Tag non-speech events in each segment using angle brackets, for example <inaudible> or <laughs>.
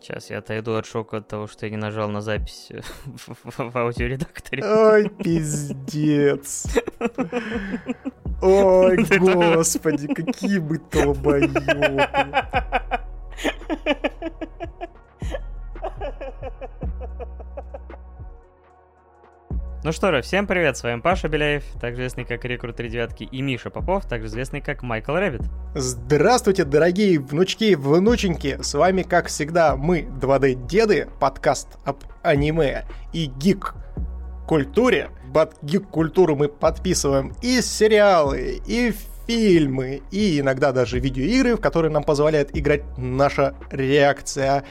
Сейчас я отойду от шока от того, что я не нажал на запись <laughs> в, в, в аудиоредакторе. Ой, <laughs> пиздец. <laughs> Ой, господи, какие мы долбоёбы. Ну что же, всем привет, с вами Паша Беляев, также известный как Рекрут 3 девятки, и Миша Попов, также известный как Майкл Рэббит. Здравствуйте, дорогие внучки и внученьки, с вами, как всегда, мы, 2D-деды, подкаст об аниме и гик культуре. Под гик-культуру мы подписываем и сериалы, и фильмы, и иногда даже видеоигры, в которые нам позволяет играть наша реакция.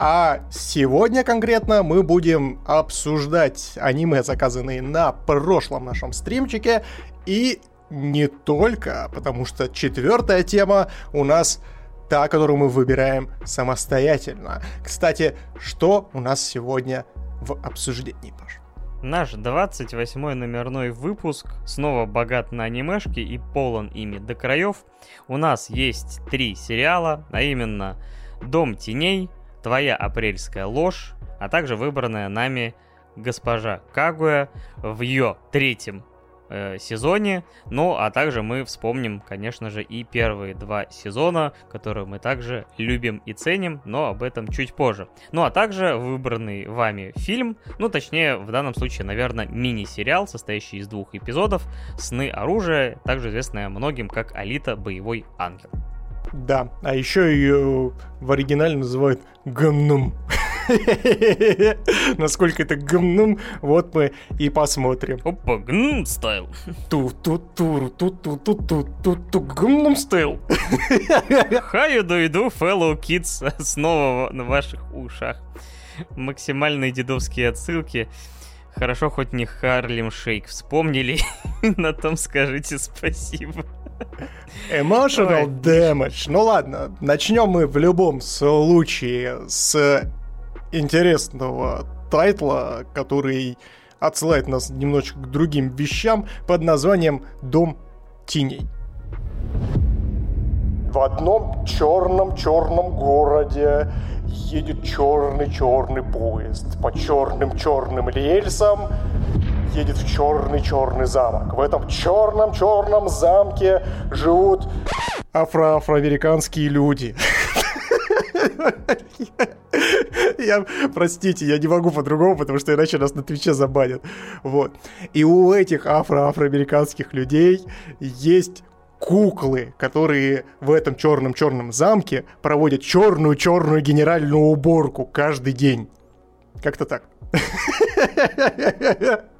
А сегодня конкретно мы будем обсуждать аниме, заказанные на прошлом нашем стримчике, и не только, потому что четвертая тема у нас та, которую мы выбираем самостоятельно. Кстати, что у нас сегодня в обсуждении, Паш? Наш 28-й номерной выпуск снова богат на анимешки и полон ими до краев. У нас есть три сериала, а именно «Дом теней», Твоя апрельская ложь, а также выбранная нами госпожа Кагуя в ее третьем э, сезоне. Ну, а также мы вспомним, конечно же, и первые два сезона, которые мы также любим и ценим, но об этом чуть позже. Ну, а также выбранный вами фильм, ну, точнее, в данном случае, наверное, мини-сериал, состоящий из двух эпизодов «Сны оружия», также известная многим как «Алита. Боевой ангел». Да, а еще ее в оригинале называют гамнум. <laughs> <laughs> Насколько это гамнум, вот мы и посмотрим. Опа, гамнум стайл. ту ту ту ту ту ту ту ту ту гамнум стайл. How you do, do, fellow kids, снова на ваших ушах. Максимальные дедовские отсылки. Хорошо, хоть не Харлем Шейк вспомнили. <laughs> На том скажите спасибо. Emotional damage. Ну ладно, начнем мы в любом случае с интересного тайтла, который отсылает нас немножечко к другим вещам под названием «Дом теней». В одном черном-черном городе едет черный-черный поезд по черным-черным рельсам едет в черный-черный замок. В этом черном-черном замке живут афро-афроамериканские люди. <laughs> <laughs> Я, простите, я не могу по-другому, потому что иначе нас на Твиче забанят. Вот. И у этих афро-афроамериканских людей есть куклы, которые в этом черном-черном замке проводят черную-черную генеральную уборку каждый день. Как-то так. <laughs>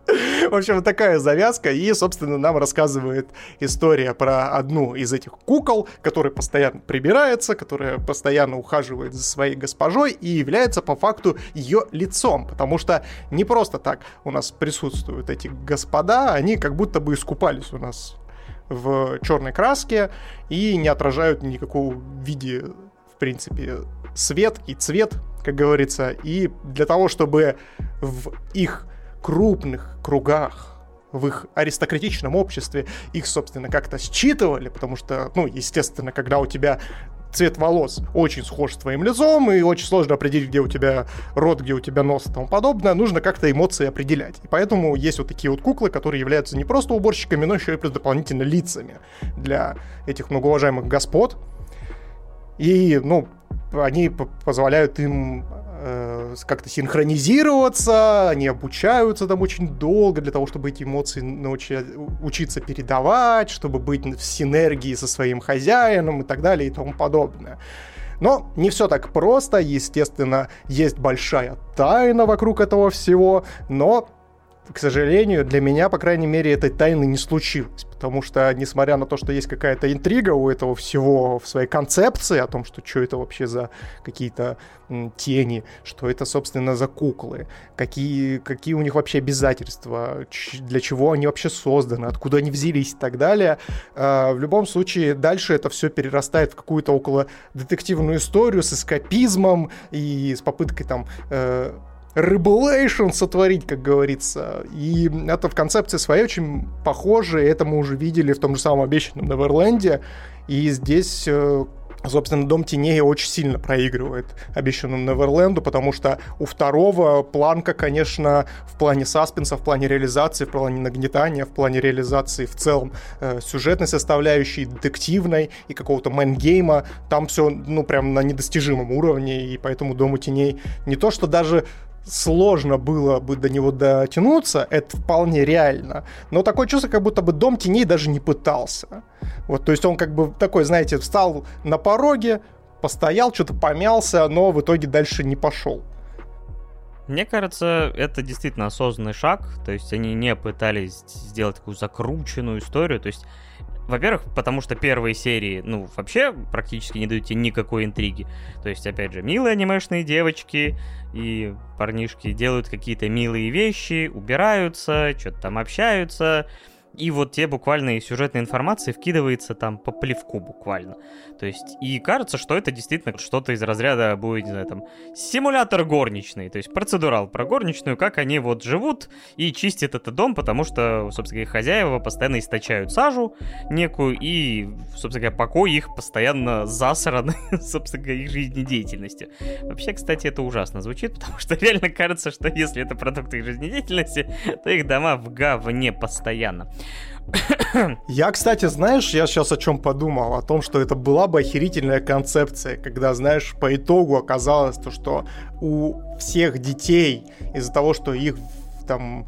В общем, вот такая завязка. И, собственно, нам рассказывает история про одну из этих кукол, которая постоянно прибирается, которая постоянно ухаживает за своей госпожой и является по факту ее лицом. Потому что не просто так у нас присутствуют эти господа, они как будто бы искупались у нас в черной краске и не отражают никакого виде, в принципе, свет и цвет, как говорится. И для того, чтобы в их крупных кругах в их аристократичном обществе их, собственно, как-то считывали, потому что, ну, естественно, когда у тебя цвет волос очень схож с твоим лицом, и очень сложно определить, где у тебя рот, где у тебя нос и тому подобное, нужно как-то эмоции определять. И поэтому есть вот такие вот куклы, которые являются не просто уборщиками, но еще и плюс дополнительно лицами для этих многоуважаемых господ. И, ну, они позволяют им как-то синхронизироваться, они обучаются там очень долго для того, чтобы эти эмоции научи, учиться передавать, чтобы быть в синергии со своим хозяином и так далее и тому подобное. Но не все так просто, естественно, есть большая тайна вокруг этого всего, но к сожалению, для меня, по крайней мере, этой тайны не случилось. Потому что, несмотря на то, что есть какая-то интрига у этого всего в своей концепции о том, что что это вообще за какие-то тени, что это, собственно, за куклы, какие, какие у них вообще обязательства, для чего они вообще созданы, откуда они взялись и так далее. А, в любом случае, дальше это все перерастает в какую-то около детективную историю с эскапизмом и с попыткой там рыбулейшн сотворить, как говорится. И это в концепции своей очень похоже, это мы уже видели в том же самом обещанном Неверленде. И здесь э, Собственно, Дом теней очень сильно проигрывает обещанному Неверленду, потому что у второго планка, конечно, в плане саспенса, в плане реализации, в плане нагнетания, в плане реализации в целом э, сюжетной составляющей, детективной и какого-то мэн-гейма, там все, ну, прям на недостижимом уровне, и поэтому Дому теней не то, что даже сложно было бы до него дотянуться, это вполне реально. Но такое чувство, как будто бы Дом теней даже не пытался. Вот, то есть он как бы такой, знаете, встал на пороге, постоял, что-то помялся, но в итоге дальше не пошел. Мне кажется, это действительно осознанный шаг, то есть они не пытались сделать такую закрученную историю, то есть во-первых, потому что первые серии, ну, вообще практически не дают тебе никакой интриги. То есть, опять же, милые анимешные девочки и парнишки делают какие-то милые вещи, убираются, что-то там общаются, и вот те буквально из сюжетной информации вкидывается там по плевку буквально. То есть, и кажется, что это действительно что-то из разряда будет, не знаю, там, симулятор горничной, то есть процедурал про горничную, как они вот живут и чистят этот дом, потому что, собственно говоря, хозяева постоянно источают сажу некую, и, собственно говоря, покой их постоянно засраны, <laughs> собственно говоря, их жизнедеятельностью. Вообще, кстати, это ужасно звучит, потому что реально кажется, что если это продукт их жизнедеятельности, то их дома в говне постоянно. Я, кстати, знаешь, я сейчас о чем подумал? О том, что это была бы охерительная концепция, когда, знаешь, по итогу оказалось то, что у всех детей из-за того, что их там,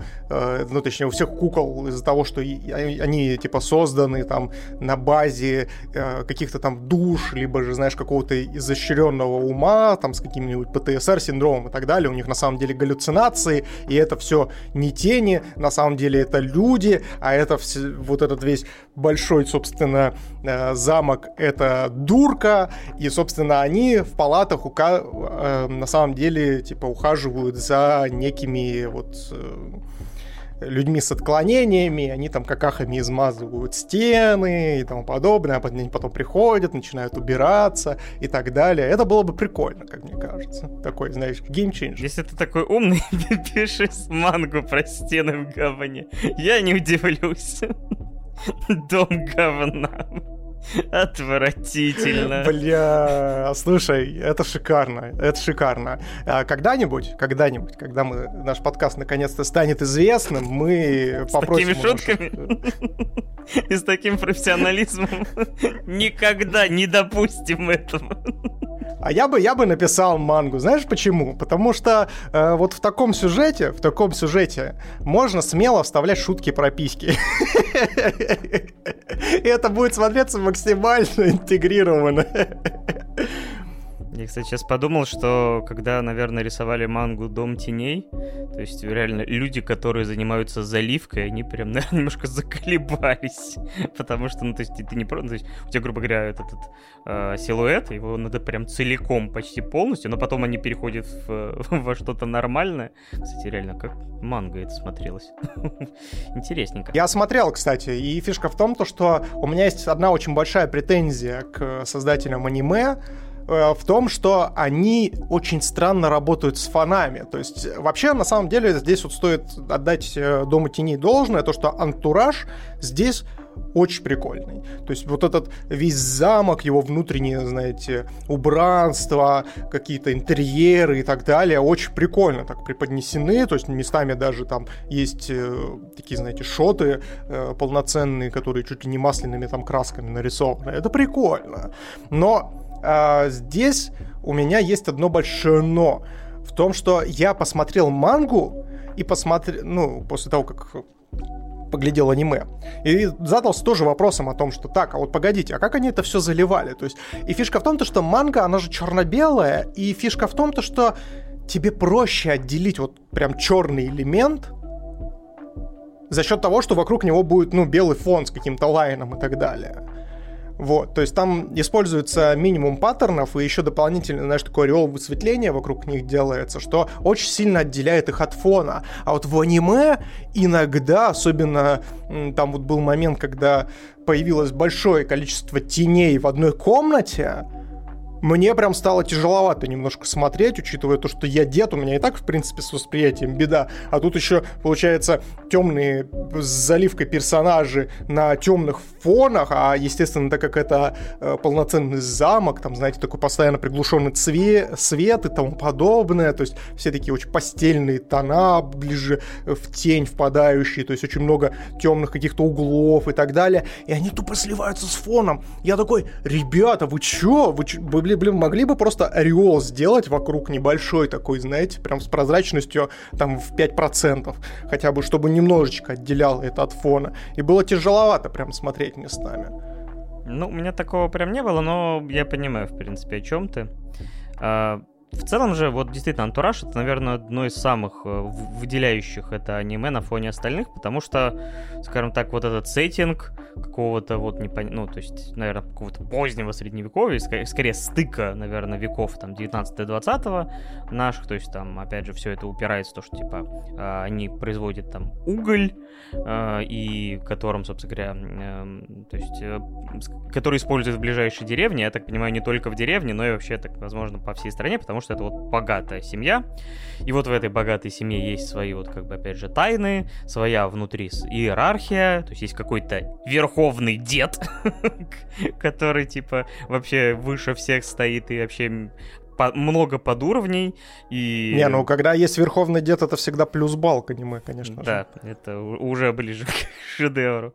ну, точнее, у всех кукол из-за того, что они, типа, созданы там на базе э, каких-то там душ, либо же, знаешь, какого-то изощренного ума, там, с каким-нибудь ПТСР-синдромом и так далее, у них на самом деле галлюцинации, и это все не тени, на самом деле это люди, а это все, вот этот весь большой, собственно, э, замок — это дурка, и, собственно, они в палатах ука- э, на самом деле, типа, ухаживают за некими вот э, людьми с отклонениями, они там какахами измазывают стены и тому подобное, а потом, приходят, начинают убираться и так далее. Это было бы прикольно, как мне кажется. Такой, знаешь, game change. Если ты такой умный, <laughs> пиши мангу про стены в говне. Я не удивлюсь. <laughs> Дом говна. <laughs> Отвратительно. Бля, слушай, это шикарно, это шикарно. А когда-нибудь, когда-нибудь, когда мы, наш подкаст наконец-то станет известным, мы с попросим... С такими шутками и с таким профессионализмом никогда не допустим этого. А я бы, я бы написал мангу. Знаешь почему? Потому что э, вот в таком сюжете, в таком сюжете можно смело вставлять шутки про письки. <laughs> И это будет смотреться максимально <laughs> интегрированно. Я, кстати, сейчас подумал, что когда, наверное, рисовали мангу «Дом теней», то есть реально люди, которые занимаются заливкой, они прям, <laughs> наверное, немножко заколебались. Потому что, ну, то есть ты не просто... То есть у тебя, грубо говоря, этот, этот э, силуэт, его надо прям целиком, почти полностью, но потом они переходят в, <laughs> во что-то нормальное. Кстати, реально, как манга это смотрелось. <laughs> Интересненько. Я смотрел, кстати, и фишка в том, то, что у меня есть одна очень большая претензия к создателям аниме, в том, что они очень странно работают с фанами. То есть, вообще, на самом деле, здесь вот стоит отдать э, Дому теней должное, то, что антураж здесь очень прикольный. То есть вот этот весь замок, его внутренние, знаете, убранства, какие-то интерьеры и так далее, очень прикольно так преподнесены. То есть местами даже там есть э, такие, знаете, шоты э, полноценные, которые чуть ли не масляными там красками нарисованы. Это прикольно. Но а, здесь у меня есть одно большое но. В том, что я посмотрел мангу и посмотрел, ну, после того, как поглядел аниме. И задался тоже вопросом о том, что так, а вот погодите, а как они это все заливали? То есть, и фишка в том, то, что манга, она же черно-белая, и фишка в том, то, что тебе проще отделить вот прям черный элемент за счет того, что вокруг него будет, ну, белый фон с каким-то лайном и так далее. Вот, то есть там используется минимум паттернов, и еще дополнительно, знаешь, такое ореол высветления вокруг них делается, что очень сильно отделяет их от фона. А вот в аниме иногда, особенно там вот был момент, когда появилось большое количество теней в одной комнате, мне прям стало тяжеловато немножко смотреть, учитывая то, что я дед, у меня и так, в принципе, с восприятием беда, а тут еще, получается, темные с заливкой персонажи на темных фонах, а, естественно, так как это э, полноценный замок, там, знаете, такой постоянно приглушенный цвет, свет и тому подобное, то есть все такие очень постельные тона, ближе в тень впадающие, то есть очень много темных каких-то углов и так далее, и они тупо сливаются с фоном. Я такой, ребята, вы чё? Вы, чё? вы блин, блин, могли бы просто ореол сделать вокруг небольшой такой, знаете, прям с прозрачностью там в 5%, хотя бы, чтобы немножечко отделяло это от фона. И было тяжеловато прям смотреть местами. Ну, у меня такого прям не было, но я понимаю, в принципе, о чем ты. А, в целом же, вот действительно, Антураж это, наверное, одно из самых э, выделяющих это аниме на фоне остальных, потому что, скажем так, вот этот сеттинг какого-то вот непонятного, ну, то есть, наверное, какого-то позднего средневековья, скорее, скорее стыка, наверное, веков там 19-20 наших, то есть там, опять же, все это упирается в то, что, типа, а, они производят там уголь, а, и которым, собственно говоря, эм, то есть, э, который используют в ближайшей деревне, я так понимаю, не только в деревне, но и вообще, так, возможно, по всей стране, потому что это вот богатая семья. И вот в этой богатой семье есть свои вот как бы опять же тайны, своя внутри иерархия, то есть есть какой-то верховный дед, <laughs> который типа вообще выше всех стоит и вообще по, много подуровней и... Не, ну когда есть верховный дед, это всегда плюс балл к аниме, конечно Да, же. это уже ближе <laughs> к шедевру.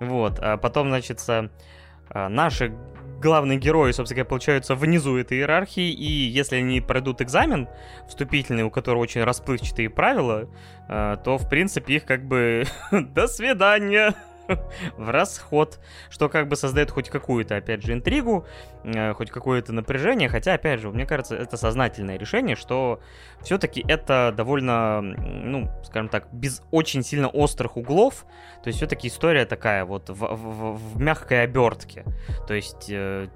Вот, а потом, значит, а, наши главные герои, собственно говоря, получаются внизу этой иерархии, и если они пройдут экзамен вступительный, у которого очень расплывчатые правила, а, то, в принципе, их как бы <laughs> до свидания <laughs> в расход, что как бы создает хоть какую-то, опять же, интригу, э, хоть какое-то напряжение, хотя, опять же, мне кажется, это сознательное решение, что все-таки это довольно, ну, скажем так, без очень сильно острых углов, то есть все-таки история такая вот в, в, в мягкой обертке, то есть э,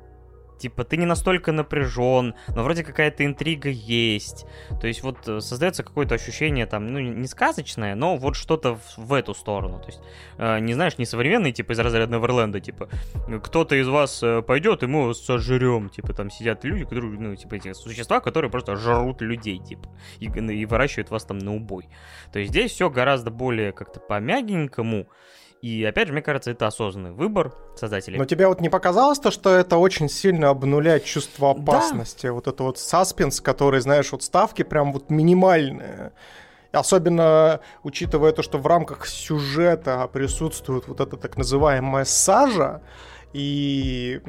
типа, ты не настолько напряжен, но вроде какая-то интрига есть. То есть вот э, создается какое-то ощущение там, ну, не сказочное, но вот что-то в, в эту сторону. То есть, э, не знаешь, не современный, типа, из разряда Неверленда, типа, кто-то из вас э, пойдет, и мы его сожрем. Типа, там сидят люди, которые, ну, типа, эти существа, которые просто жрут людей, типа, и, и выращивают вас там на убой. То есть здесь все гораздо более как-то по-мягенькому. И опять же, мне кажется, это осознанный выбор создателей. Но тебе вот не показалось то, что это очень сильно обнуляет чувство опасности? Да. Вот это вот саспенс, который, знаешь, вот ставки прям вот минимальные. Особенно учитывая то, что в рамках сюжета присутствует вот эта так называемая сажа, и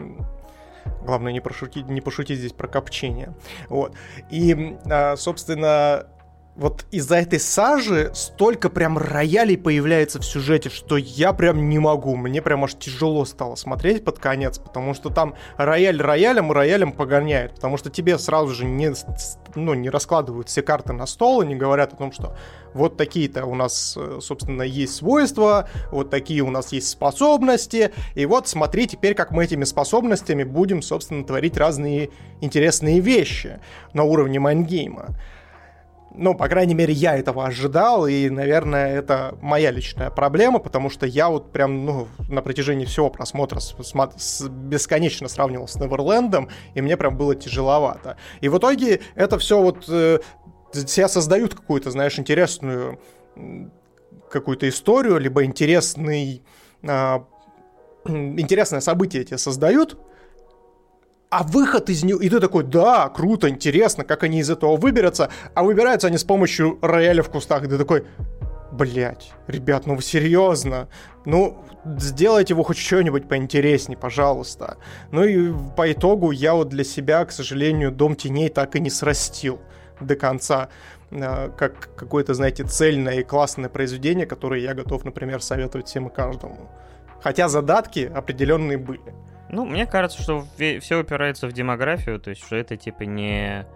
Главное не пошутить, не пошутить здесь про копчение. Вот. И, а, собственно, вот из-за этой сажи столько прям роялей появляется в сюжете, что я прям не могу. Мне прям аж тяжело стало смотреть под конец, потому что там рояль роялем и роялем погоняет. Потому что тебе сразу же не, ну, не раскладывают все карты на стол и не говорят о том, что вот такие-то у нас, э, собственно, есть свойства, вот такие у нас есть способности, и вот смотри теперь, как мы этими способностями будем, собственно, творить разные интересные вещи на уровне майнгейма. Ну, по крайней мере, я этого ожидал, и, наверное, это моя личная проблема, потому что я вот прям, ну, на протяжении всего просмотра с, с, бесконечно сравнивал с Неверлендом, и мне прям было тяжеловато. И в итоге это все вот э, себя создают какую-то, знаешь, интересную какую-то историю, либо интересный, э, <clears throat> интересное событие тебе создают, а выход из нее... И ты такой, да, круто, интересно, как они из этого выберутся. А выбираются они с помощью рояля в кустах. И ты такой, блять, ребят, ну вы серьезно? Ну, сделайте его хоть что-нибудь поинтереснее, пожалуйста. Ну и по итогу я вот для себя, к сожалению, Дом теней так и не срастил до конца а, как какое-то, знаете, цельное и классное произведение, которое я готов, например, советовать всем и каждому. Хотя задатки определенные были. Ну, мне кажется, что все упирается в демографию, то есть, что это типа не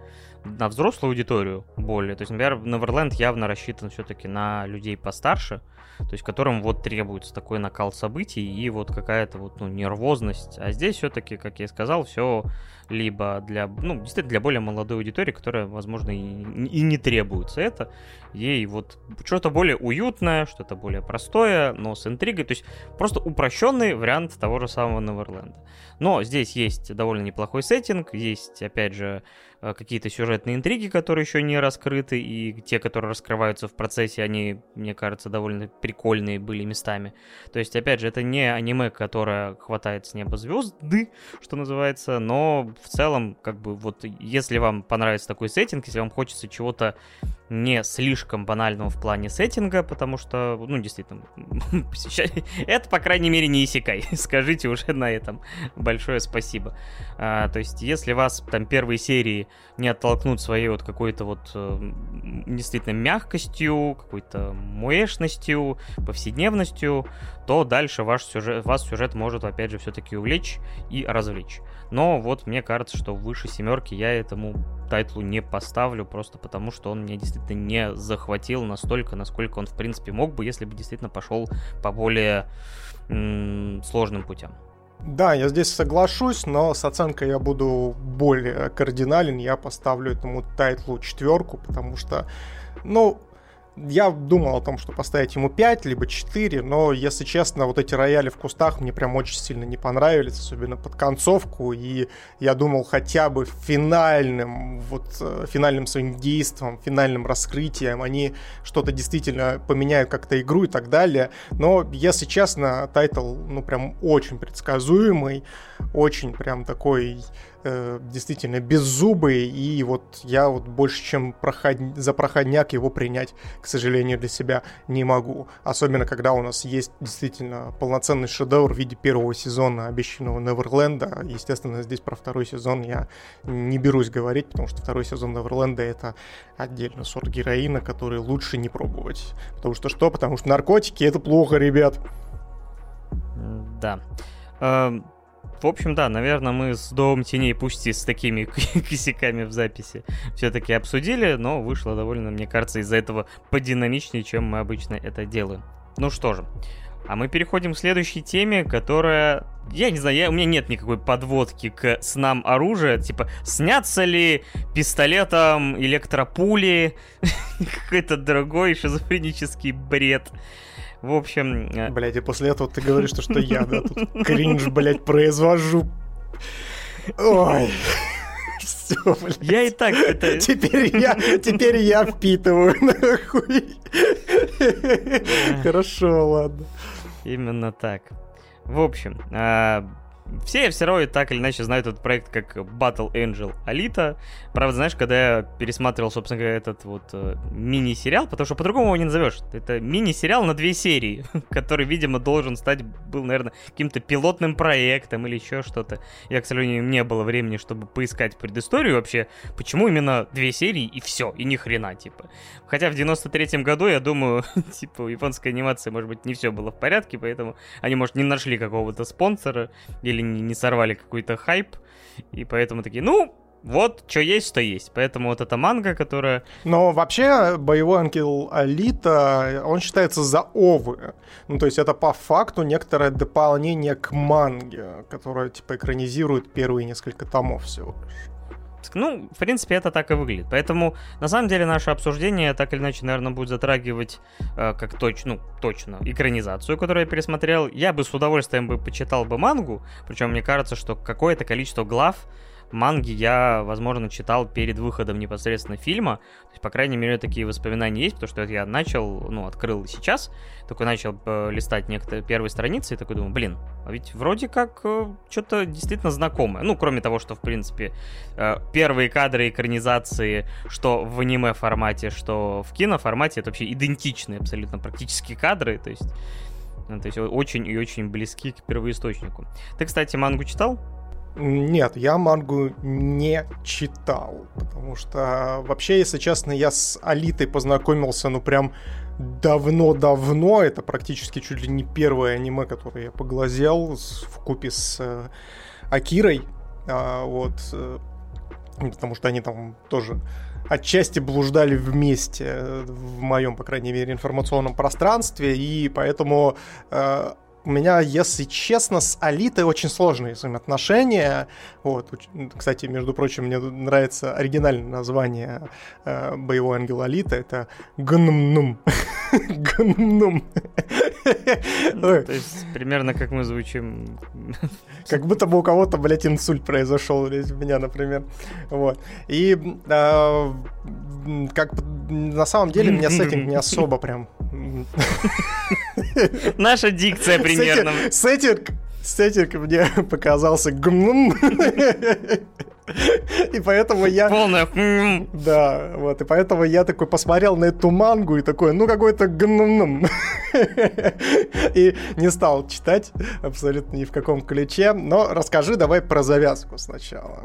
на взрослую аудиторию более. То есть, например, Neverland явно рассчитан все-таки на людей постарше, то есть которым вот требуется такой накал событий и вот какая-то вот ну, нервозность. А здесь все-таки, как я и сказал, все либо для, ну, действительно для более молодой аудитории, которая, возможно, и, и не требуется это. Ей вот что-то более уютное, что-то более простое, но с интригой. То есть просто упрощенный вариант того же самого Неверленда. Но здесь есть довольно неплохой сеттинг, есть, опять же, какие-то сюжетные интриги, которые еще не раскрыты, и те, которые раскрываются в процессе, они, мне кажется, довольно прикольные были местами. То есть, опять же, это не аниме, которое хватает с неба звезды, что называется, но в целом, как бы, вот, если вам понравится такой сеттинг, если вам хочется чего-то не слишком банального в плане сеттинга, потому что, ну, действительно, <laughs> это, по крайней мере, не Исикай. <laughs> Скажите уже на этом большое спасибо. А, то есть, если вас там первые серии не оттолкнут своей вот какой-то вот э, действительно мягкостью, какой-то муэшностью, повседневностью, то дальше ваш сюжет, вас сюжет может, опять же, все-таки увлечь и развлечь. Но вот мне кажется, что выше семерки я этому тайтлу не поставлю, просто потому что он меня действительно не захватил настолько, насколько он, в принципе, мог бы, если бы действительно пошел по более м- сложным путям. Да, я здесь соглашусь, но с оценкой я буду более кардинален. Я поставлю этому тайтлу четверку, потому что, ну, я думал о том, что поставить ему 5, либо 4, но, если честно, вот эти рояли в кустах мне прям очень сильно не понравились, особенно под концовку, и я думал хотя бы финальным, вот, э, финальным своим действием, финальным раскрытием. Они что-то действительно поменяют как-то игру и так далее, но, если честно, тайтл, ну, прям очень предсказуемый, очень прям такой э, действительно беззубый, и вот я вот больше, чем проход... за проходняк его принять, к сожалению, для себя не могу. Особенно, когда у нас есть действительно полноценный шедевр в виде первого сезона обещанного Неверленда. Естественно, здесь про второй сезон я не берусь говорить, потому что второй сезон Неверленда это отдельно сорт героина, который лучше не пробовать. Потому что что? Потому что наркотики это плохо, ребят. Да. Эм, в общем, да, наверное, мы с Домом Теней, пусть и с такими <laughs> косяками в записи, все-таки обсудили, но вышло довольно, мне кажется, из-за этого подинамичнее, чем мы обычно это делаем. Ну что же, а мы переходим к следующей теме, которая... Я не знаю, я, у меня нет никакой подводки к снам оружия. Типа, снятся ли пистолетом электропули? <laughs> Какой-то другой шизофренический бред. В общем... Э, блять, и после этого ты говоришь, что, что я, да, тут кринж, блядь, произвожу. Ой. <laughs> Все, блядь. Я и так это... Теперь я, теперь я впитываю, <laughs> нахуй. Хорошо, ладно. Именно так. В общем, а, все все равно так или иначе знают этот проект как Battle Angel Alita. Правда, знаешь, когда я пересматривал, собственно говоря, этот вот э, мини-сериал, потому что по-другому его не назовешь. Это мини-сериал на две серии, <laughs> который, видимо, должен стать, был, наверное, каким-то пилотным проектом или еще что-то. Я, к сожалению, не было времени, чтобы поискать предысторию вообще, почему именно две серии и все, и ни хрена, типа. Хотя в 93-м году, я думаю, <laughs> типа, у японской анимации, может быть, не все было в порядке, поэтому они, может, не нашли какого-то спонсора или или не, сорвали какой-то хайп, и поэтому такие, ну, вот, что есть, что есть. Поэтому вот эта манга, которая... Но вообще, боевой ангел Алита, он считается за овы. Ну, то есть это по факту некоторое дополнение к манге, которое, типа, экранизирует первые несколько томов всего лишь. Ну, в принципе, это так и выглядит. Поэтому, на самом деле, наше обсуждение так или иначе, наверное, будет затрагивать э, как точно, ну, точно экранизацию, которую я пересмотрел. Я бы с удовольствием бы почитал бы мангу, причем мне кажется, что какое-то количество глав манги я, возможно, читал перед выходом непосредственно фильма. То есть, по крайней мере, такие воспоминания есть, потому что я начал, ну, открыл сейчас, такой начал э, листать некоторые первые страницы и такой думаю, блин, а ведь вроде как э, что-то действительно знакомое. Ну, кроме того, что, в принципе, э, первые кадры экранизации, что в аниме формате, что в кино формате, это вообще идентичные абсолютно практически кадры, то есть... То есть очень и очень близки к первоисточнику. Ты, кстати, мангу читал? Нет, я мангу не читал, потому что вообще, если честно, я с Алитой познакомился, ну прям давно-давно, это практически чуть ли не первое аниме, которое я поглазел в купе с э, Акирой, а, вот, э, потому что они там тоже отчасти блуждали вместе в моем, по крайней мере, информационном пространстве, и поэтому э, у меня, если честно, с Алитой очень сложные взаимоотношения. Вот. Кстати, между прочим, мне нравится оригинальное название э, боевой ангел Алита. Это Гнумнум. <laughs> Гнумнум. Ну, то есть примерно как мы звучим. Как будто бы у кого-то, блядь, инсульт произошел, блядь, у меня, например. Вот. И э, как на самом деле меня сеттинг не <laughs> особо прям... Наша дикция примерно. Сеттинг, сеттинг мне показался гмм. И поэтому я... Полная... Да, вот, и поэтому я такой посмотрел на эту мангу и такой, ну какой-то гнум И не стал читать абсолютно ни в каком ключе. Но расскажи давай про завязку сначала.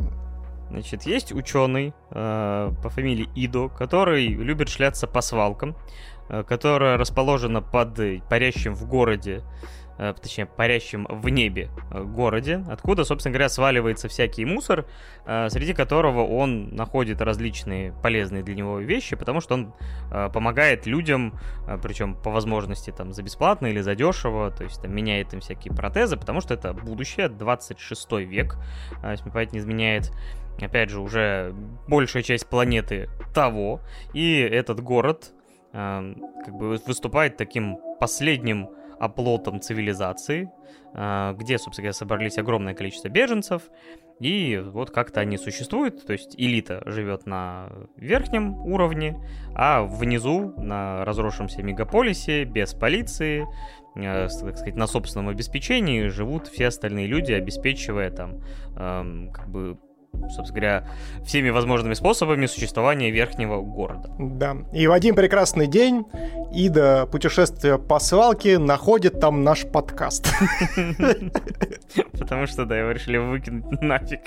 Значит, есть ученый э, по фамилии Идо, который любит шляться по свалкам, которая расположена под парящим в городе, э, точнее, парящим в небе э, городе, откуда, собственно говоря, сваливается всякий мусор, э, среди которого он находит различные полезные для него вещи, потому что он э, помогает людям, э, причем по возможности там за бесплатно или за дешево, то есть там меняет им всякие протезы, потому что это будущее, 26 век, э, если память не изменяет, опять же, уже большая часть планеты того, и этот город э, как бы выступает таким последним оплотом цивилизации, э, где, собственно говоря, собрались огромное количество беженцев, и вот как-то они существуют, то есть элита живет на верхнем уровне, а внизу, на разросшемся мегаполисе, без полиции, э, так сказать, на собственном обеспечении живут все остальные люди, обеспечивая там, э, как бы, собственно говоря, всеми возможными способами существования верхнего города. Да. И в один прекрасный день Ида, путешествие по свалке, находит там наш подкаст. <laughs> Потому что, да, его решили выкинуть нафиг.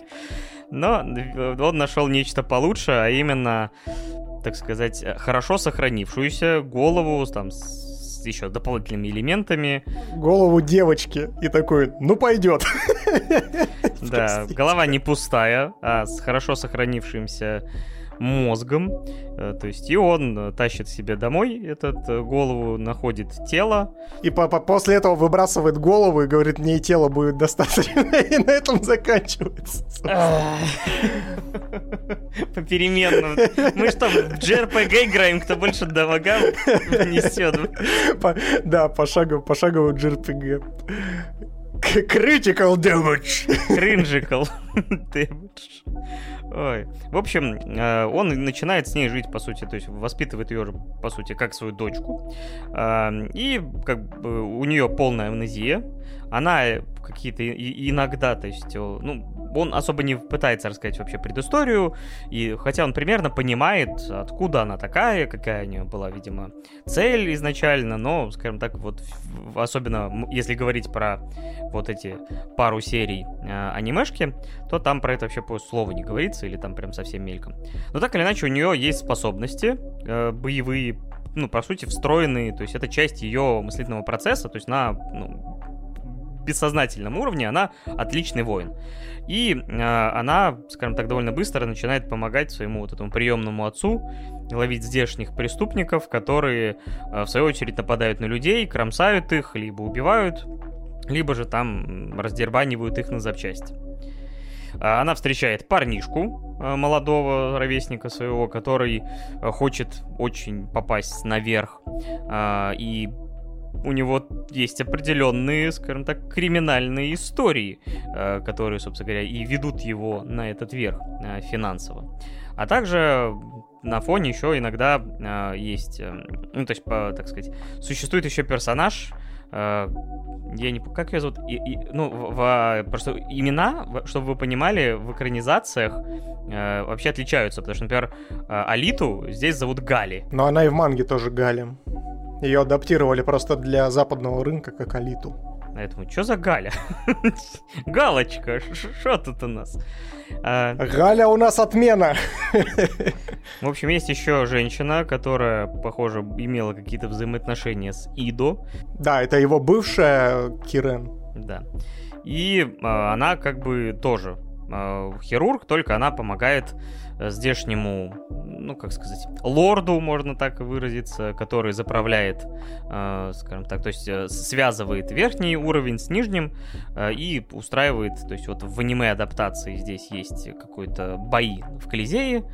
Но он нашел нечто получше, а именно, так сказать, хорошо сохранившуюся голову там с еще дополнительными элементами. Голову девочки и такой, ну пойдет. Да, <laughs> голова не пустая, а с хорошо сохранившимся мозгом. Э, то есть и он э, тащит себе домой этот э, голову, находит тело. И -по после этого выбрасывает голову и говорит, мне и тело будет достаточно. <laughs> И на этом заканчивается. <laughs> Попеременно. Мы что, в JRPG играем, кто больше дамага несет? <laughs> Да, пошагово JRPG. Critical damage. Critical <laughs> damage. Ой. В общем, э, он начинает с ней жить, по сути, то есть воспитывает ее, по сути, как свою дочку. Э, и как бы у нее полная амнезия. Она какие-то иногда, то есть, ну, он особо не пытается рассказать вообще предысторию, и хотя он примерно понимает, откуда она такая, какая у нее была, видимо, цель изначально, но, скажем так, вот особенно если говорить про вот эти пару серий э, анимешки, то там про это вообще по слову не говорится, или там прям совсем мельком. Но так или иначе, у нее есть способности э, боевые, ну, по сути, встроенные, то есть это часть ее мыслительного процесса, то есть на ну, бессознательном уровне она отличный воин. И э, она, скажем так, довольно быстро начинает помогать своему вот этому приемному отцу ловить здешних преступников, которые, э, в свою очередь, нападают на людей, кромсают их, либо убивают, либо же там раздербанивают их на запчасти. А, она встречает парнишку молодого ровесника своего, который хочет очень попасть наверх и у него есть определенные, скажем так, криминальные истории, э, которые, собственно говоря, и ведут его на этот верх э, финансово. А также на фоне еще иногда э, есть, ну, то есть, так сказать, существует еще персонаж, я не как ее зовут, и, и, ну, в, в, просто имена, чтобы вы понимали, в экранизациях э, вообще отличаются, потому что, например, Алиту здесь зовут Гали. Но она и в манге тоже Гали. Ее адаптировали просто для западного рынка как Алиту. Поэтому, что за Галя? <laughs> Галочка, что тут у нас? А... Галя у нас отмена. <laughs> В общем, есть еще женщина, которая, похоже, имела какие-то взаимоотношения с Идо. Да, это его бывшая Кирен. Да. И а, она как бы тоже э, хирург, только она помогает э, здешнему, ну, как сказать, лорду, можно так выразиться, который заправляет, э, скажем так, то есть э, связывает верхний уровень с нижним э, и устраивает, то есть вот в аниме-адаптации здесь есть какой-то бои в Колизее,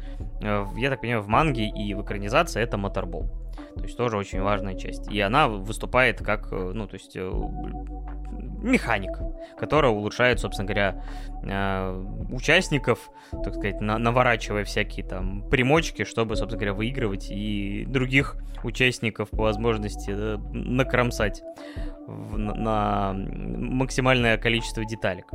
э, я так понимаю, в манге и в экранизации это моторбол. То есть тоже очень важная часть. И она выступает как, э, ну, то есть э, механик, который улучшает, собственно говоря, э, участников, так сказать, на, наворачивая всякие там примочки, чтобы, собственно говоря, выигрывать и других участников по возможности накромсать на, максимальное количество деталек.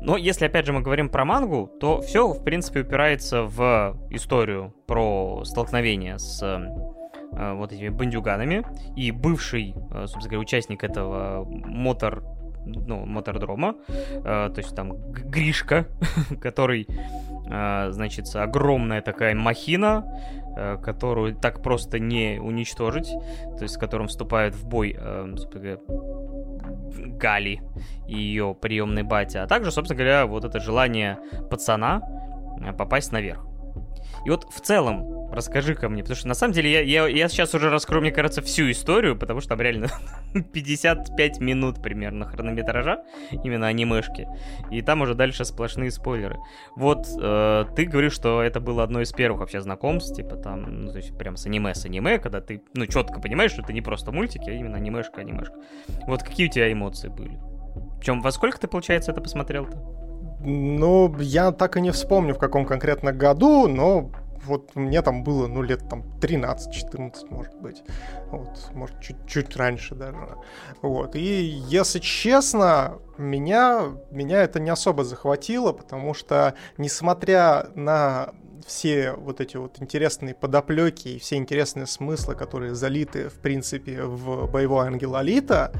Но если, опять же, мы говорим про мангу, то все, в принципе, упирается в историю про столкновение с вот этими бандюганами. И бывший, э, собственно говоря, участник этого мотор ну, мотордрома, э, то есть там Гришка, <laughs> который, э, значит, огромная такая махина, э, которую так просто не уничтожить, то есть с которым вступают в бой, э, говоря, Гали и ее приемный батя, а также, собственно говоря, вот это желание пацана э, попасть наверх. И вот в целом, расскажи-ка мне, потому что на самом деле я, я, я сейчас уже раскрою, мне кажется, всю историю, потому что там реально <laughs> 55 минут примерно хронометража, именно анимешки, и там уже дальше сплошные спойлеры. Вот э, ты говоришь, что это было одно из первых вообще знакомств, типа там, ну, то есть прям с аниме, с аниме, когда ты, ну, четко понимаешь, что это не просто мультики, а именно анимешка, анимешка. Вот какие у тебя эмоции были? Причем во сколько ты, получается, это посмотрел-то? Ну, я так и не вспомню, в каком конкретно году, но вот мне там было, ну, лет там 13-14, может быть. Вот, может, чуть-чуть раньше даже. Вот. И, если честно, меня, меня это не особо захватило, потому что, несмотря на все вот эти вот интересные подоплеки и все интересные смыслы, которые залиты, в принципе, в боевой ангел Алита,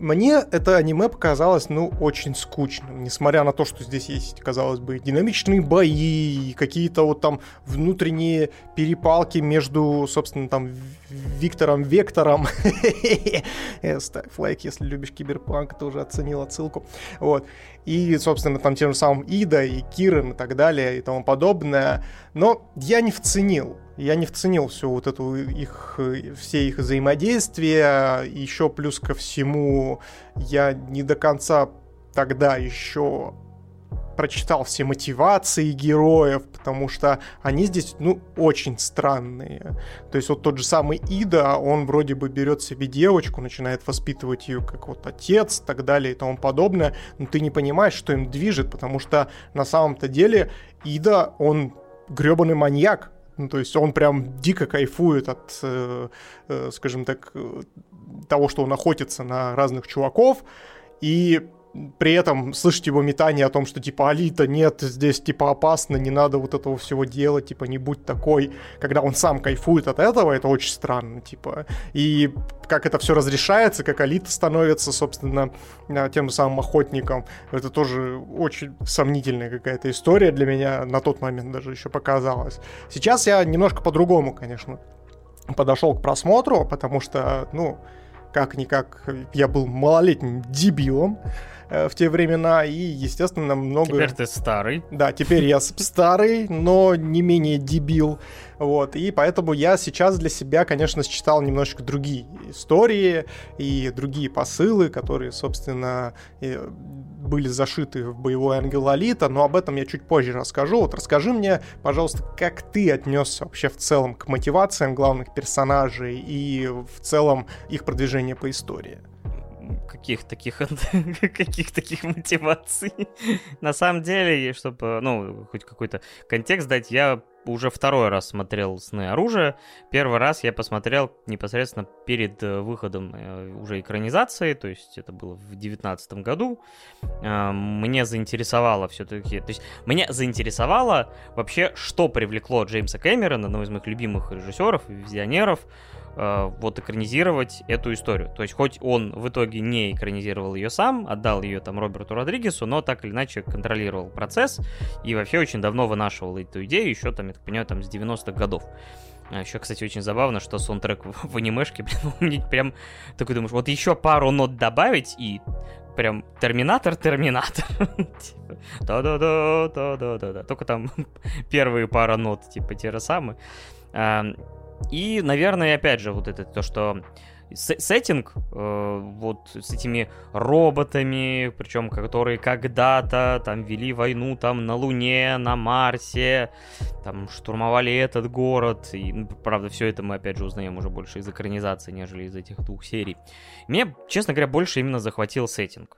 мне это аниме показалось, ну, очень скучным, несмотря на то, что здесь есть, казалось бы, динамичные бои, какие-то вот там внутренние перепалки между, собственно, там, Виктором Вектором. <laughs> Ставь лайк, если любишь киберпанк, ты уже оценил отсылку. Вот. И, собственно, там тем же самым Ида и Кирен и так далее и тому подобное. Но я не вценил я не вценил всю вот эту их, все их взаимодействия. Еще плюс ко всему, я не до конца тогда еще прочитал все мотивации героев, потому что они здесь, ну, очень странные. То есть вот тот же самый Ида, он вроде бы берет себе девочку, начинает воспитывать ее как вот отец, так далее и тому подобное, но ты не понимаешь, что им движет, потому что на самом-то деле Ида, он гребаный маньяк, ну, то есть он прям дико кайфует от, э, э, скажем так, э, того, что он охотится на разных чуваков, и при этом слышать его метание о том, что типа Алита, нет, здесь типа опасно, не надо вот этого всего делать, типа не будь такой, когда он сам кайфует от этого, это очень странно, типа. И как это все разрешается, как Алита становится, собственно, тем самым охотником, это тоже очень сомнительная какая-то история для меня на тот момент даже еще показалась. Сейчас я немножко по-другому, конечно, подошел к просмотру, потому что, ну, как-никак я был малолетним дебилом, в те времена, и, естественно, много... Теперь ты старый. Да, теперь я старый, но не менее дебил. Вот, и поэтому я сейчас для себя, конечно, считал немножечко другие истории и другие посылы, которые, собственно, были зашиты в боевой ангел Алита, но об этом я чуть позже расскажу. Вот расскажи мне, пожалуйста, как ты отнесся вообще в целом к мотивациям главных персонажей и в целом их продвижение по истории? Каких таких <laughs> каких таких мотиваций. <laughs> На самом деле, чтобы, ну, хоть какой-то контекст дать, я уже второй раз смотрел «Сны оружия». Первый раз я посмотрел непосредственно перед э, выходом э, уже экранизации, то есть это было в девятнадцатом году. Э, мне заинтересовало все-таки... То есть меня заинтересовало вообще, что привлекло Джеймса Кэмерона, одного из моих любимых режиссеров и визионеров, э, вот экранизировать эту историю. То есть хоть он в итоге не экранизировал ее сам, отдал ее там Роберту Родригесу, но так или иначе контролировал процесс и вообще очень давно вынашивал эту идею, еще там, я так понимаю, там с 90-х годов. А еще, кстати, очень забавно, что саундтрек в, анимешке, <laughs> блин, мне прям такой думаешь, вот еще пару нот добавить, и прям Терминатор-Терминатор. <laughs> Типа, Да-да-да, да-да-да. Только там <laughs> первые пара нот, типа, те же самые. И, наверное, опять же, вот это то, что сеттинг э, вот с этими роботами, причем которые когда-то там вели войну там на Луне, на Марсе, там штурмовали этот город. И, ну, правда, все это мы опять же узнаем уже больше из экранизации, нежели из этих двух серий. Мне, честно говоря, больше именно захватил сеттинг.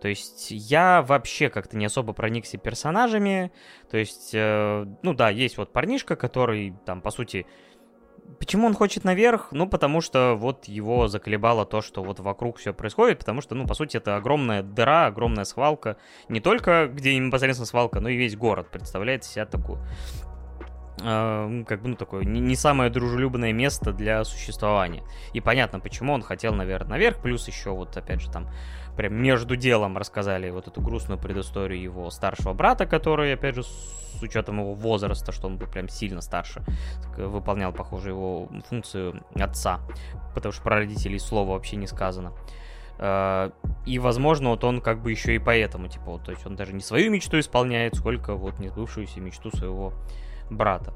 То есть я вообще как-то не особо проникся персонажами. То есть, э, ну да, есть вот парнишка, который там, по сути, Почему он хочет наверх? Ну, потому что вот его заколебало то, что вот вокруг все происходит, потому что, ну, по сути, это огромная дыра, огромная свалка. Не только где непосредственно свалка, но и весь город представляет себя такую э, как бы, ну, такое не, самое дружелюбное место для существования. И понятно, почему он хотел, наверное, наверх, плюс еще вот, опять же, там прям между делом рассказали вот эту грустную предысторию его старшего брата, который, опять же, с учетом его возраста, что он был прям сильно старше, выполнял, похоже, его функцию отца, потому что про родителей слова вообще не сказано. А, и, возможно, вот он как бы еще и поэтому, типа, вот, то есть он даже не свою мечту исполняет, сколько вот не сбывшуюся мечту своего брата.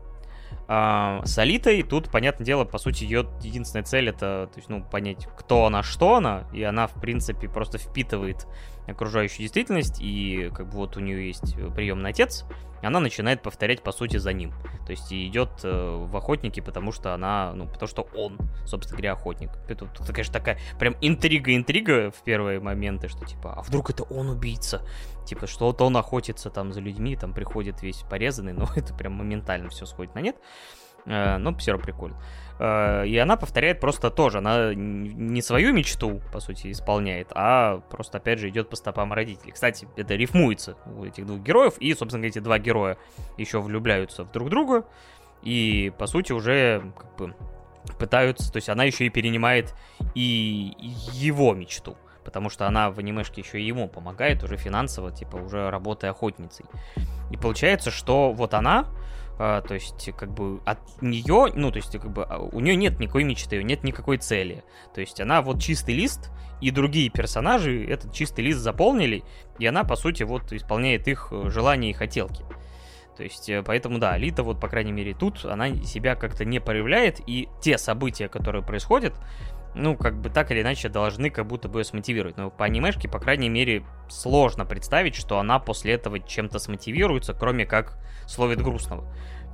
А, с Алитой тут, понятное дело, по сути, ее единственная цель это, то есть, ну, понять, кто она, что она, и она, в принципе, просто впитывает окружающую действительность, и как бы вот у нее есть приемный отец, она начинает повторять, по сути, за ним. То есть идет э, в охотники, потому что она, ну, потому что он, собственно говоря, охотник. Это, это конечно, такая прям интрига-интрига в первые моменты, что типа, а вдруг это он убийца? Типа, что вот он охотится там за людьми, там приходит весь порезанный, <laughs> но это прям моментально все сходит на нет. Э, но все равно прикольно. Э, и она повторяет просто тоже. Она не свою мечту, по сути, исполняет, а просто, опять же, идет по стопам родителей. Кстати, это рифмуется у этих двух героев. И, собственно, эти два героя еще влюбляются в друг друга. И, по сути, уже как бы пытаются... То есть она еще и перенимает и его мечту потому что она в анимешке еще ему помогает уже финансово, типа уже работая охотницей. И получается, что вот она а, то есть, как бы от нее, ну, то есть, как бы а, у нее нет никакой мечты, нет никакой цели. То есть, она вот чистый лист, и другие персонажи этот чистый лист заполнили, и она, по сути, вот исполняет их э, желания и хотелки. То есть, э, поэтому, да, Алита, вот, по крайней мере, тут она себя как-то не проявляет, и те события, которые происходят, ну, как бы так или иначе должны как будто бы ее смотивировать. Но по анимешке, по крайней мере, сложно представить, что она после этого чем-то смотивируется, кроме как словит грустного.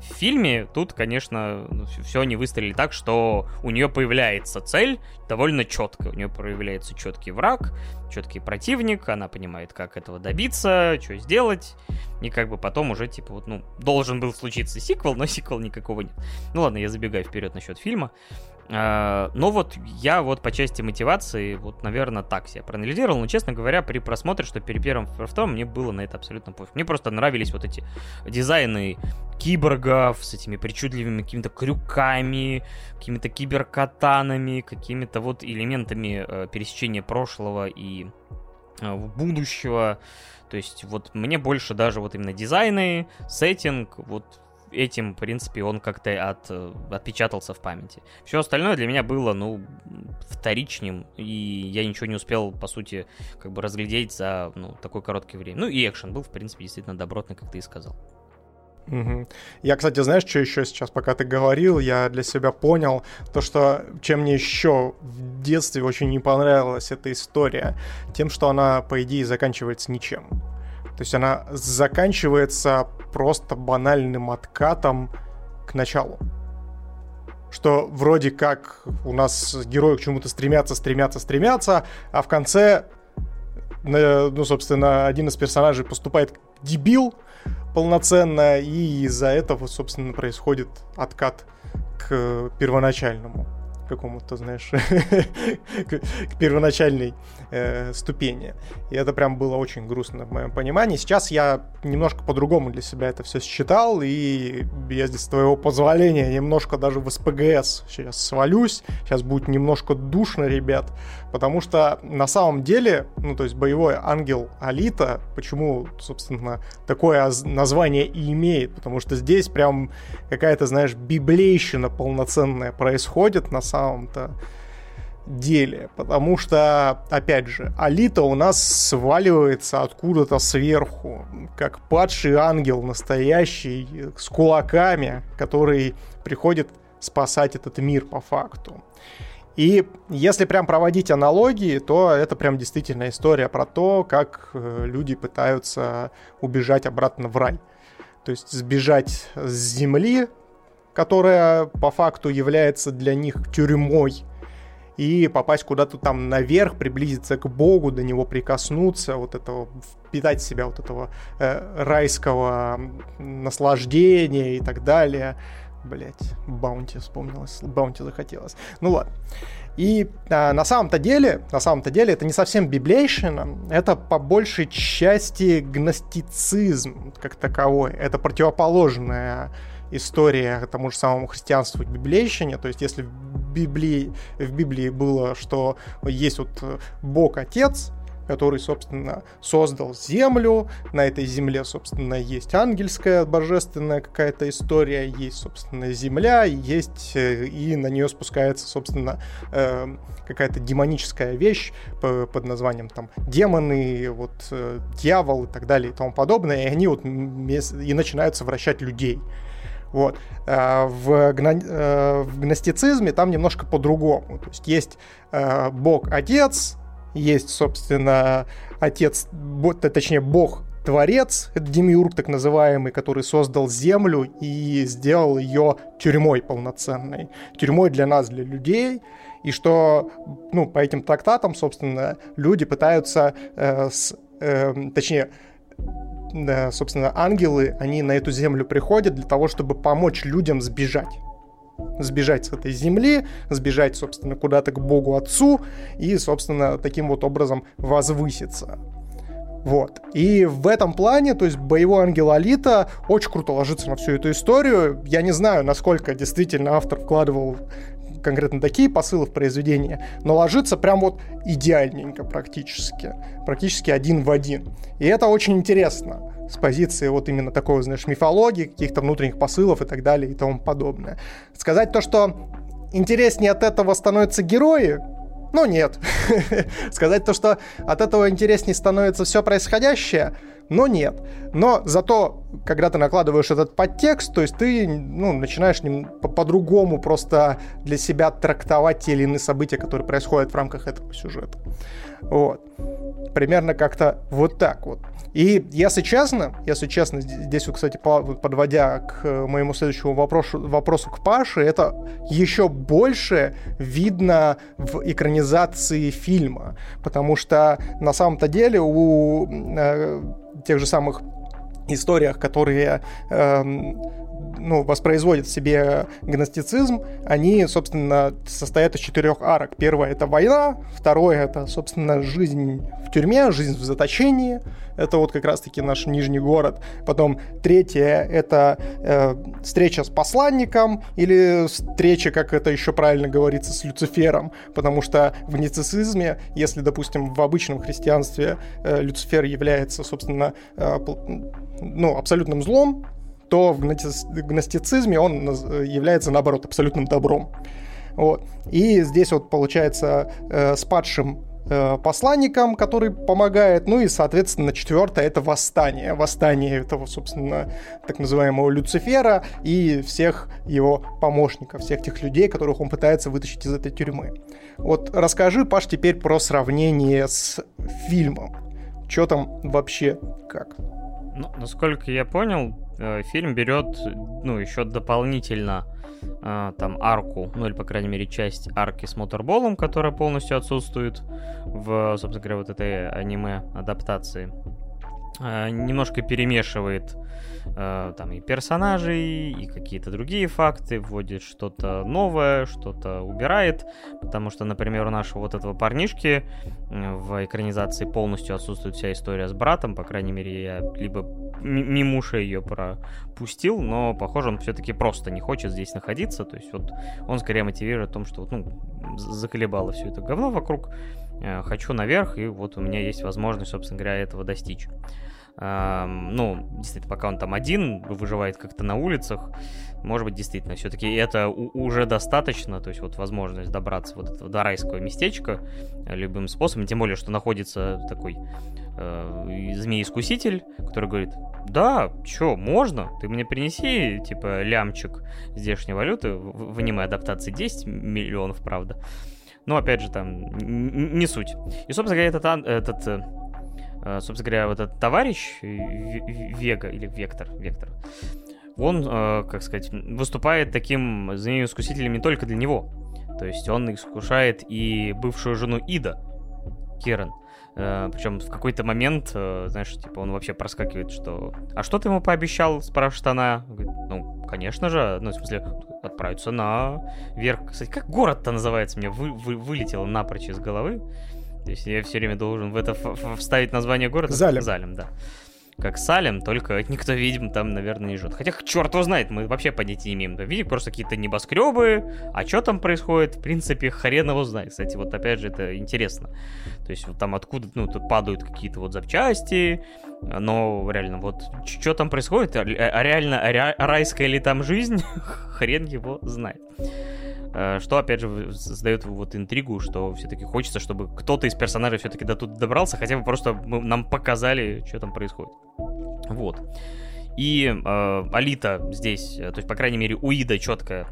В фильме тут, конечно, ну, все не выстрелили так, что у нее появляется цель довольно четко. У нее появляется четкий враг, четкий противник, она понимает, как этого добиться, что сделать. И как бы потом уже, типа, вот, ну, должен был случиться сиквел, но <laughs> сиквел никакого нет. Ну ладно, я забегаю вперед насчет фильма. А, но вот я вот по части мотивации, вот, наверное, так себя проанализировал. Но, честно говоря, при просмотре, что при первом и втором, мне было на это абсолютно пофиг. Мне просто нравились вот эти дизайны киборгов с этими причудливыми какими-то крюками, какими-то киберкатанами, какими-то вот элементами э, пересечения прошлого и э, будущего. То есть вот мне больше даже вот именно дизайны, сеттинг, вот этим, в принципе, он как-то от, э, отпечатался в памяти. Все остальное для меня было, ну, вторичним, и я ничего не успел, по сути, как бы разглядеть за, ну, такое короткое время. Ну, и экшен был, в принципе, действительно добротный, как ты и сказал. Угу. Я, кстати, знаешь, что еще сейчас, пока ты говорил, я для себя понял, то, что чем мне еще в детстве очень не понравилась эта история, тем, что она, по идее, заканчивается ничем. То есть она заканчивается просто банальным откатом к началу. Что вроде как у нас герои к чему-то стремятся, стремятся, стремятся, а в конце, ну, собственно, один из персонажей поступает дебил полноценно, и из-за этого, собственно, происходит откат к первоначальному какому-то, знаешь, <laughs> к первоначальной э, ступени. И это прям было очень грустно в моем понимании. Сейчас я немножко по-другому для себя это все считал, и я здесь, с твоего позволения, немножко даже в СПГС сейчас свалюсь. Сейчас будет немножко душно, ребят, потому что на самом деле, ну, то есть боевой ангел Алита, почему, собственно, такое название и имеет, потому что здесь прям какая-то, знаешь, библейщина полноценная происходит на самом-то деле, потому что, опять же, Алита у нас сваливается откуда-то сверху, как падший ангел настоящий, с кулаками, который приходит спасать этот мир по факту. И если прям проводить аналогии, то это прям действительно история про то, как э, люди пытаются убежать обратно в рай. То есть сбежать с земли, которая по факту является для них тюрьмой, и попасть куда-то там наверх, приблизиться к Богу, до него прикоснуться, вот этого, впитать в себя вот этого э, райского наслаждения и так далее. Блять, Баунти вспомнилось, Баунти захотелось. Ну ладно. И а, на самом-то деле, на самом-то деле, это не совсем библейщина, это по большей части гностицизм как таковой. Это противоположная история тому же самому христианству и библейщине. То есть, если в Библии, в Библии было, что есть вот Бог Отец, который, собственно, создал землю. На этой земле, собственно, есть ангельская, божественная какая-то история, есть, собственно, земля, есть, э, и на нее спускается, собственно, э, какая-то демоническая вещь под названием там демоны, вот э, дьявол и так далее и тому подобное, и они вот и начинают совращать людей. Вот. В, гна... в гностицизме там немножко по-другому. То есть есть Бог-Отец, есть, собственно, отец, точнее, бог Творец, это Демиург так называемый, который создал Землю и сделал ее тюрьмой полноценной. Тюрьмой для нас, для людей. И что, ну, по этим трактатам, собственно, люди пытаются, э, с, э, точнее, собственно, ангелы, они на эту землю приходят для того, чтобы помочь людям сбежать сбежать с этой земли, сбежать, собственно, куда-то к Богу Отцу и, собственно, таким вот образом возвыситься. Вот. И в этом плане, то есть боевой ангел Алита очень круто ложится на всю эту историю. Я не знаю, насколько действительно автор вкладывал конкретно такие посылы в произведение, но ложится прям вот идеальненько практически. Практически один в один. И это очень интересно с позиции вот именно такой, знаешь, мифологии, каких-то внутренних посылов и так далее и тому подобное. Сказать то, что интереснее от этого становятся герои, ну нет. <laughs> Сказать то, что от этого интереснее становится все происходящее, но нет. Но зато, когда ты накладываешь этот подтекст, то есть ты ну, начинаешь по-другому просто для себя трактовать те или иные события, которые происходят в рамках этого сюжета. Вот. Примерно как-то вот так вот. И если честно, если честно, здесь, вот, кстати, подводя к моему следующему вопросу, вопросу к Паше, это еще больше видно в экранизации фильма. Потому что на самом-то деле у э, тех же самых историях, которые э, ну, воспроизводят в себе гностицизм, они, собственно, состоят из четырех арок. Первое — это война, второе — это, собственно, жизнь в тюрьме, жизнь в заточении, это вот как раз-таки наш нижний город. Потом третье — это э, встреча с посланником, или встреча, как это еще правильно говорится, с Люцифером, потому что в гностицизме, если, допустим, в обычном христианстве э, Люцифер является, собственно, э, ну, абсолютным злом, то в гностицизме он является, наоборот, абсолютным добром. Вот. И здесь вот получается э, с падшим э, посланником, который помогает. Ну и, соответственно, четвертое это восстание. Восстание этого, собственно, так называемого Люцифера и всех его помощников, всех тех людей, которых он пытается вытащить из этой тюрьмы. Вот расскажи, Паш, теперь про сравнение с фильмом. Что там вообще как? Ну, насколько я понял, фильм берет, ну, еще дополнительно э, там арку, ну или, по крайней мере, часть арки с моторболом, которая полностью отсутствует в, собственно говоря, вот этой аниме-адаптации. Э, немножко перемешивает э, там и персонажей, и какие-то другие факты, вводит что-то новое, что-то убирает, потому что, например, у нашего вот этого парнишки э, в экранизации полностью отсутствует вся история с братом, по крайней мере, я либо мимуша ее пропустил, но, похоже, он все-таки просто не хочет здесь находиться, то есть вот он скорее мотивирует о том, что вот, ну, заколебало все это говно вокруг, хочу наверх, и вот у меня есть возможность, собственно говоря, этого достичь. ну, действительно, пока он там один, выживает как-то на улицах, может быть, действительно, все-таки это уже достаточно, то есть вот возможность добраться вот этого до райского местечка любым способом, тем более, что находится такой э, змей-искуситель, который говорит, да, чё, можно, ты мне принеси, типа, лямчик здешней валюты, в аниме адаптации 10 миллионов, правда, но, опять же, там, не суть. И, собственно говоря, этот, этот э, э, собственно говоря, вот этот товарищ Вега, или Вектор, Вектор, он, э, как сказать, выступает таким змеем-искусителем не только для него. То есть он искушает и бывшую жену Ида, Керен. Причем в какой-то момент, знаешь, типа он вообще проскакивает, что «А что ты ему пообещал?» спрашивает она. Говорит, ну, конечно же, ну, в смысле, отправиться на верх. Кстати, как город-то называется? Мне вы, вы, вылетело напрочь из головы. То есть я все время должен в это вставить название города. Залем. Залем, да как Салем, только никто, видимо, там, наверное, не живет. Хотя, черт его знает, мы вообще понятия не имеем. Видим просто какие-то небоскребы, а что там происходит, в принципе, хрен его знает. Кстати, вот опять же, это интересно. То есть вот там откуда, ну, тут падают какие-то вот запчасти, но реально, вот что там происходит, а, а реально, а райская ли там жизнь, <laughs> хрен его знает. Э, что, опять же, создает вот интригу, что все-таки хочется, чтобы кто-то из персонажей все-таки до тут добрался, хотя бы просто нам показали, что там происходит. Вот. И э, Алита здесь, э, то есть, по крайней мере, у Ида четкая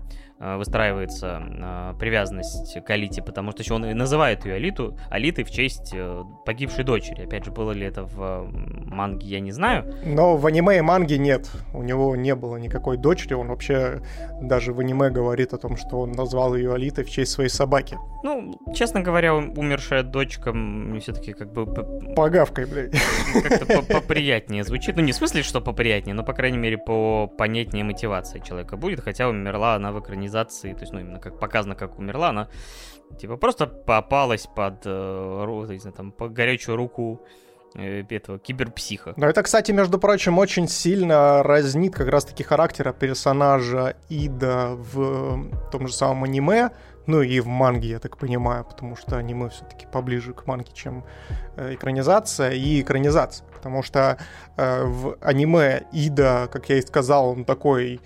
выстраивается э, привязанность к Алите, потому что еще он и называет ее Алиту, Алитой в честь э, погибшей дочери. Опять же, было ли это в манге, я не знаю. Но в аниме и манге нет. У него не было никакой дочери. Он вообще даже в аниме говорит о том, что он назвал ее Алитой в честь своей собаки. Ну, честно говоря, умершая дочка мне все-таки как бы... Погавкой, блядь. Как-то <laughs> поприятнее звучит. Ну, не в смысле, что поприятнее, но, по крайней мере, по понятнее мотивация человека будет, хотя умерла она в экранизации организации, то есть, ну, именно как показано, как умерла, она типа просто попалась под, э, знаю, там, по горячую руку э, этого киберпсиха. Но это, кстати, между прочим, очень сильно разнит как раз-таки характера персонажа Ида в том же самом аниме, ну и в манге, я так понимаю, потому что аниме все-таки поближе к манге, чем э, экранизация и экранизация. Потому что э, в аниме Ида, как я и сказал, он такой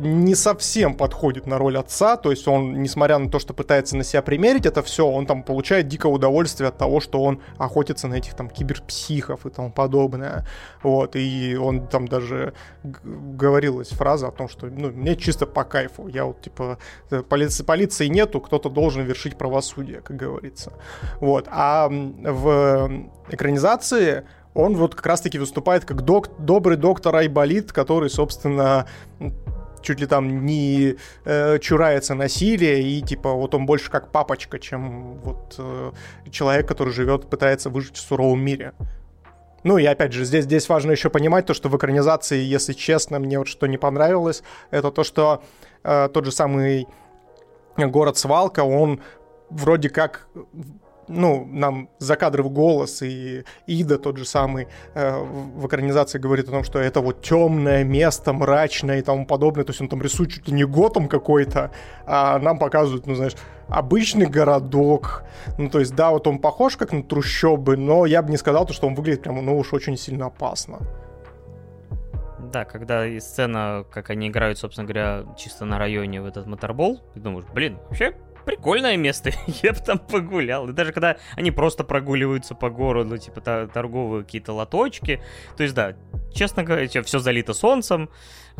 не совсем подходит на роль отца, то есть он, несмотря на то, что пытается на себя примерить это все, он там получает дикое удовольствие от того, что он охотится на этих там киберпсихов и тому подобное, вот, и он там даже говорилась фраза о том, что, ну, мне чисто по кайфу, я вот, типа, э, полиции, полиции нету, кто-то должен вершить правосудие, как говорится, вот, а в экранизации он вот как раз-таки выступает как док, добрый доктор Айболит, который, собственно, чуть ли там не э, чурается насилия, и типа вот он больше как папочка, чем вот э, человек, который живет, пытается выжить в суровом мире. Ну и опять же, здесь, здесь важно еще понимать то, что в экранизации, если честно, мне вот что не понравилось, это то, что э, тот же самый город Свалка, он вроде как ну, нам закадровый голос и Ида тот же самый э, в экранизации говорит о том, что это вот темное место, мрачное и тому подобное. То есть он там рисует чуть ли не готом какой-то, а нам показывают, ну, знаешь, обычный городок. Ну, то есть, да, вот он похож как на трущобы, но я бы не сказал, то, что он выглядит прямо, ну, уж очень сильно опасно. Да, когда и сцена, как они играют, собственно говоря, чисто на районе в этот моторбол, ты думаешь, блин, вообще прикольное место, <laughs> я бы там погулял. И даже когда они просто прогуливаются по городу, типа торговые какие-то лоточки. То есть, да, честно говоря, все залито солнцем.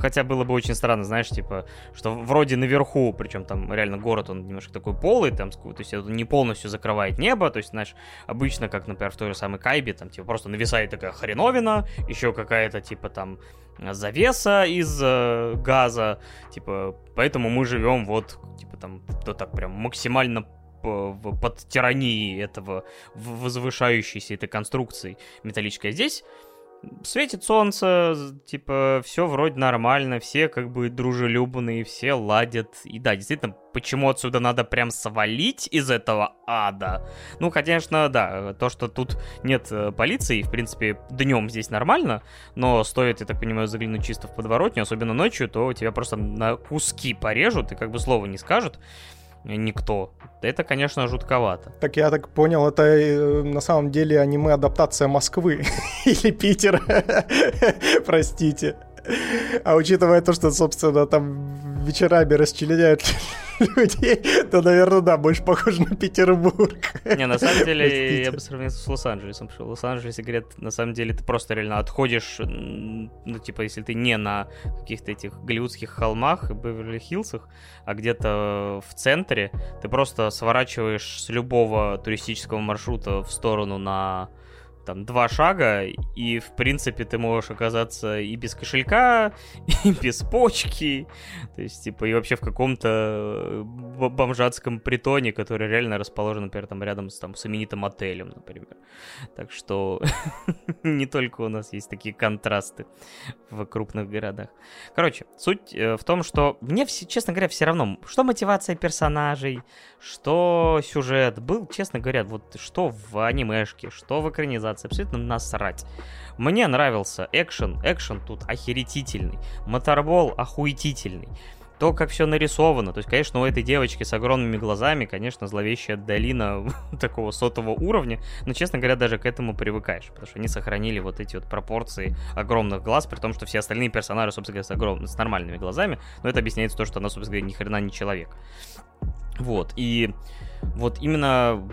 Хотя было бы очень странно, знаешь, типа, что вроде наверху, причем там реально город, он немножко такой полый, там, то есть это не полностью закрывает небо, то есть, знаешь, обычно, как, например, в той же самой Кайбе, там, типа, просто нависает такая хреновина, еще какая-то, типа, там, завеса из э, газа, типа, поэтому мы живем вот, типа, там, то так прям максимально под тиранией этого возвышающейся этой конструкции металлической. Здесь светит солнце, типа, все вроде нормально, все как бы дружелюбные, все ладят. И да, действительно, почему отсюда надо прям свалить из этого ада? Ну, конечно, да, то, что тут нет э, полиции, в принципе, днем здесь нормально, но стоит, я так понимаю, заглянуть чисто в подворотню, особенно ночью, то тебя просто на куски порежут и как бы слова не скажут. Никто. Это, конечно, жутковато. Так я так понял, это э, на самом деле аниме-адаптация Москвы <laughs> или Питера. <laughs> Простите. А учитывая то, что, собственно, там вечерами расчленяют <laughs> людей, то, наверное, да, больше похоже на Петербург. Не, на самом деле, <laughs> я бы сравнил с Лос-Анджелесом, что в Лос-Анджелесе, говорят, на самом деле ты просто реально отходишь, ну, типа, если ты не на каких-то этих голливудских холмах, Беверли-Хиллсах, а где-то в центре, ты просто сворачиваешь с любого туристического маршрута в сторону на там два шага, и в принципе ты можешь оказаться и без кошелька, <laughs> и без почки, то есть типа и вообще в каком-то э, бомжатском притоне, который реально расположен, например, там рядом с там с именитым отелем, например. Так что <laughs> не только у нас есть такие контрасты в крупных городах. Короче, суть э, в том, что мне, честно говоря, все равно, что мотивация персонажей, что сюжет был, честно говоря, вот что в анимешке, что в экранизации, абсолютно насрать. Мне нравился экшен, экшен тут охерительный, моторбол охуетительный. То, как все нарисовано, то есть, конечно, у этой девочки с огромными глазами, конечно, зловещая долина <laughs> такого сотого уровня, но, честно говоря, даже к этому привыкаешь, потому что они сохранили вот эти вот пропорции огромных глаз, при том, что все остальные персонажи, собственно говоря, с, огром... с нормальными глазами, но это объясняется то, что она, собственно говоря, ни хрена не человек. Вот, и вот именно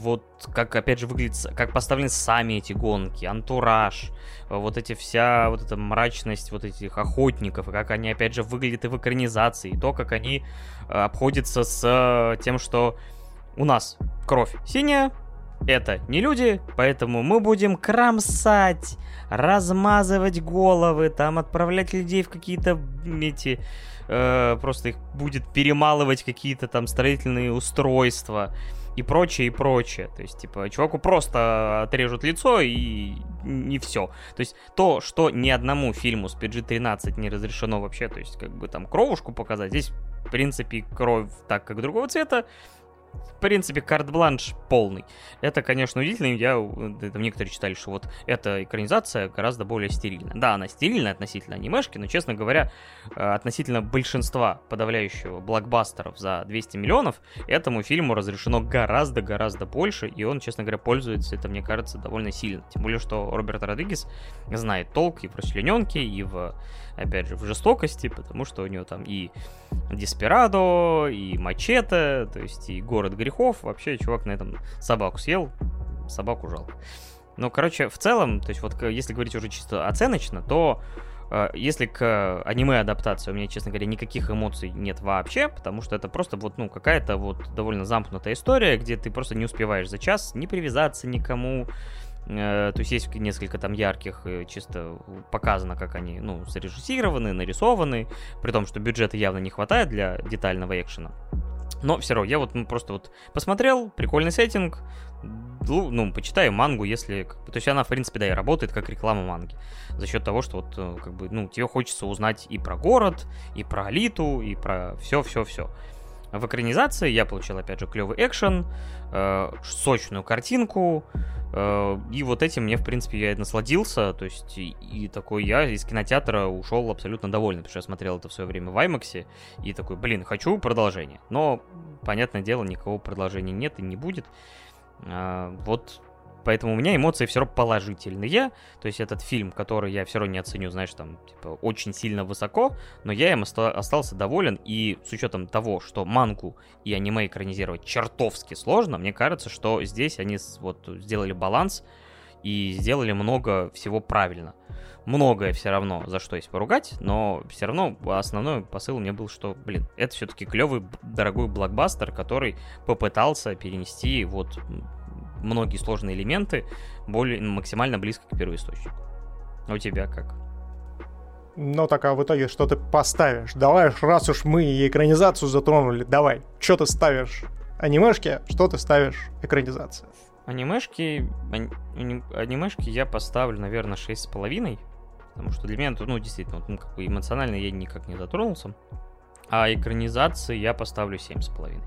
вот как, опять же, выглядит, как поставлены сами эти гонки, антураж, вот эти вся, вот эта мрачность вот этих охотников, как они, опять же, выглядят и в экранизации, и то, как они э, обходятся с э, тем, что у нас кровь синяя, это не люди, поэтому мы будем кромсать, размазывать головы, там отправлять людей в какие-то эти э, просто их будет перемалывать какие-то там строительные устройства и прочее, и прочее. То есть, типа, чуваку просто отрежут лицо и не все. То есть, то, что ни одному фильму с PG-13 не разрешено вообще, то есть, как бы там кровушку показать, здесь, в принципе, кровь так, как другого цвета, в принципе, карт-бланш полный. Это, конечно, удивительно. Я, там некоторые читали, что вот эта экранизация гораздо более стерильная. Да, она стерильная относительно анимешки, но, честно говоря, э, относительно большинства подавляющего блокбастеров за 200 миллионов, этому фильму разрешено гораздо-гораздо больше, и он, честно говоря, пользуется, это, мне кажется, довольно сильно. Тем более, что Роберт Родригес знает толк и в расчлененке, и в опять же, в жестокости, потому что у него там и Деспирадо, и Мачете, то есть и Город грехов. Вообще, чувак на этом собаку съел, собаку жалко. Ну, короче, в целом, то есть вот если говорить уже чисто оценочно, то э, если к аниме-адаптации у меня, честно говоря, никаких эмоций нет вообще, потому что это просто вот, ну, какая-то вот довольно замкнутая история, где ты просто не успеваешь за час не привязаться никому, Э, то есть есть несколько там ярких, э, чисто показано, как они, ну, срежиссированы, нарисованы, при том, что бюджета явно не хватает для детального экшена. Но все равно, я вот ну, просто вот посмотрел, прикольный сеттинг, ну, почитаю мангу, если... То есть она, в принципе, да, и работает как реклама манги. За счет того, что вот, э, как бы, ну, тебе хочется узнать и про город, и про Алиту, и про все-все-все. В экранизации я получил, опять же, клевый экшен, э, сочную картинку, и вот этим мне, в принципе, я насладился, то есть, и, и такой я из кинотеатра ушел абсолютно довольный, потому что я смотрел это в свое время в IMAX, и такой, блин, хочу продолжение. Но, понятное дело, никакого продолжения нет и не будет. Э, вот Поэтому у меня эмоции все равно положительные. То есть этот фильм, который я все равно не оценю, знаешь, там, типа, очень сильно высоко, но я им оста- остался доволен. И с учетом того, что мангу и аниме экранизировать чертовски сложно, мне кажется, что здесь они вот сделали баланс и сделали много всего правильно. Многое все равно, за что есть поругать, но все равно основной посыл мне был, что, блин, это все-таки клевый, дорогой блокбастер, который попытался перенести вот многие сложные элементы более максимально близко к первоисточнику. А у тебя как? Ну так, а в итоге что ты поставишь? Давай, раз уж мы и экранизацию затронули, давай, что ты ставишь анимешки, что ты ставишь экранизации? Анимешки, ани, анимешки я поставлю, наверное, 6,5, потому что для меня, ну, действительно, ну, как бы эмоционально я никак не затронулся, а экранизации я поставлю 7,5.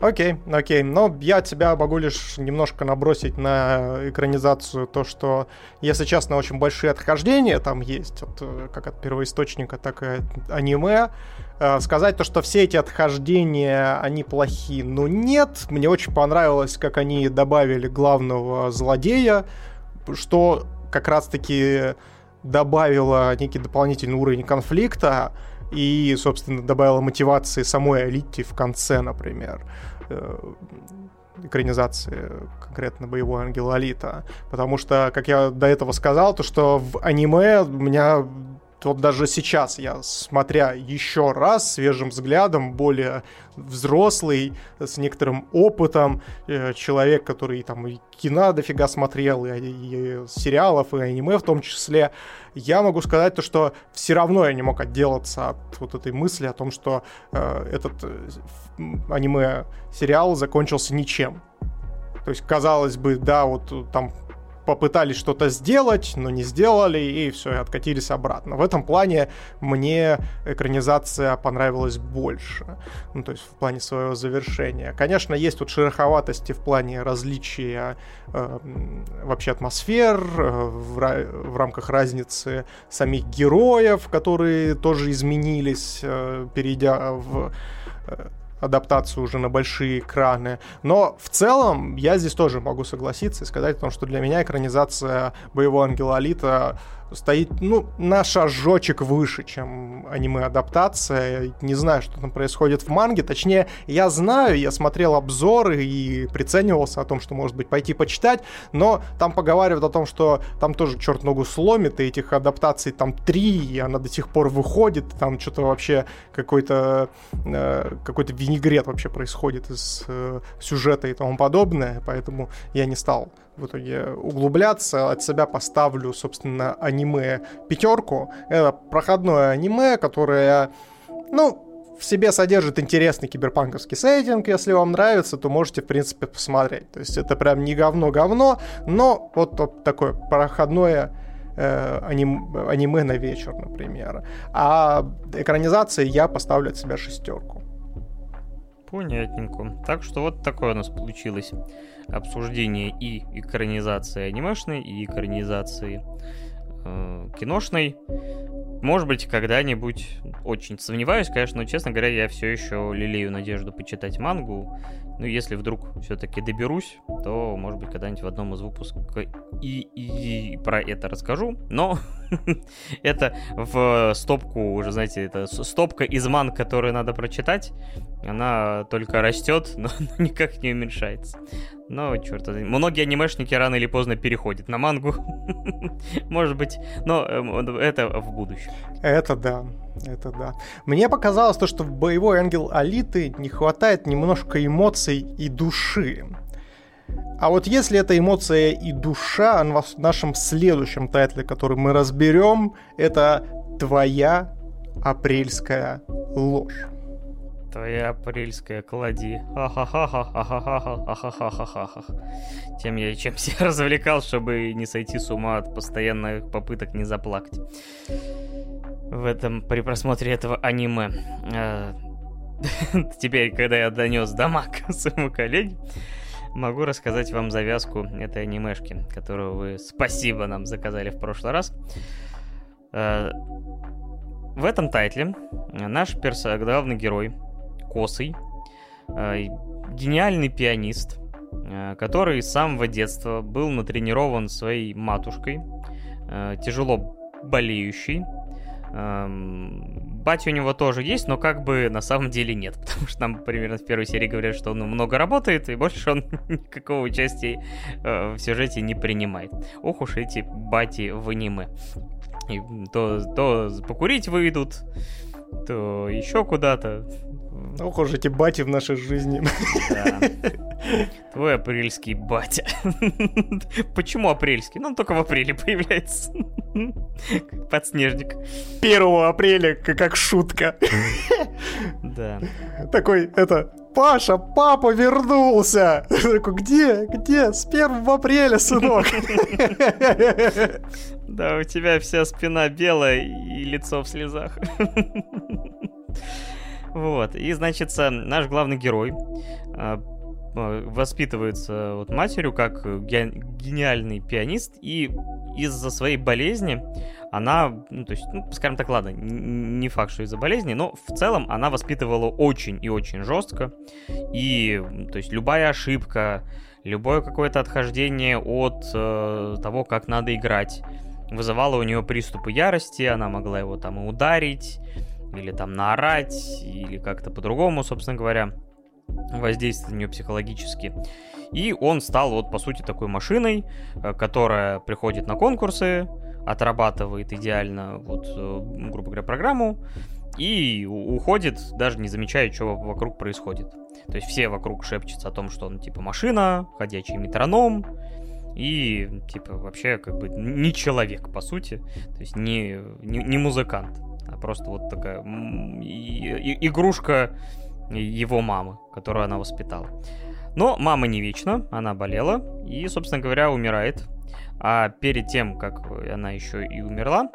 Окей, окей. Но я тебя могу лишь немножко набросить на экранизацию то, что, если честно, очень большие отхождения там есть, вот, э, как от первоисточника, так и от аниме. Э, сказать то, что все эти отхождения, они плохие, ну нет. Мне очень понравилось, как они добавили главного злодея, что как раз-таки добавило некий дополнительный уровень конфликта и, собственно, добавило мотивации самой Алитти в конце, например. Э, экранизации конкретно боевой ангел Алита. Потому что, как я до этого сказал, то что в аниме у меня вот даже сейчас я, смотря еще раз свежим взглядом, более взрослый, с некоторым опытом, э, человек, который там и кино дофига смотрел, и, и сериалов, и аниме в том числе, я могу сказать то, что все равно я не мог отделаться от вот этой мысли о том, что э, этот э, аниме-сериал закончился ничем. То есть, казалось бы, да, вот там попытались что-то сделать, но не сделали, и все, и откатились обратно. В этом плане мне экранизация понравилась больше, ну, то есть в плане своего завершения. Конечно, есть тут шероховатости в плане различия э, вообще атмосфер, э, в, в рамках разницы самих героев, которые тоже изменились, э, перейдя в э, адаптацию уже на большие экраны. Но в целом я здесь тоже могу согласиться и сказать о том, что для меня экранизация «Боевого ангела Алита» стоит, ну, на шажочек выше, чем аниме-адаптация. Не знаю, что там происходит в манге. Точнее, я знаю, я смотрел обзоры и приценивался о том, что, может быть, пойти почитать, но там поговаривают о том, что там тоже черт ногу сломит, и этих адаптаций там три, и она до сих пор выходит, там что-то вообще какой-то э, какой-то винегрет вообще происходит из э, сюжета и тому подобное, поэтому я не стал в итоге углубляться. От себя поставлю, собственно, аниме пятерку. Это проходное аниме, которое, ну, в себе содержит интересный киберпанковский сеттинг. Если вам нравится, то можете, в принципе, посмотреть. То есть это прям не говно-говно, но вот, вот такое проходное э, аним, аниме на вечер, например. А экранизации я поставлю от себя шестерку. Понятненько. Так что вот такое у нас получилось обсуждение и экранизации анимешной, и экранизации э, киношной. Может быть, когда-нибудь очень сомневаюсь, конечно, но, честно говоря, я все еще лелею надежду почитать мангу. Ну, если вдруг все-таки доберусь, то, может быть, когда-нибудь в одном из выпусков и, и, и про это расскажу. Но <laughs> это в стопку, уже, знаете, это стопка из манг, которую надо прочитать. Она только растет, но <laughs> никак не уменьшается. Но, черт, многие анимешники рано или поздно переходят на мангу. <laughs> Может быть, но эм, это в будущем. Это да, это да. Мне показалось то, что в «Боевой ангел Алиты» не хватает немножко эмоций и души. А вот если эта эмоция и душа в нашем следующем тайтле, который мы разберем, это твоя апрельская ложь твоя апрельская клади. Тем я и чем себя <laughs> развлекал, чтобы не сойти с ума от постоянных попыток не заплакать. В этом, при просмотре этого аниме. Э, <laughs> теперь, когда я донес дамаг <laughs> своему коллеге, могу рассказать вам завязку этой анимешки, которую вы спасибо нам заказали в прошлый раз. Э, в этом тайтле наш персонаж, главный герой, Косый, э, гениальный пианист, э, который с самого детства был натренирован своей матушкой, э, тяжело болеющий. Эм, батя у него тоже есть, но как бы на самом деле нет, <laughs> потому что нам примерно в первой серии говорят, что он много работает, и больше он <laughs> никакого участия в сюжете не принимает. Ох уж эти бати в аниме. То, то покурить выйдут, то еще куда-то. Ох уж эти бати в нашей жизни. Да. Твой апрельский батя. Почему апрельский? Ну, он только в апреле появляется. Подснежник. 1 апреля, как шутка. Да. Такой, это, Паша, папа вернулся. Такой, где? Где? С 1 апреля, сынок. Да, у тебя вся спина белая и лицо в слезах. Вот, и, значит, наш главный герой а, а, воспитывается вот матерью как гениальный пианист, и из-за своей болезни она, ну, то есть, ну, скажем так, ладно, не факт, что из-за болезни, но в целом она воспитывала очень и очень жестко, и, то есть, любая ошибка, любое какое-то отхождение от э, того, как надо играть, вызывало у нее приступы ярости, она могла его там и ударить, или там наорать, или как-то по-другому, собственно говоря, воздействовать на нее психологически. И он стал вот, по сути, такой машиной, э, которая приходит на конкурсы, отрабатывает идеально, вот, э, грубо говоря, программу, и уходит, даже не замечая, что вокруг происходит. То есть все вокруг шепчутся о том, что он типа машина, ходячий метроном, и типа вообще как бы не человек, по сути. То есть не, не, не музыкант, а просто вот такая игрушка его мамы, которую она воспитала. Но мама не вечна, она болела и, собственно говоря, умирает. А перед тем, как она еще и умерла,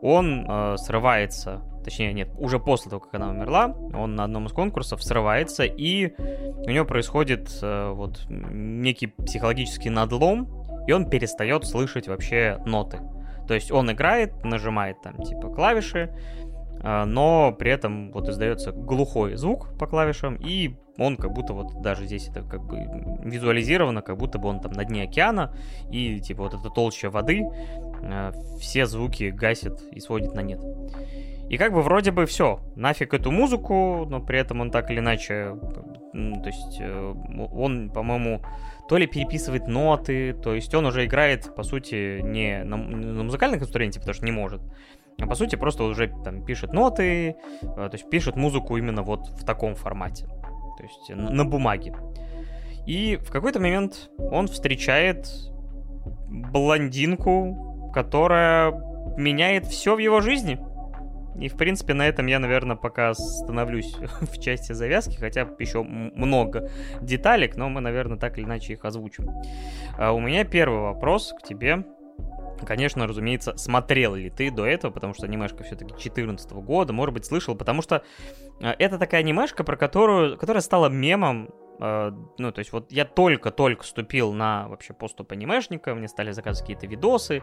он э, срывается, точнее, нет, уже после того, как она умерла, он на одном из конкурсов срывается, и у него происходит э, вот некий психологический надлом, и он перестает слышать вообще ноты. То есть он играет, нажимает там типа клавиши, э, но при этом вот издается глухой звук по клавишам, и он как будто вот даже здесь это как бы визуализировано, как будто бы он там на дне океана, и типа вот эта толща воды э, все звуки гасит и сводит на нет. И как бы вроде бы все, нафиг эту музыку, но при этом он так или иначе, то есть э, он, по-моему, то ли переписывает ноты, то есть он уже играет, по сути, не на, на музыкальных инструменте, потому что не может, а по сути просто уже там пишет ноты, э, то есть пишет музыку именно вот в таком формате то есть на бумаге. И в какой-то момент он встречает блондинку, которая меняет все в его жизни. И, в принципе, на этом я, наверное, пока остановлюсь <laughs> в части завязки, хотя еще много деталек, но мы, наверное, так или иначе их озвучим. А у меня первый вопрос к тебе. Конечно, разумеется, смотрел ли ты до этого, потому что анимешка все-таки 2014 года, может быть, слышал, потому что э, это такая анимешка, про которую, которая стала мемом, э, ну, то есть вот я только-только вступил на вообще поступ анимешника, мне стали заказывать какие-то видосы,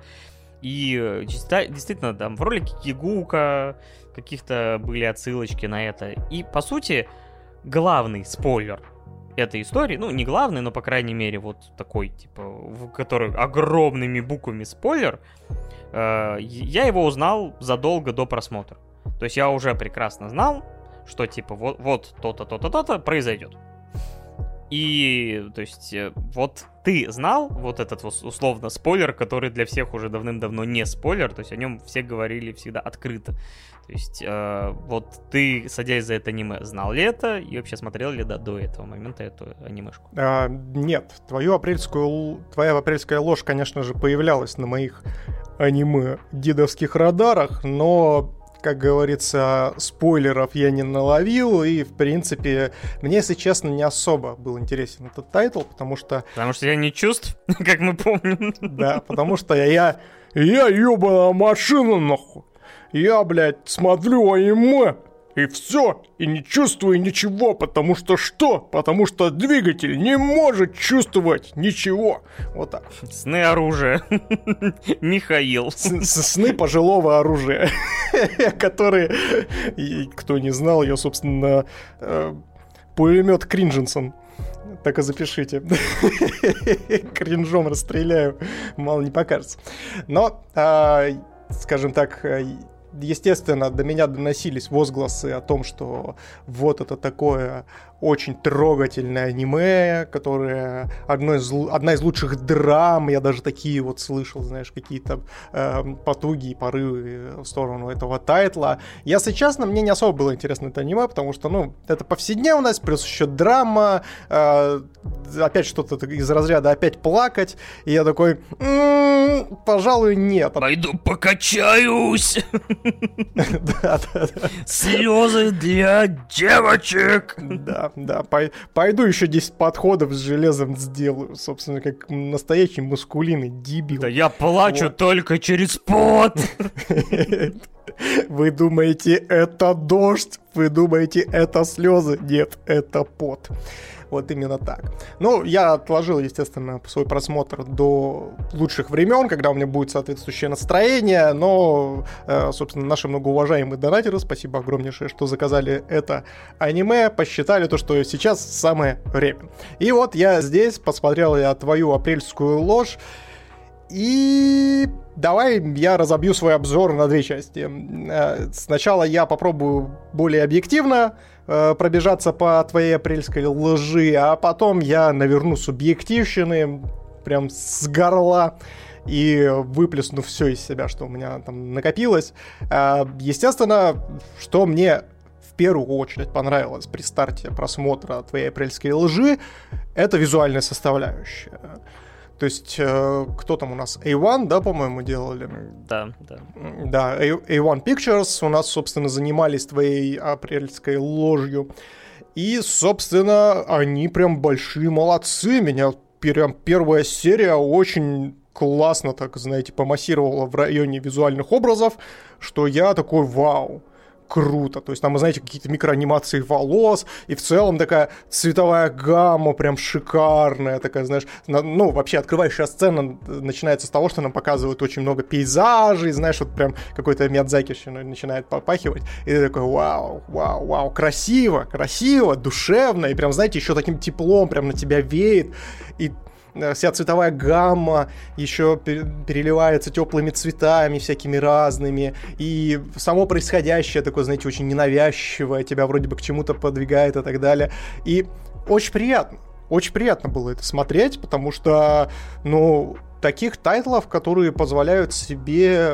и э, действительно, там в ролике Кигука каких-то были отсылочки на это. И, по сути, главный спойлер этой истории, ну, не главный, но, по крайней мере, вот такой, типа, в который огромными буквами спойлер, э, я его узнал задолго до просмотра. То есть я уже прекрасно знал, что, типа, вот, вот то-то, то-то, то-то произойдет. И, то есть, э, вот ты знал вот этот условно спойлер, который для всех уже давным-давно не спойлер, то есть о нем все говорили всегда открыто. То есть, э, вот ты, садясь за это аниме, знал ли это и вообще смотрел ли да, до этого момента эту анимешку? А, нет, твою апрельскую, твоя апрельская ложь, конечно же, появлялась на моих аниме дедовских радарах, но как говорится, спойлеров я не наловил, и, в принципе, мне, если честно, не особо был интересен этот тайтл, потому что... Потому что я не чувств, <laughs> как мы помним. Да, потому что я... Я ебаная машина, нахуй. Я, блядь, смотрю аниме, и все, и не чувствую ничего, потому что что? Потому что двигатель не может чувствовать ничего. Вот так. Сны оружия. <laughs> Михаил. Сны пожилого оружия, <laughs> которые, кто не знал, я, собственно, э, пулемет Кринжинсон. Так и запишите. <laughs> Кринжом расстреляю, мало не покажется. Но, а, скажем так, э, естественно, до меня доносились возгласы о том, что вот это такое очень трогательное аниме, которое одно из, одна из лучших драм, я даже такие вот слышал, знаешь, какие-то э, потуги и порывы в сторону этого тайтла. Если честно, мне не особо было интересно это аниме, потому что, ну, это повседневность, плюс еще драма, э, опять что-то из разряда опять плакать, и я такой, м-м, пожалуй, нет. Пойду покачаюсь. <laughs> Слезы для девочек. Да, да, пойду еще 10 подходов с железом сделаю, собственно, как настоящий мускулиный дебил. Да я плачу только через пот. Вы думаете, это дождь? Вы думаете, это слезы? Нет, это пот. Вот именно так. Ну, я отложил, естественно, свой просмотр до лучших времен, когда у меня будет соответствующее настроение, но, э, собственно, наши многоуважаемые донатеры, спасибо огромнейшее, что заказали это аниме, посчитали то, что сейчас самое время. И вот я здесь посмотрел я твою апрельскую ложь, и давай я разобью свой обзор на две части. Э, сначала я попробую более объективно э, пробежаться по твоей апрельской лжи, а потом я наверну субъективщины прям с горла и выплесну все из себя, что у меня там накопилось. Э, естественно, что мне в первую очередь понравилось при старте просмотра твоей апрельской лжи, это визуальная составляющая. То есть, э, кто там у нас? A1, да, по-моему, делали? Да, да. Да, A- A1 Pictures у нас, собственно, занимались твоей апрельской ложью. И, собственно, они прям большие молодцы. Меня прям первая серия очень классно, так, знаете, помассировала в районе визуальных образов, что я такой, вау, круто. То есть там, знаете, какие-то микроанимации волос, и в целом такая цветовая гамма прям шикарная, такая, знаешь, ну, вообще открывающая сцена начинается с того, что нам показывают очень много пейзажей, знаешь, вот прям какой-то Миядзаки начинает попахивать, и ты такой, вау, вау, вау, красиво, красиво, душевно, и прям, знаете, еще таким теплом прям на тебя веет, и вся цветовая гамма еще переливается теплыми цветами всякими разными, и само происходящее такое, знаете, очень ненавязчивое, тебя вроде бы к чему-то подвигает и так далее. И очень приятно. Очень приятно было это смотреть, потому что, ну, таких тайтлов, которые позволяют себе,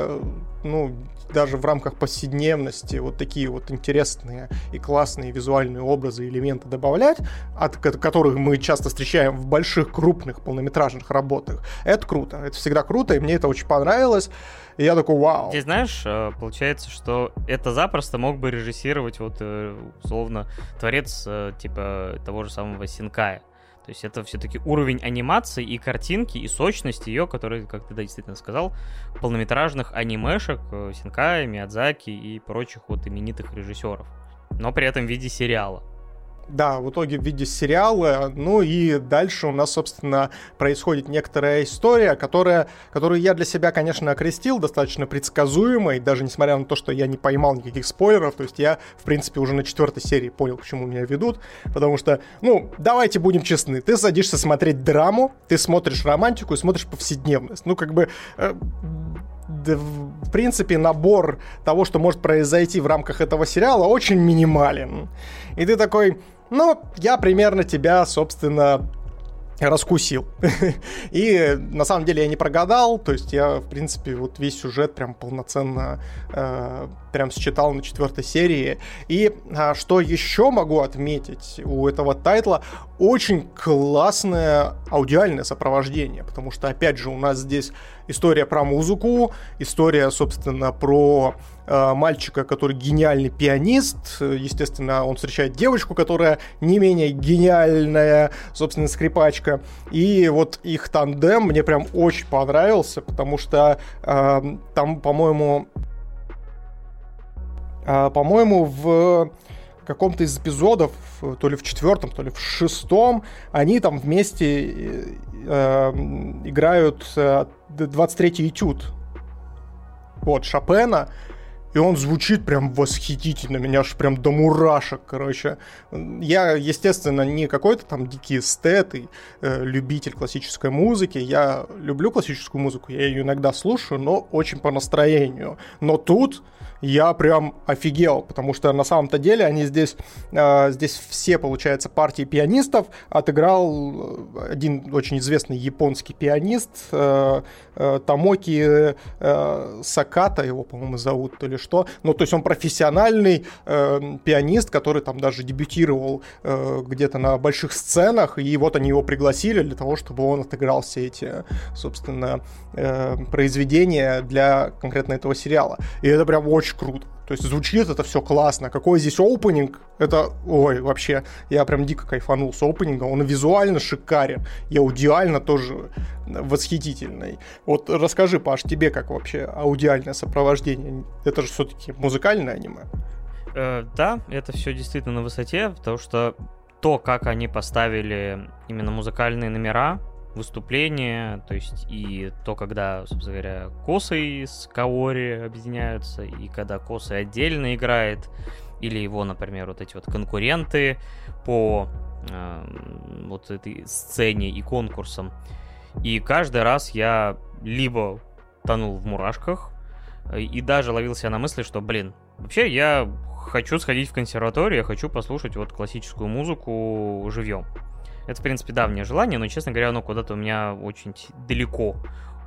ну, даже в рамках повседневности вот такие вот интересные и классные визуальные образы, элементы добавлять, от которых мы часто встречаем в больших, крупных полнометражных работах, это круто. Это всегда круто, и мне это очень понравилось. И я такой, вау. Ты знаешь, э, получается, что это запросто мог бы режиссировать вот э, условно творец э, типа того же самого Синкая. То есть это все-таки уровень анимации и картинки, и сочность ее, который, как ты да, действительно сказал, полнометражных анимешек э, Синкая, Миядзаки и прочих вот именитых режиссеров. Но при этом в виде сериала. Да, в итоге в виде сериала. Ну и дальше у нас, собственно, происходит некоторая история, которая, которую я для себя, конечно, окрестил достаточно предсказуемой, даже несмотря на то, что я не поймал никаких спойлеров. То есть я, в принципе, уже на четвертой серии понял, к чему меня ведут. Потому что, ну, давайте будем честны. Ты садишься смотреть драму, ты смотришь романтику и смотришь повседневность. Ну, как бы... Э, в принципе, набор того, что может произойти в рамках этого сериала, очень минимален. И ты такой, ну, я примерно тебя, собственно, раскусил. <laughs> и на самом деле я не прогадал, то есть я, в принципе, вот весь сюжет прям полноценно э, прям считал на четвертой серии. И а, что еще могу отметить у этого тайтла, очень классное аудиальное сопровождение, потому что, опять же, у нас здесь история про музыку, история, собственно, про э, мальчика, который гениальный пианист, естественно, он встречает девочку, которая не менее гениальная, собственно, скрипачка, и вот их тандем мне прям очень понравился, потому что э, там, по-моему, а, по-моему, в каком-то из эпизодов, то ли в четвертом, то ли в шестом, они там вместе э, э играют э, 23-й этюд. Вот, Шопена. И он звучит прям восхитительно, меня аж прям до мурашек, короче. Я, естественно, не какой-то там дикий эстет и э, любитель классической музыки. Я люблю классическую музыку, я ее иногда слушаю, но очень по настроению. Но тут я прям офигел, потому что на самом-то деле они здесь, э, здесь все, получается, партии пианистов отыграл э, один очень известный японский пианист, э, э, Тамоки Саката, его, по-моему, зовут, то ли что. Ну, то есть он профессиональный пианист, который там даже дебютировал где-то на больших сценах, и вот они его пригласили для того, чтобы он отыграл все эти, собственно, произведения для конкретно этого сериала. И это прям очень очень круто. То есть звучит это все классно. Какой здесь опенинг? Это, ой, вообще, я прям дико кайфанул с опенинга. Он визуально шикарен. И аудиально тоже восхитительный. Вот расскажи, Паш, тебе как вообще аудиальное сопровождение? Это же все-таки музыкальное аниме. Э, да, это все действительно на высоте, потому что то, как они поставили именно музыкальные номера, выступления, то есть и то, когда, собственно говоря, Косы с Каори объединяются, и когда Косы отдельно играет, или его, например, вот эти вот конкуренты по э, вот этой сцене и конкурсам. И каждый раз я либо тонул в мурашках, и даже ловился на мысли, что, блин, вообще я хочу сходить в консерваторию, я хочу послушать вот классическую музыку живьем. Это, в принципе, давнее желание, но, честно говоря, оно куда-то у меня очень далеко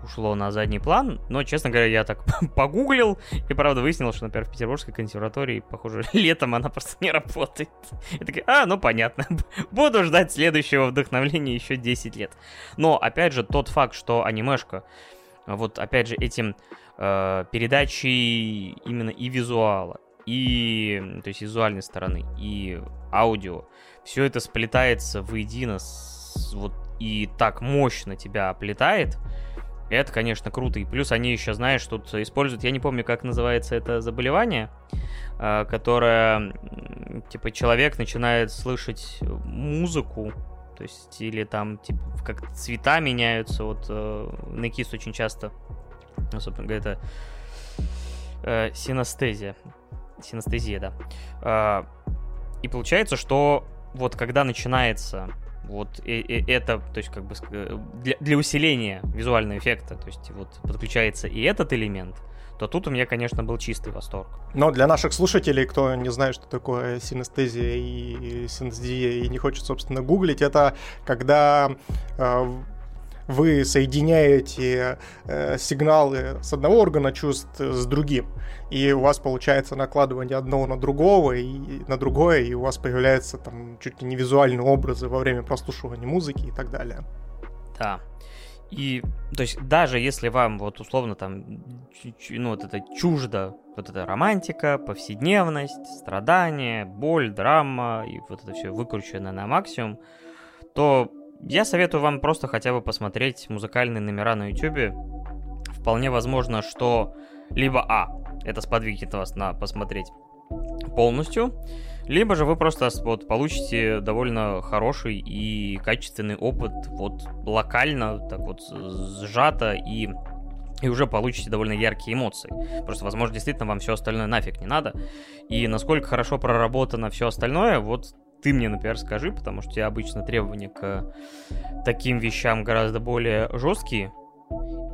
ушло на задний план. Но, честно говоря, я так <laughs> погуглил и, правда, выяснил, что, например, в Петербургской консерватории, похоже, <laughs> летом она просто не работает. И такая, а, ну понятно, <laughs> буду ждать следующего вдохновления еще 10 лет. Но, опять же, тот факт, что анимешка, вот, опять же, этим э, передачей именно и визуала, и, то есть, визуальной стороны, и аудио, все это сплетается воедино с, вот и так мощно тебя оплетает, это, конечно, круто. И плюс они еще, знаешь, тут используют, я не помню, как называется это заболевание, а, которое, типа, человек начинает слышать музыку, то есть, или там, типа, как цвета меняются, вот э, на кис очень часто, ну, это э, синестезия. Синестезия, да. Э, и получается, что вот когда начинается вот и, и это, то есть как бы э, для, для усиления визуального эффекта, то есть вот подключается и этот элемент, то тут у меня, конечно, был чистый восторг. Но для наших слушателей, кто не знает, что такое синестезия и синестезия и не хочет, собственно, гуглить, это когда э, вы соединяете э, сигналы с одного органа чувств с другим, и у вас получается накладывание одного на другого и на другое, и у вас появляются там чуть ли не визуальные образы во время прослушивания музыки и так далее. Да. И, то есть, даже если вам, вот, условно, там, ну, вот это чуждо, вот эта романтика, повседневность, страдания, боль, драма, и вот это все выкручено на максимум, то я советую вам просто хотя бы посмотреть музыкальные номера на YouTube. Вполне возможно, что либо А, это сподвигнет вас на посмотреть полностью, либо же вы просто вот получите довольно хороший и качественный опыт вот локально, так вот сжато и и уже получите довольно яркие эмоции. Просто, возможно, действительно вам все остальное нафиг не надо. И насколько хорошо проработано все остальное, вот ты мне, например, скажи, потому что у тебя обычно требования к таким вещам гораздо более жесткие.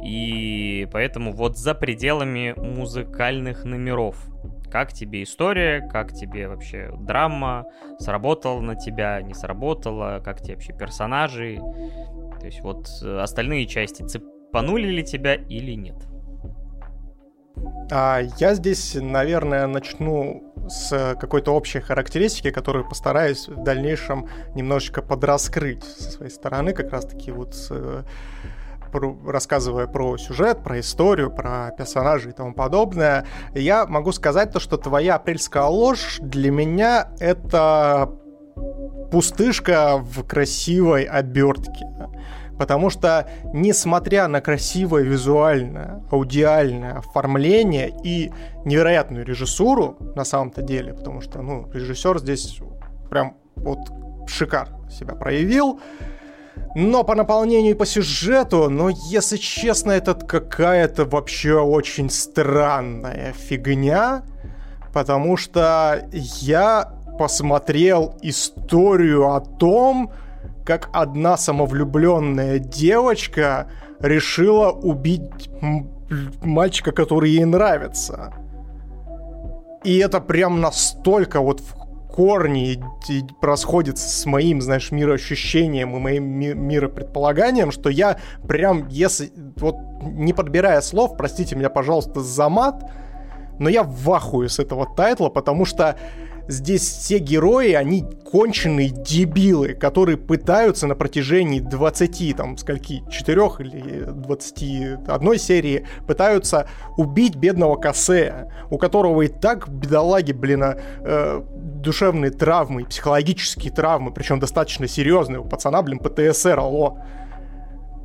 И поэтому вот за пределами музыкальных номеров. Как тебе история, как тебе вообще драма, сработала на тебя, не сработала, как тебе вообще персонажи. То есть вот остальные части цепанули ли тебя или нет. А я здесь, наверное, начну с какой-то общей характеристики, которую постараюсь в дальнейшем немножечко подраскрыть со своей стороны, как раз-таки вот с, про, рассказывая про сюжет, про историю, про персонажей и тому подобное. Я могу сказать то, что твоя апрельская ложь для меня это пустышка в красивой обертке. Потому что, несмотря на красивое визуальное, аудиальное оформление и невероятную режиссуру, на самом-то деле, потому что, ну, режиссер здесь прям вот шикарно себя проявил, но по наполнению и по сюжету, ну, если честно, это какая-то вообще очень странная фигня, потому что я посмотрел историю о том, как одна самовлюбленная девочка решила убить мальчика, который ей нравится. И это прям настолько вот в корне расходится с моим, знаешь, мироощущением и моим ми- миропредполаганием, что я прям, если вот не подбирая слов, простите меня, пожалуйста, за мат, но я в ахуе с этого тайтла, потому что здесь все герои, они конченые дебилы, которые пытаются на протяжении 20, там, скольки, 4 или 21 серии, пытаются убить бедного Касея, у которого и так, бедолаги, блин, а, э, душевные травмы, психологические травмы, причем достаточно серьезные. У пацана, блин, ПТСР, алло.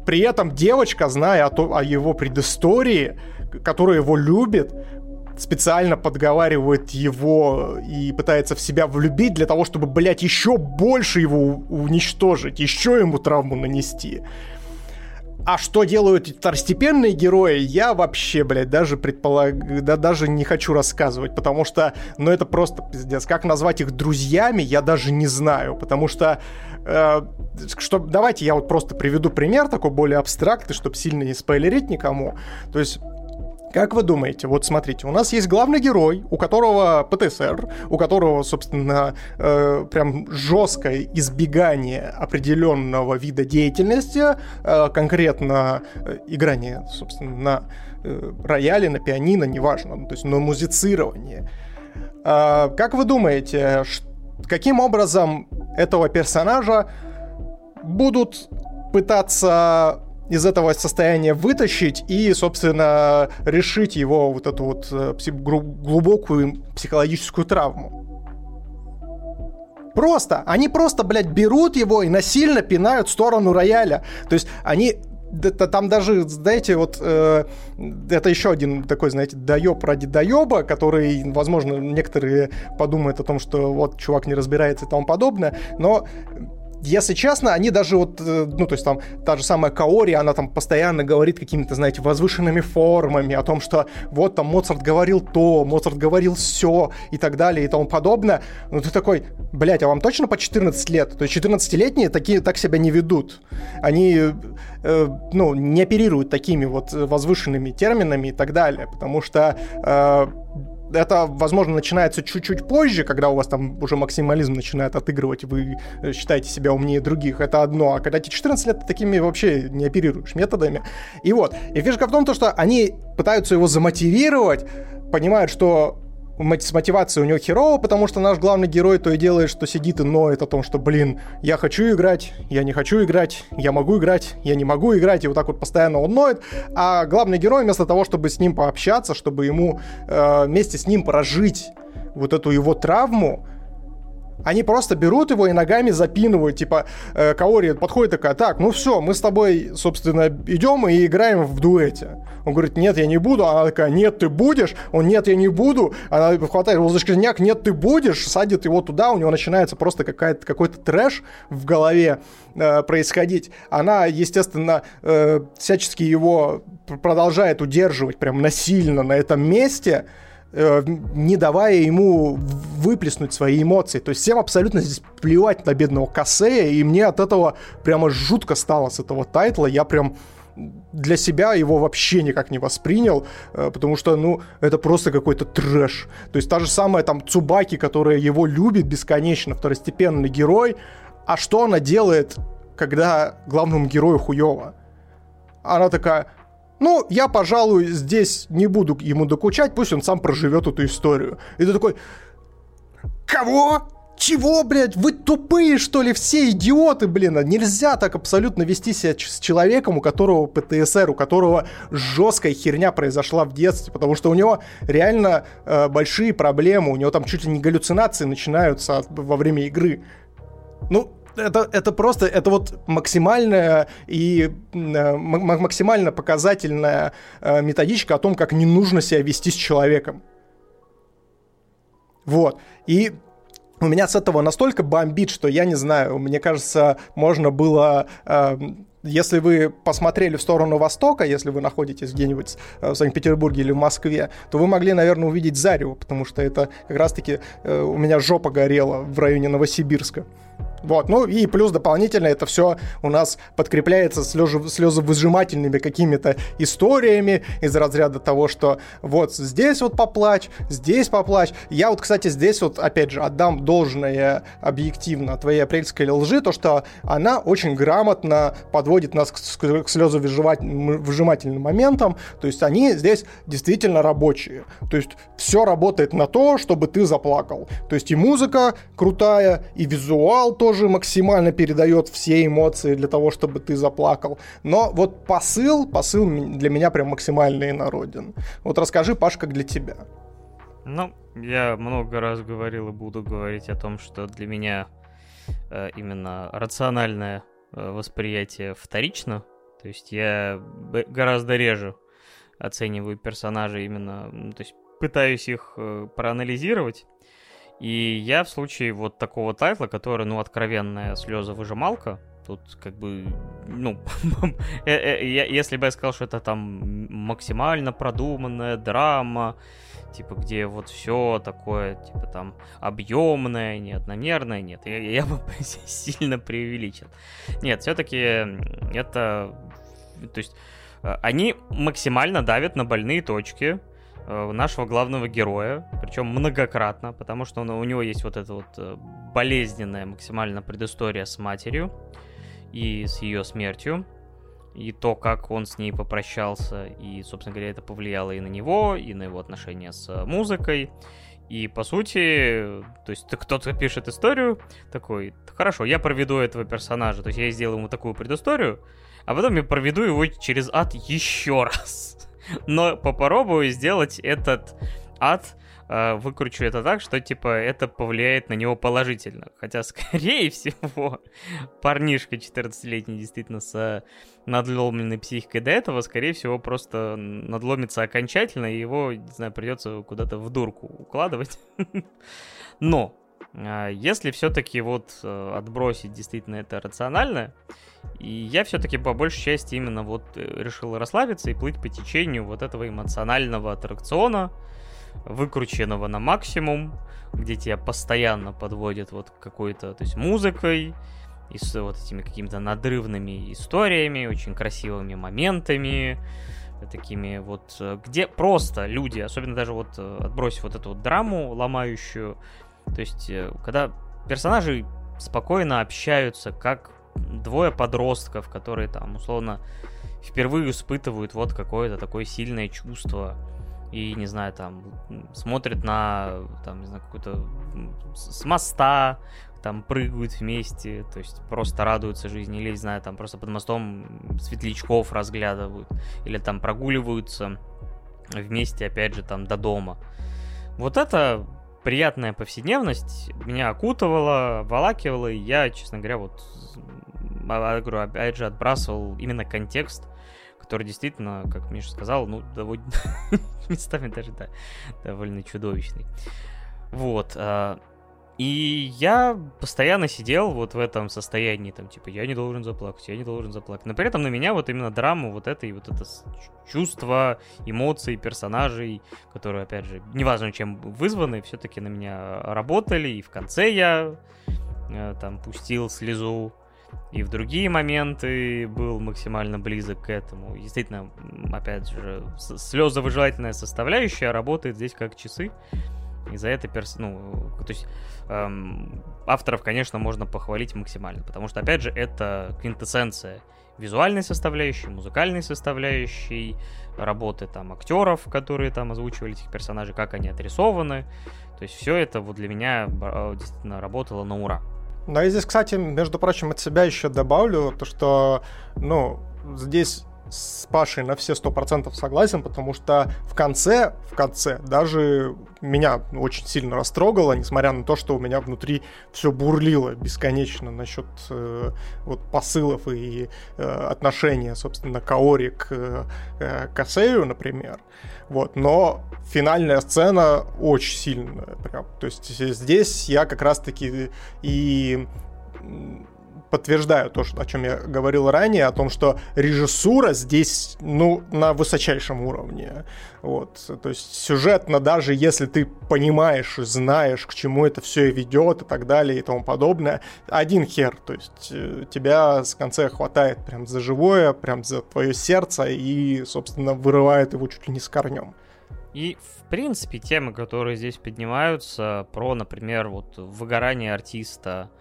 При этом девочка, зная о, то, о его предыстории, которая его любит, специально подговаривает его и пытается в себя влюбить для того, чтобы, блядь, еще больше его уничтожить, еще ему травму нанести. А что делают второстепенные герои, я вообще, блядь, даже предполаг... да, даже не хочу рассказывать, потому что, ну, это просто пиздец. Как назвать их друзьями, я даже не знаю, потому что э, что, давайте я вот просто приведу пример такой более абстрактный, чтобы сильно не спойлерить никому. То есть как вы думаете, вот смотрите, у нас есть главный герой, у которого ПТСР, у которого, собственно, э, прям жесткое избегание определенного вида деятельности, э, конкретно э, играние, собственно, на э, рояле, на пианино, неважно, ну, то есть на музицирование. Э, как вы думаете, каким образом этого персонажа будут пытаться из этого состояния вытащить и, собственно, решить его вот эту вот э, глубокую психологическую травму. Просто, они просто, блядь, берут его и насильно пинают в сторону рояля. То есть они там даже, знаете, вот э, это еще один такой, знаете, доеб ради доеба, который, возможно, некоторые подумают о том, что вот чувак не разбирается и тому подобное, но если честно, они даже вот, э, ну, то есть там та же самая Каори, она там постоянно говорит какими-то, знаете, возвышенными формами о том, что вот там Моцарт говорил то, Моцарт говорил все и так далее и тому подобное. Ну, ты такой, блядь, а вам точно по 14 лет? То есть 14-летние такие так себя не ведут. Они, э, ну, не оперируют такими вот возвышенными терминами и так далее, потому что э, это, возможно, начинается чуть-чуть позже, когда у вас там уже максимализм начинает отыгрывать, вы э, считаете себя умнее других, это одно. А когда тебе 14 лет, ты такими вообще не оперируешь методами. И вот. И фишка в том, то, что они пытаются его замотивировать, понимают, что с мотивацией у него херово, потому что наш главный герой то и делает, что сидит и ноет о том, что, блин, я хочу играть, я не хочу играть, я могу играть, я не могу играть, и вот так вот постоянно он ноет, а главный герой вместо того, чтобы с ним пообщаться, чтобы ему э, вместе с ним прожить вот эту его травму, они просто берут его и ногами запинывают, типа, э, Каори подходит такая, так, ну все, мы с тобой, собственно, идем и играем в дуэте. Он говорит, нет, я не буду. Она такая, нет, ты будешь. Он, нет, я не буду. Она хватает его за шкирняк, нет, ты будешь. Садит его туда, у него начинается просто какая-то, какой-то трэш в голове э, происходить. Она, естественно, э, всячески его продолжает удерживать прям насильно на этом месте. Э, не давая ему выплеснуть свои эмоции. То есть всем абсолютно здесь плевать на бедного Кассея, и мне от этого прямо жутко стало с этого тайтла. Я прям для себя его вообще никак не воспринял, э, потому что, ну, это просто какой-то трэш. То есть та же самая там Цубаки, которая его любит бесконечно, второстепенный герой, а что она делает, когда главному герою хуево? Она такая, ну, я, пожалуй, здесь не буду ему докучать, пусть он сам проживет эту историю. И ты такой, кого? Чего, блядь? Вы тупые, что ли? Все идиоты, блин. А нельзя так абсолютно вести себя с человеком, у которого ПТСР, у которого жесткая херня произошла в детстве, потому что у него реально э, большие проблемы, у него там чуть ли не галлюцинации начинаются во время игры. Ну, это, это просто, это вот максимальная и э, максимально показательная э, методичка о том, как не нужно себя вести с человеком. Вот. И у меня с этого настолько бомбит, что я не знаю, мне кажется, можно было... Э, если вы посмотрели в сторону Востока, если вы находитесь где-нибудь в Санкт-Петербурге или в Москве, то вы могли, наверное, увидеть Зарево, потому что это как раз-таки у меня жопа горела в районе Новосибирска. Вот, ну и плюс дополнительно это все у нас подкрепляется слезы, слезовыжимательными какими-то историями из разряда того, что вот здесь вот поплачь, здесь поплачь. Я вот, кстати, здесь вот, опять же, отдам должное объективно твоей апрельской лжи, то, что она очень грамотно подводит нас к, к слезовыжимательным моментам, то есть они здесь действительно рабочие. То есть все работает на то, чтобы ты заплакал. То есть и музыка крутая, и визуал тоже тоже максимально передает все эмоции для того, чтобы ты заплакал. Но вот посыл, посыл для меня прям максимально инороден. Вот расскажи, Паш, как для тебя. Ну, я много раз говорил и буду говорить о том, что для меня э, именно рациональное э, восприятие вторично. То есть я гораздо реже оцениваю персонажей именно, ну, то есть пытаюсь их э, проанализировать и я в случае вот такого тайтла, который, ну, откровенная слеза-выжималка, тут как бы, ну, <laughs> э, э, если бы я сказал, что это там максимально продуманная драма, типа, где вот все такое, типа, там, объемное, не одномерное, нет, я, я бы <laughs> сильно преувеличил. Нет, все-таки это, то есть, э, они максимально давят на больные точки, нашего главного героя, причем многократно, потому что он, у него есть вот эта вот э, болезненная максимально предыстория с матерью и с ее смертью, и то, как он с ней попрощался, и, собственно говоря, это повлияло и на него, и на его отношения с музыкой. И, по сути, то есть кто-то пишет историю такой, хорошо, я проведу этого персонажа, то есть я сделаю ему такую предысторию, а потом я проведу его через ад еще раз но попробую сделать этот ад э, выкручу это так, что, типа, это повлияет на него положительно. Хотя, <laughs> скорее всего, парнишка 14-летний действительно с надломленной психикой до этого, скорее всего, просто надломится окончательно, и его, не знаю, придется куда-то в дурку укладывать. <laughs> Но, э, если все-таки вот э, отбросить действительно это рационально, и я все-таки по большей части именно вот э, решил расслабиться и плыть по течению вот этого эмоционального аттракциона, выкрученного на максимум, где тебя постоянно подводят вот какой-то, то есть музыкой, и с вот этими какими-то надрывными историями, очень красивыми моментами, такими вот, э, где просто люди, особенно даже вот отбросив вот эту вот драму ломающую, то есть когда персонажи спокойно общаются, как двое подростков, которые там, условно, впервые испытывают вот какое-то такое сильное чувство и, не знаю, там, смотрят на, там, не знаю, какой-то с моста, там прыгают вместе, то есть просто радуются жизни, или, не знаю, там просто под мостом светлячков разглядывают, или там прогуливаются вместе, опять же, там до дома. Вот это приятная повседневность меня окутывала, волакивала, и я, честно говоря, вот а, а, говорю, опять же, отбрасывал именно контекст, который действительно, как Миша сказал, ну, довольно <laughs> местами даже, да, довольно чудовищный. Вот. А, и я постоянно сидел вот в этом состоянии, там, типа, я не должен заплакать, я не должен заплакать. Но при этом на меня вот именно драму, вот это и вот это чувство, эмоции персонажей, которые, опять же, неважно чем вызваны, все-таки на меня работали. И в конце я э, там пустил слезу и в другие моменты был максимально близок к этому. Действительно, опять же, слезовыживательная составляющая работает здесь как часы. И за это, перс... ну, то есть эм, авторов, конечно, можно похвалить максимально, потому что, опять же, это квинтэссенция визуальной составляющей, музыкальной составляющей, работы там актеров, которые там озвучивали этих персонажей, как они отрисованы. То есть все это вот для меня э, действительно работало на ура. Ну, и здесь, кстати, между прочим, от себя еще добавлю то, что, ну, здесь с Пашей на все сто процентов согласен, потому что в конце, в конце даже меня очень сильно растрогало, несмотря на то, что у меня внутри все бурлило бесконечно насчет э, вот посылов и э, отношения, собственно, Каори к э, Касею, например. Вот, но финальная сцена очень сильная, прям. То есть здесь я как раз-таки и подтверждаю то, о чем я говорил ранее, о том, что режиссура здесь, ну, на высочайшем уровне. Вот. То есть сюжетно, даже если ты понимаешь, знаешь, к чему это все ведет и так далее и тому подобное, один хер. То есть э, тебя с конца хватает прям за живое, прям за твое сердце и, собственно, вырывает его чуть ли не с корнем. И, в принципе, темы, которые здесь поднимаются, про, например, вот выгорание артиста,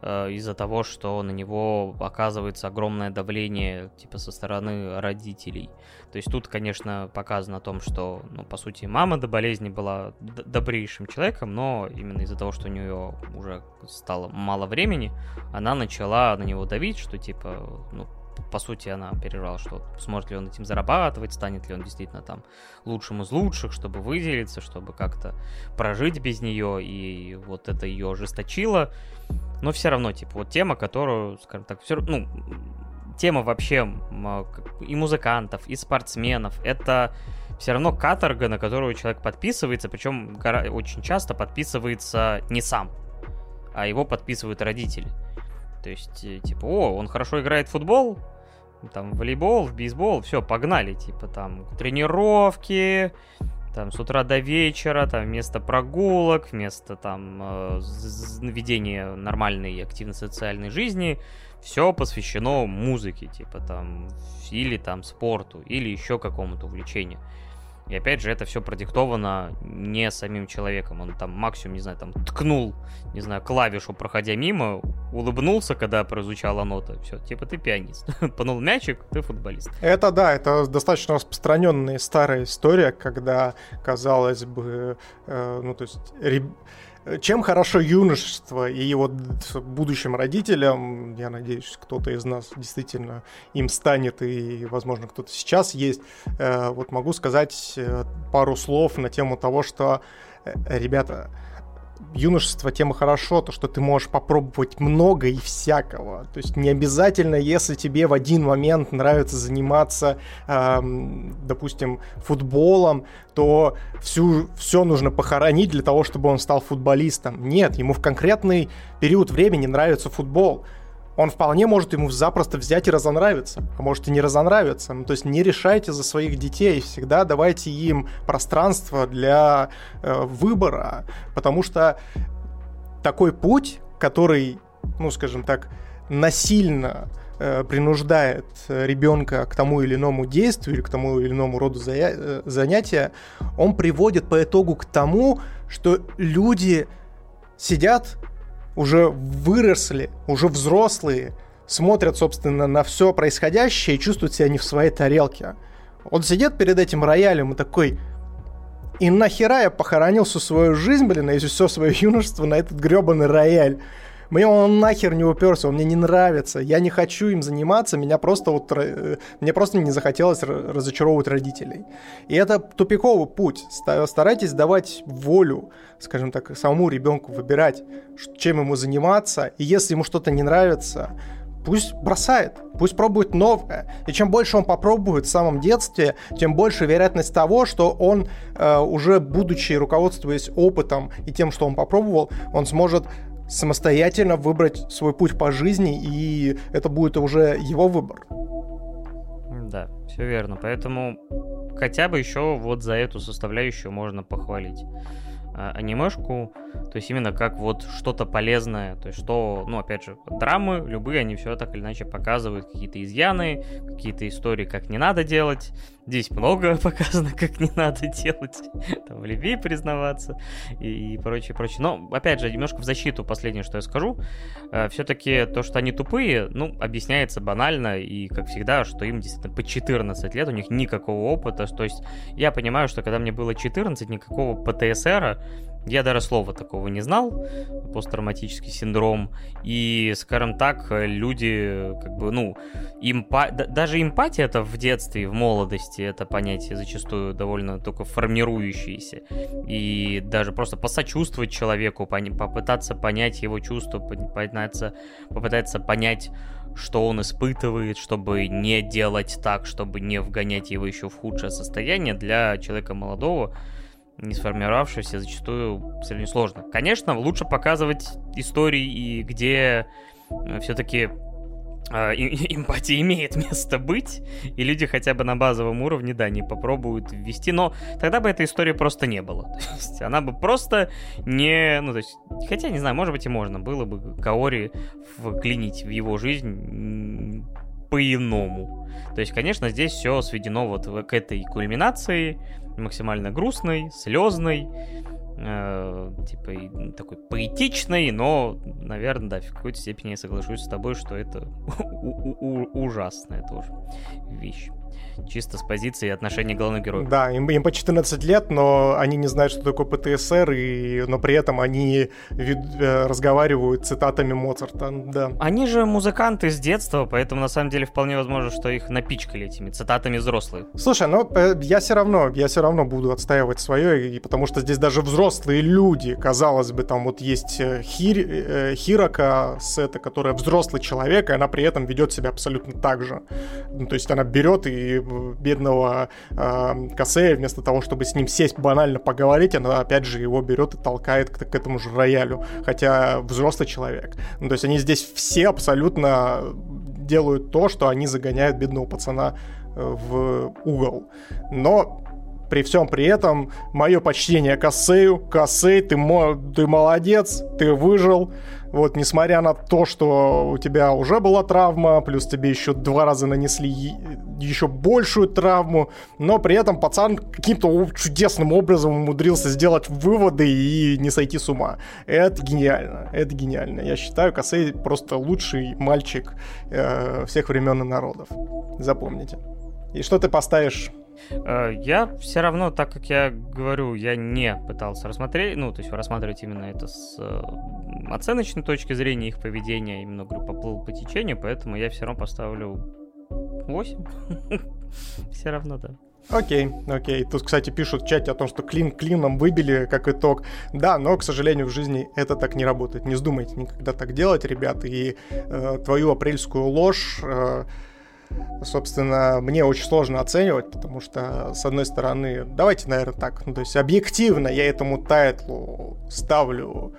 Э, из-за того, что на него оказывается огромное давление типа со стороны родителей. То есть тут, конечно, показано о том, что, ну, по сути, мама до болезни была добрейшим человеком, но именно из-за того, что у нее уже стало мало времени, она начала на него давить, что типа, ну, по сути, она переживала, что сможет ли он этим зарабатывать, станет ли он действительно там лучшим из лучших, чтобы выделиться, чтобы как-то прожить без нее, и вот это ее ожесточило. Но все равно, типа, вот тема, которую, скажем так, все ну, тема вообще и музыкантов, и спортсменов, это все равно каторга, на которую человек подписывается, причем очень часто подписывается не сам, а его подписывают родители. То есть, э, типа, о, он хорошо играет в футбол, там, в волейбол, в бейсбол, все, погнали, типа, там, тренировки, там, с утра до вечера, там, вместо прогулок, вместо, там, э, ведения нормальной активной социальной жизни, все посвящено музыке, типа, там, или, там, спорту, или еще какому-то увлечению. И опять же, это все продиктовано не самим человеком. Он там максимум, не знаю, там ткнул, не знаю, клавишу, проходя мимо, улыбнулся, когда прозвучала нота. Все, типа ты пианист. <laughs> Пнул мячик, ты футболист. Это да, это достаточно распространенная старая история, когда, казалось бы, э, ну то есть чем хорошо юношество и вот будущим родителям, я надеюсь, кто-то из нас действительно им станет, и, возможно, кто-то сейчас есть, э, вот могу сказать э, пару слов на тему того, что, э, ребята, юношество тема хорошо, то, что ты можешь попробовать много и всякого. То есть не обязательно, если тебе в один момент нравится заниматься, эм, допустим, футболом, то всю, все нужно похоронить для того, чтобы он стал футболистом. Нет, ему в конкретный период времени нравится футбол он вполне может ему запросто взять и разонравиться, а может и не разонравиться. Ну, то есть не решайте за своих детей, всегда давайте им пространство для э, выбора, потому что такой путь, который, ну, скажем так, насильно э, принуждает ребенка к тому или иному действию или к тому или иному роду зая- э, занятия, он приводит по итогу к тому, что люди сидят уже выросли, уже взрослые, смотрят, собственно, на все происходящее и чувствуют себя не в своей тарелке. Он сидит перед этим роялем и такой, и нахера я похоронил всю свою жизнь, блин, и все свое юношество на этот гребаный рояль. Мне он нахер не уперся, он мне не нравится. Я не хочу им заниматься, меня просто вот, э, мне просто не захотелось разочаровывать родителей. И это тупиковый путь. Старайтесь давать волю, скажем так, самому ребенку выбирать, чем ему заниматься. И если ему что-то не нравится, пусть бросает, пусть пробует новое. И чем больше он попробует в самом детстве, тем больше вероятность того, что он, э, уже будучи руководствуясь опытом и тем, что он попробовал, он сможет самостоятельно выбрать свой путь по жизни, и это будет уже его выбор. Да, все верно. Поэтому хотя бы еще вот за эту составляющую можно похвалить а, анимешку, то есть именно как вот что-то полезное, то есть что, ну, опять же, драмы, любые, они все так или иначе показывают какие-то изъяны, какие-то истории, как не надо делать, Здесь много <laughs> показано, как не надо делать, <laughs> там, в любви признаваться и, и прочее, прочее. Но, опять же, немножко в защиту последнее, что я скажу. Э, все-таки то, что они тупые, ну, объясняется банально и, как всегда, что им действительно по 14 лет, у них никакого опыта. То есть я понимаю, что когда мне было 14, никакого ПТСРа, я даже слова такого не знал, посттравматический синдром. И, скажем так, люди, как бы, ну, эмпа... даже эмпатия это в детстве, в молодости, это понятие зачастую довольно только формирующееся. И даже просто посочувствовать человеку, попытаться понять его чувства, попытаться, попытаться понять, что он испытывает, чтобы не делать так, чтобы не вгонять его еще в худшее состояние для человека молодого, не сформировавшегося, зачастую сильно сложно. Конечно, лучше показывать истории, где все-таки э, <laughs> эмпатия имеет место быть, и люди хотя бы на базовом уровне, да, не попробуют ввести, но тогда бы этой истории просто не было. <laughs> То есть она бы просто не... Ну, то есть, хотя, не знаю, может быть и можно было бы Каори вклинить в его жизнь по-иному. То есть, конечно, здесь все сведено вот к этой кульминации, максимально грустной, слезной, э, типа такой поэтичной, но, наверное, да, в какой-то степени я соглашусь с тобой, что это <laughs> ужасная тоже вещь чисто с позиции отношения главных героев. Да, им, им по 14 лет, но они не знают, что такое ПТСР, и, но при этом они вид, э, разговаривают цитатами Моцарта, да. Они же музыканты с детства, поэтому на самом деле вполне возможно, что их напичкали этими цитатами взрослые. Слушай, ну э, я все равно, я все равно буду отстаивать свое, и потому что здесь даже взрослые люди, казалось бы, там вот есть э, Хир, Хирока, Сета, которая взрослый человек, и она при этом ведет себя абсолютно так же. Ну, то есть она берет и бедного э, Косея, вместо того, чтобы с ним сесть банально поговорить, она опять же его берет и толкает к, к этому же роялю, хотя взрослый человек. Ну, то есть они здесь все абсолютно делают то, что они загоняют бедного пацана э, в угол. Но при всем при этом, мое почтение Косею. Косей, ты, ты молодец, ты выжил. Вот, несмотря на то, что у тебя уже была травма, плюс тебе еще два раза нанесли еще большую травму, но при этом пацан каким-то чудесным образом умудрился сделать выводы и не сойти с ума. Это гениально, это гениально. Я считаю, Косей просто лучший мальчик э, всех времен и народов. Запомните. И что ты поставишь я все равно, так как я говорю, я не пытался рассмотреть, ну, то есть рассматривать именно это с э, оценочной точки зрения их поведения, именно, говорю, поплыл по течению, поэтому я все равно поставлю 8. <laughs> Все равно, да. Окей, окей. Тут, кстати, пишут в чате о том, что клин клином выбили как итог. Да, но, к сожалению, в жизни это так не работает. Не вздумайте никогда так делать, ребят. И э, твою апрельскую ложь э, собственно, мне очень сложно оценивать, потому что, с одной стороны, давайте, наверное, так, ну, то есть объективно я этому тайтлу ставлю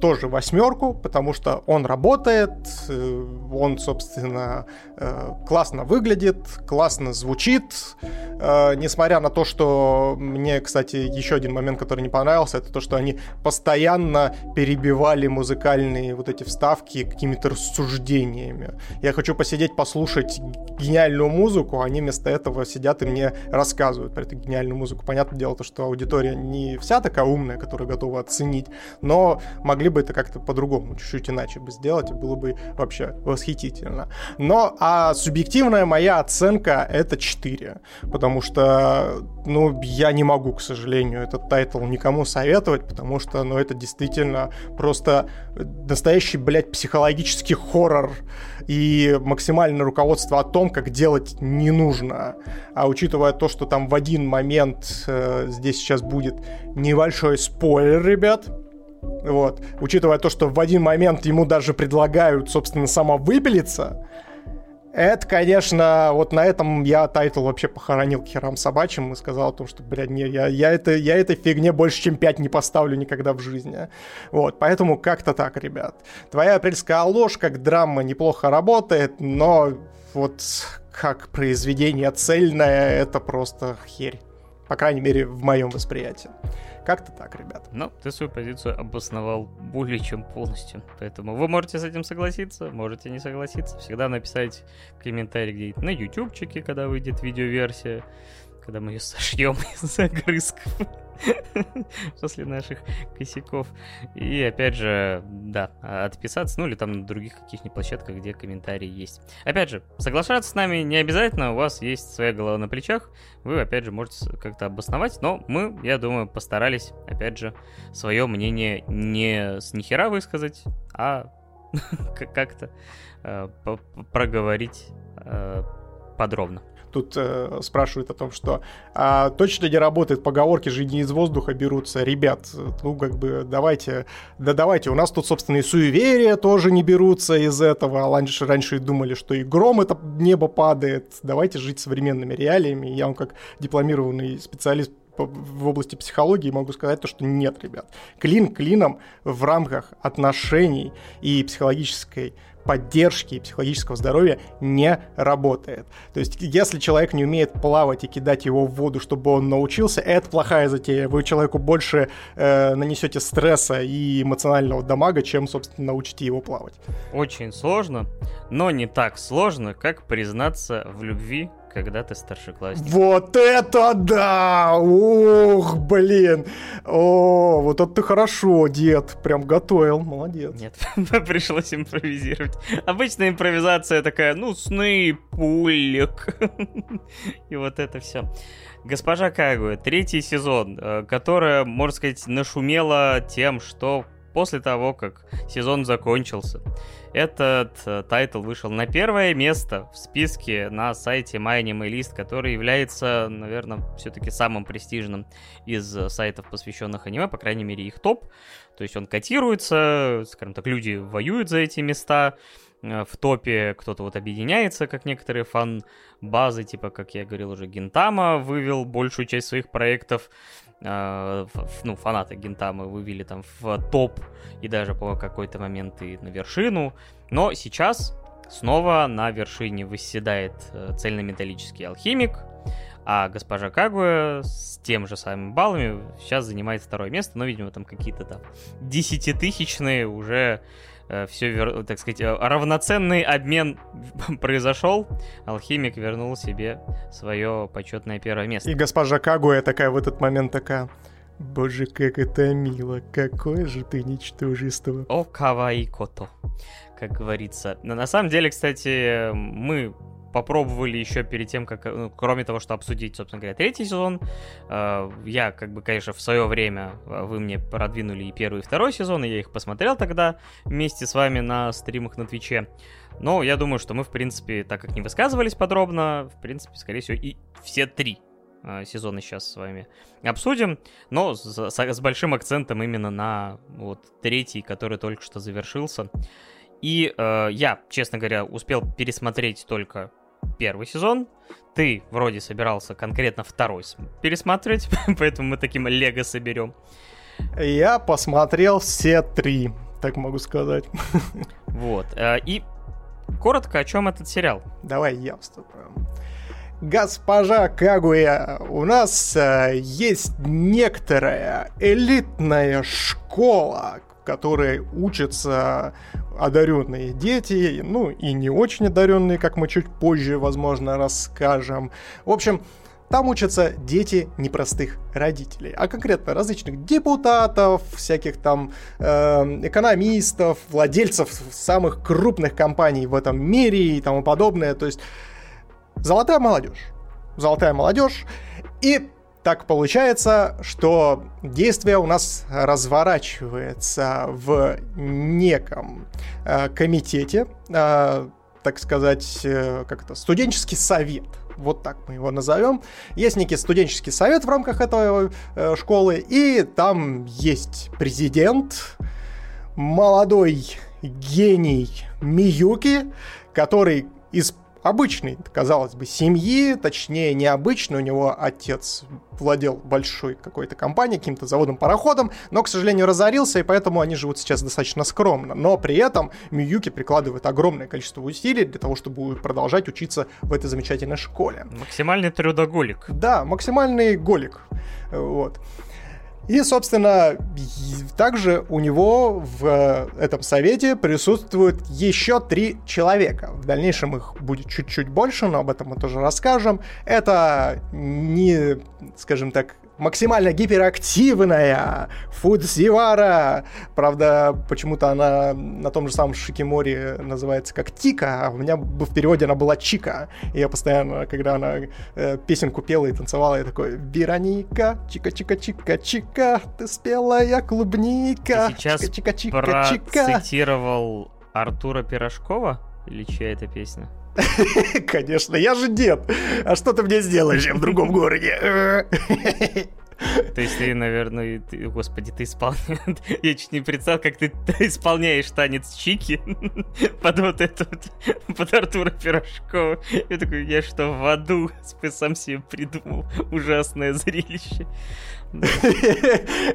тоже восьмерку, потому что он работает, э, он, собственно, э, классно выглядит, классно звучит, э, несмотря на то, что мне, кстати, еще один момент, который не понравился, это то, что они постоянно перебивали музыкальные вот эти вставки какими-то рассуждениями. Я хочу посидеть, послушать гениальную музыку, а они вместо этого сидят и мне рассказывают про эту гениальную музыку. Понятное дело, то, что аудитория не вся такая умная, которая готова оценить, но могли бы это как-то по-другому, чуть-чуть иначе бы сделать, было бы вообще восхитительно. Но, а субъективная моя оценка это 4, потому что, ну, я не могу, к сожалению, этот тайтл никому советовать, потому что, ну, это действительно просто настоящий, блядь, психологический хоррор и максимальное руководство о том, как делать не нужно. А учитывая то, что там в один момент э, здесь сейчас будет небольшой спойлер, ребят, вот. Учитывая то, что в один момент ему даже предлагают, собственно, самовыпилиться, это, конечно, вот на этом я title вообще похоронил к херам собачьим и сказал о том, что, блядь, не, я, я, это, я этой фигне больше, чем 5 не поставлю никогда в жизни. Вот, поэтому как-то так, ребят. Твоя апрельская ложь как драма неплохо работает, но вот как произведение цельное, это просто херь. По крайней мере, в моем восприятии. Как-то так, ребят. Ну, ты свою позицию обосновал более чем полностью. Поэтому вы можете с этим согласиться, можете не согласиться. Всегда написать комментарий где-нибудь на ютубчике, когда выйдет видеоверсия, когда мы ее сошьем <laughs> из огрызков. <laughs> после наших косяков. И опять же, да, отписаться, ну или там на других каких-нибудь площадках, где комментарии есть. Опять же, соглашаться с нами не обязательно, у вас есть своя голова на плечах, вы опять же можете как-то обосновать, но мы, я думаю, постарались, опять же, свое мнение не с нихера высказать, а <laughs> как-то э, проговорить э, подробно тут э, спрашивают о том, что а, точно не работает поговорки же не из воздуха берутся. Ребят, ну как бы давайте, да давайте, у нас тут, собственно, и суеверия тоже не берутся из этого. Раньше, раньше думали, что и гром это небо падает. Давайте жить современными реалиями. Я вам как дипломированный специалист в области психологии могу сказать то, что нет, ребят. Клин клином в рамках отношений и психологической поддержки и психологического здоровья не работает. То есть, если человек не умеет плавать и кидать его в воду, чтобы он научился, это плохая затея. Вы человеку больше э, нанесете стресса и эмоционального дамага, чем, собственно, научите его плавать. Очень сложно, но не так сложно, как признаться в любви когда ты старшеклассник. Вот это да! Ух, блин! О, вот это ты хорошо, дед. Прям готовил, молодец. Нет, <laughs> пришлось импровизировать. Обычная импровизация такая, ну, сны, пулик. <laughs> И вот это все. Госпожа Кагуя, третий сезон, э, которая, можно сказать, нашумела тем, что после того, как сезон закончился, этот э, title вышел на первое место в списке на сайте MyAnimeList, который является, наверное, все-таки самым престижным из э, сайтов, посвященных аниме, по крайней мере, их топ. То есть он котируется, скажем так, люди воюют за эти места э, в топе кто-то вот объединяется, как некоторые фан-базы, типа, как я говорил уже, Гентама вывел большую часть своих проектов э, ну, фанаты Гентамы вывели там в топ и даже по какой-то момент и на вершину. Но сейчас снова на вершине выседает э, цельнометаллический алхимик, а госпожа Кагуя с тем же самыми баллами сейчас занимает второе место, но, видимо, там какие-то там десятитысячные уже все, так сказать, э, равноценный обмен <laughs> произошел, алхимик вернул себе свое почетное первое место. И госпожа Кагуя такая в этот момент такая... Боже, как это мило, какое же ты ничтожество. О, каваи кото, как говорится. Но на самом деле, кстати, мы попробовали еще перед тем, как, ну, кроме того, что обсудить, собственно говоря, третий сезон, э, я, как бы, конечно, в свое время э, вы мне продвинули и первый, и второй сезон, и я их посмотрел тогда вместе с вами на стримах на Твиче. Но я думаю, что мы, в принципе, так как не высказывались подробно, в принципе, скорее всего, и все три э, сезона сейчас с вами обсудим, но с, с, с большим акцентом именно на вот третий, который только что завершился. И э, я, честно говоря, успел пересмотреть только первый сезон. Ты вроде собирался конкретно второй пересматривать, <laughs> поэтому мы таким лего соберем. Я посмотрел все три, так могу сказать. Вот. Э, и коротко, о чем этот сериал? Давай я вступаю. Госпожа Кагуя, у нас э, есть некоторая элитная школа, которой учатся одаренные дети, ну и не очень одаренные, как мы чуть позже, возможно, расскажем. В общем, там учатся дети непростых родителей, а конкретно различных депутатов, всяких там э, экономистов, владельцев самых крупных компаний в этом мире и тому подобное. То есть золотая молодежь. Золотая молодежь. И так получается, что действие у нас разворачивается в неком э, комитете, э, так сказать, э, как это, студенческий совет. Вот так мы его назовем. Есть некий студенческий совет в рамках этой э, школы, и там есть президент, молодой гений Миюки, который из обычной, казалось бы, семьи, точнее необычной. У него отец владел большой какой-то компанией, каким-то заводом-пароходом, но, к сожалению, разорился, и поэтому они живут сейчас достаточно скромно. Но при этом Миюки прикладывает огромное количество усилий для того, чтобы продолжать учиться в этой замечательной школе. Максимальный трудоголик. Да, максимальный голик. Вот. И, собственно, также у него в э, этом совете присутствуют еще три человека. В дальнейшем их будет чуть-чуть больше, но об этом мы тоже расскажем. Это не, скажем так, максимально гиперактивная Фудзивара. Правда, почему-то она на том же самом Шикиморе называется как Тика, а у меня в переводе она была Чика. И я постоянно, когда она э, песенку пела и танцевала, я такой, Вероника, чика-чика-чика-чика, ты спелая клубника. Ты сейчас чика-чика-чика-чика. процитировал Артура Пирожкова? Или чья это песня? <laughs> Конечно, я же дед. А что ты мне сделаешь в другом городе? То есть ты, наверное, ты, господи, ты исполняешь... <laughs> Я чуть не представил, как ты <laughs> исполняешь танец Чики под вот это вот, под Артура Пирожкова. Я такой, я что, в аду сам себе придумал ужасное зрелище.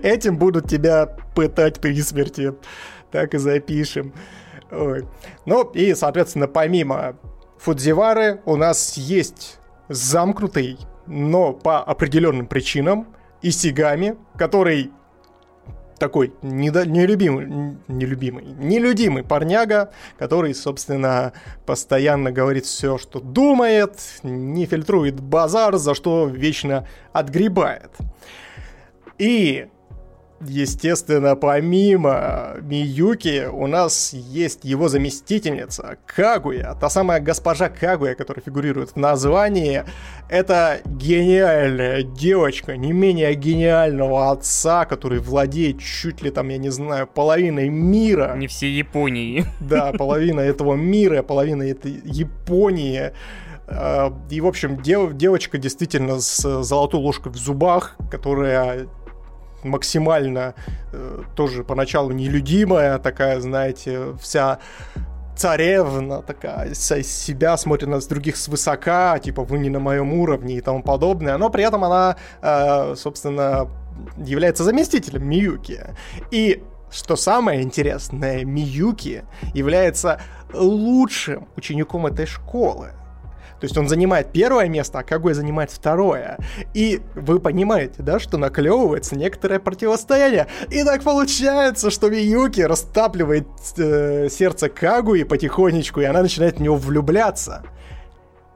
Этим будут тебя пытать при смерти. Так и запишем. Ой. Ну и, соответственно, помимо Фудзивары у нас есть замкнутый, но по определенным причинам, Исигами, который такой недо, нелюбимый, нелюбимый, нелюдимый парняга, который, собственно, постоянно говорит все, что думает, не фильтрует базар, за что вечно отгребает. И Естественно, помимо Миюки, у нас есть его заместительница Кагуя, та самая госпожа Кагуя, которая фигурирует в названии. Это гениальная девочка, не менее гениального отца, который владеет чуть ли там, я не знаю, половиной мира. Не все Японии. Да, <laughs> половина этого мира, половина этой Японии. А, и, в общем, дев, девочка действительно с золотой ложкой в зубах, которая максимально э, тоже поначалу нелюдимая, такая, знаете, вся царевна такая, из себя смотрит на других свысока, типа вы не на моем уровне и тому подобное, но при этом она, э, собственно, является заместителем Миюки. И что самое интересное, Миюки является лучшим учеником этой школы. То есть он занимает первое место, а Кагуя занимает второе. И вы понимаете, да, что наклевывается некоторое противостояние. И так получается, что Миюки растапливает э, сердце Кагуи потихонечку, и она начинает в него влюбляться.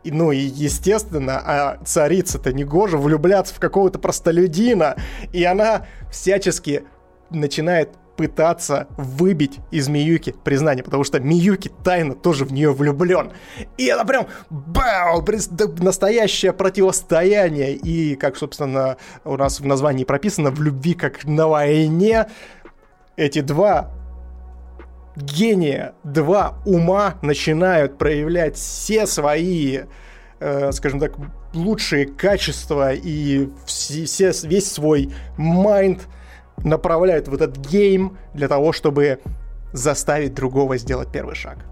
И, ну и естественно, а царица-то не гоже влюбляться в какого-то простолюдина. И она всячески начинает пытаться выбить из Миюки признание, потому что Миюки тайно тоже в нее влюблен. И это прям вау, настоящее противостояние. И, как, собственно, у нас в названии прописано, в любви как на войне, эти два гения, два ума начинают проявлять все свои, э, скажем так, лучшие качества и все, весь свой mind – направляют в этот game для того, чтобы заставить другого сделать первый шаг.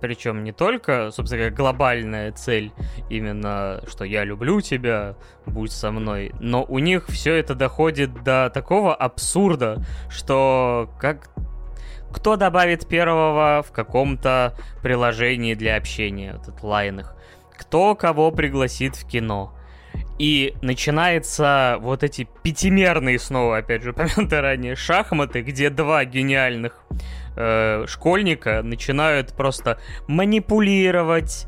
Причем не только, собственно говоря, глобальная цель, именно, что я люблю тебя, будь со мной, но у них все это доходит до такого абсурда, что как кто добавит первого в каком-то приложении для общения, вот лайнах, кто кого пригласит в кино, и начинается вот эти пятимерные снова, опять же, <laughs> упомянутые ранее, шахматы, где два гениальных э, школьника начинают просто манипулировать,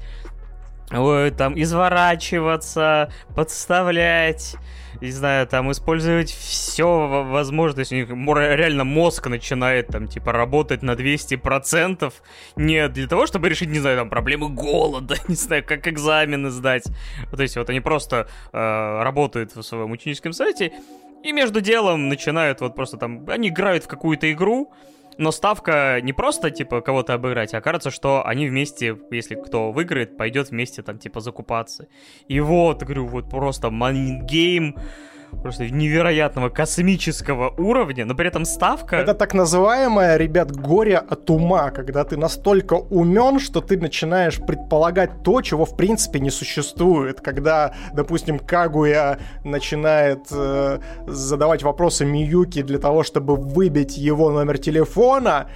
э, там, изворачиваться, подставлять, не знаю, там, использовать все возможно. То есть у них реально мозг начинает, там, типа, работать на 200%. Не для того, чтобы решить, не знаю, там, проблемы голода, <laughs> не знаю, как экзамены сдать. То есть вот они просто э, работают в своем ученическом сайте и между делом начинают вот просто там... Они играют в какую-то игру, но ставка не просто, типа, кого-то обыграть, а кажется, что они вместе, если кто выиграет, пойдет вместе, там, типа, закупаться. И вот, говорю, вот просто mind game просто невероятного космического уровня, но при этом ставка... Это так называемое, ребят, горе от ума, когда ты настолько умен, что ты начинаешь предполагать то, чего в принципе не существует. Когда, допустим, Кагуя начинает э, задавать вопросы Миюки для того, чтобы выбить его номер телефона,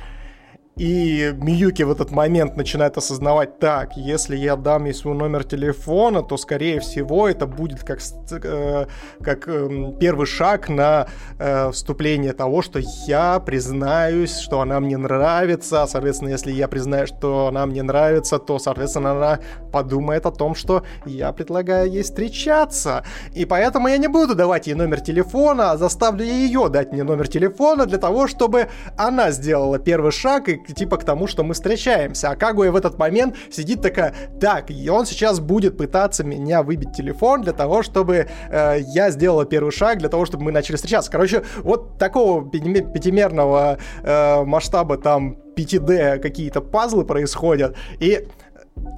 и Миюки в этот момент начинает осознавать, так, если я дам ей свой номер телефона, то, скорее всего, это будет как, э, как э, первый шаг на э, вступление того, что я признаюсь, что она мне нравится. Соответственно, если я признаю, что она мне нравится, то, соответственно, она подумает о том, что я предлагаю ей встречаться. И поэтому я не буду давать ей номер телефона, а заставлю ее дать мне номер телефона для того, чтобы она сделала первый шаг и типа к тому, что мы встречаемся. А Кагуя в этот момент сидит такая, так, и он сейчас будет пытаться меня выбить телефон для того, чтобы э, я сделала первый шаг, для того, чтобы мы начали встречаться. Короче, вот такого пятимерного э, масштаба там 5D какие-то пазлы происходят. И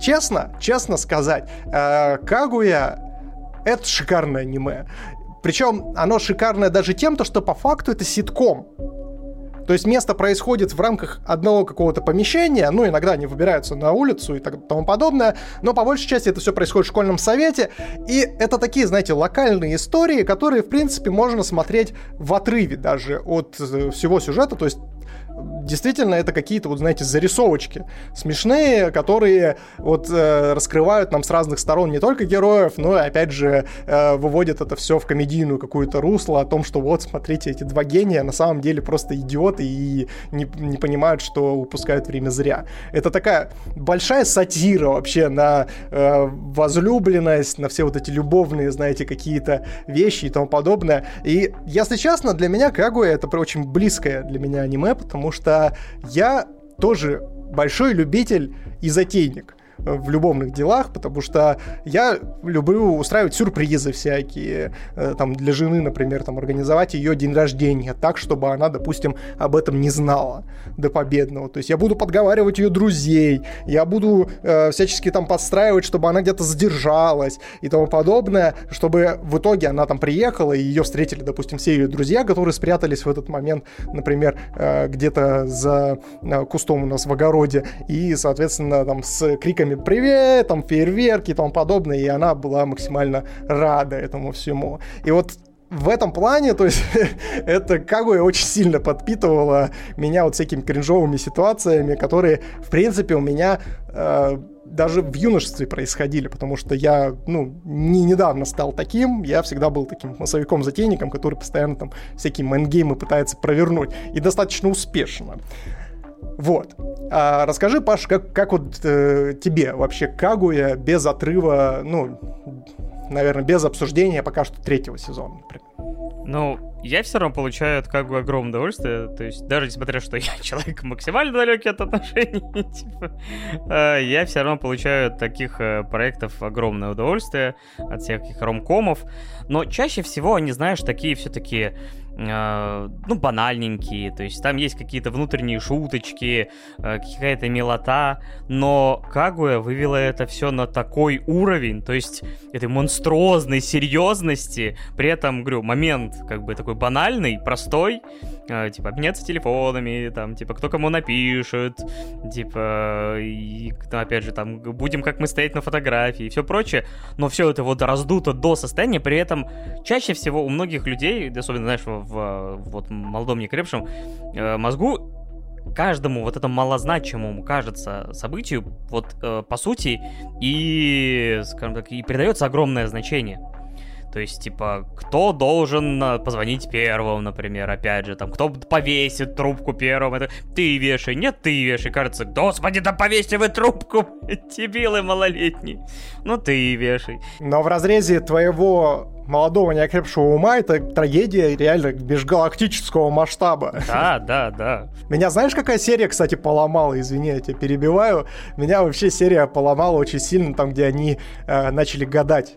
честно, честно сказать, э, Кагуя это шикарное аниме Причем оно шикарное даже тем, то, что по факту это ситком. То есть место происходит в рамках одного какого-то помещения, ну, иногда они выбираются на улицу и так, тому подобное, но по большей части это все происходит в школьном совете, и это такие, знаете, локальные истории, которые, в принципе, можно смотреть в отрыве даже от э, всего сюжета, то есть действительно это какие-то, вот знаете, зарисовочки смешные, которые вот э, раскрывают нам с разных сторон не только героев, но и, опять же, э, выводят это все в комедийную какую-то русло о том, что вот, смотрите, эти два гения на самом деле просто идиоты и не, не понимают, что упускают время зря. Это такая большая сатира вообще на э, возлюбленность, на все вот эти любовные, знаете, какие-то вещи и тому подобное. И, если честно, для меня Кагуя это очень близкое для меня аниме, потому что я тоже большой любитель и затейник в любовных делах, потому что я люблю устраивать сюрпризы всякие, э, там, для жены, например, там, организовать ее день рождения так, чтобы она, допустим, об этом не знала до победного. То есть я буду подговаривать ее друзей, я буду э, всячески там подстраивать, чтобы она где-то задержалась и тому подобное, чтобы в итоге она там приехала, и ее встретили, допустим, все ее друзья, которые спрятались в этот момент, например, э, где-то за э, кустом у нас в огороде, и, соответственно, там с криками криками «Привет!», там фейерверки и тому подобное, и она была максимально рада этому всему. И вот в этом плане, то есть <laughs> это бы очень сильно подпитывало меня вот всякими кринжовыми ситуациями, которые, в принципе, у меня э, даже в юношестве происходили, потому что я, ну, не недавно стал таким, я всегда был таким массовиком-затейником, который постоянно там всякие майнгеймы пытается провернуть, и достаточно успешно. Вот. А расскажи, Паш, как, как вот э, тебе вообще Кагуя без отрыва, ну, наверное, без обсуждения пока что третьего сезона, например? Ну, я все равно получаю от Кагу огромное удовольствие. То есть, даже несмотря, что я <laughs> человек максимально далекий от отношений, <laughs> типа, э, я все равно получаю от таких э, проектов огромное удовольствие, от всяких ромкомов. Но чаще всего они, знаешь, такие все-таки Э, ну, банальненькие, то есть там есть какие-то внутренние шуточки, э, какая-то милота, но Кагуя вывела это все на такой уровень, то есть этой монструозной серьезности, при этом, говорю, момент как бы такой банальный, простой, э, типа обменяться телефонами, там, типа, кто кому напишет, типа, и, ну, опять же, там, будем как мы стоять на фотографии и все прочее, но все это вот раздуто до состояния, при этом чаще всего у многих людей, особенно, знаешь, в вот молодом некрепшем э, мозгу каждому вот этому малозначимому кажется событию вот э, по сути и скажем так и придается огромное значение. То есть, типа, кто должен э, позвонить первым, например, опять же, там, кто повесит трубку первым, это ты вешай, нет, ты вешай, кажется, господи, да повесьте вы трубку, <laughs> дебилы малолетний, ну ты вешай. Но в разрезе твоего молодого неокрепшего ума это трагедия реально межгалактического масштаба. Да, да, да. Меня знаешь, какая серия, кстати, поломала? Извини, я тебя перебиваю. Меня вообще серия поломала очень сильно там, где они э, начали гадать.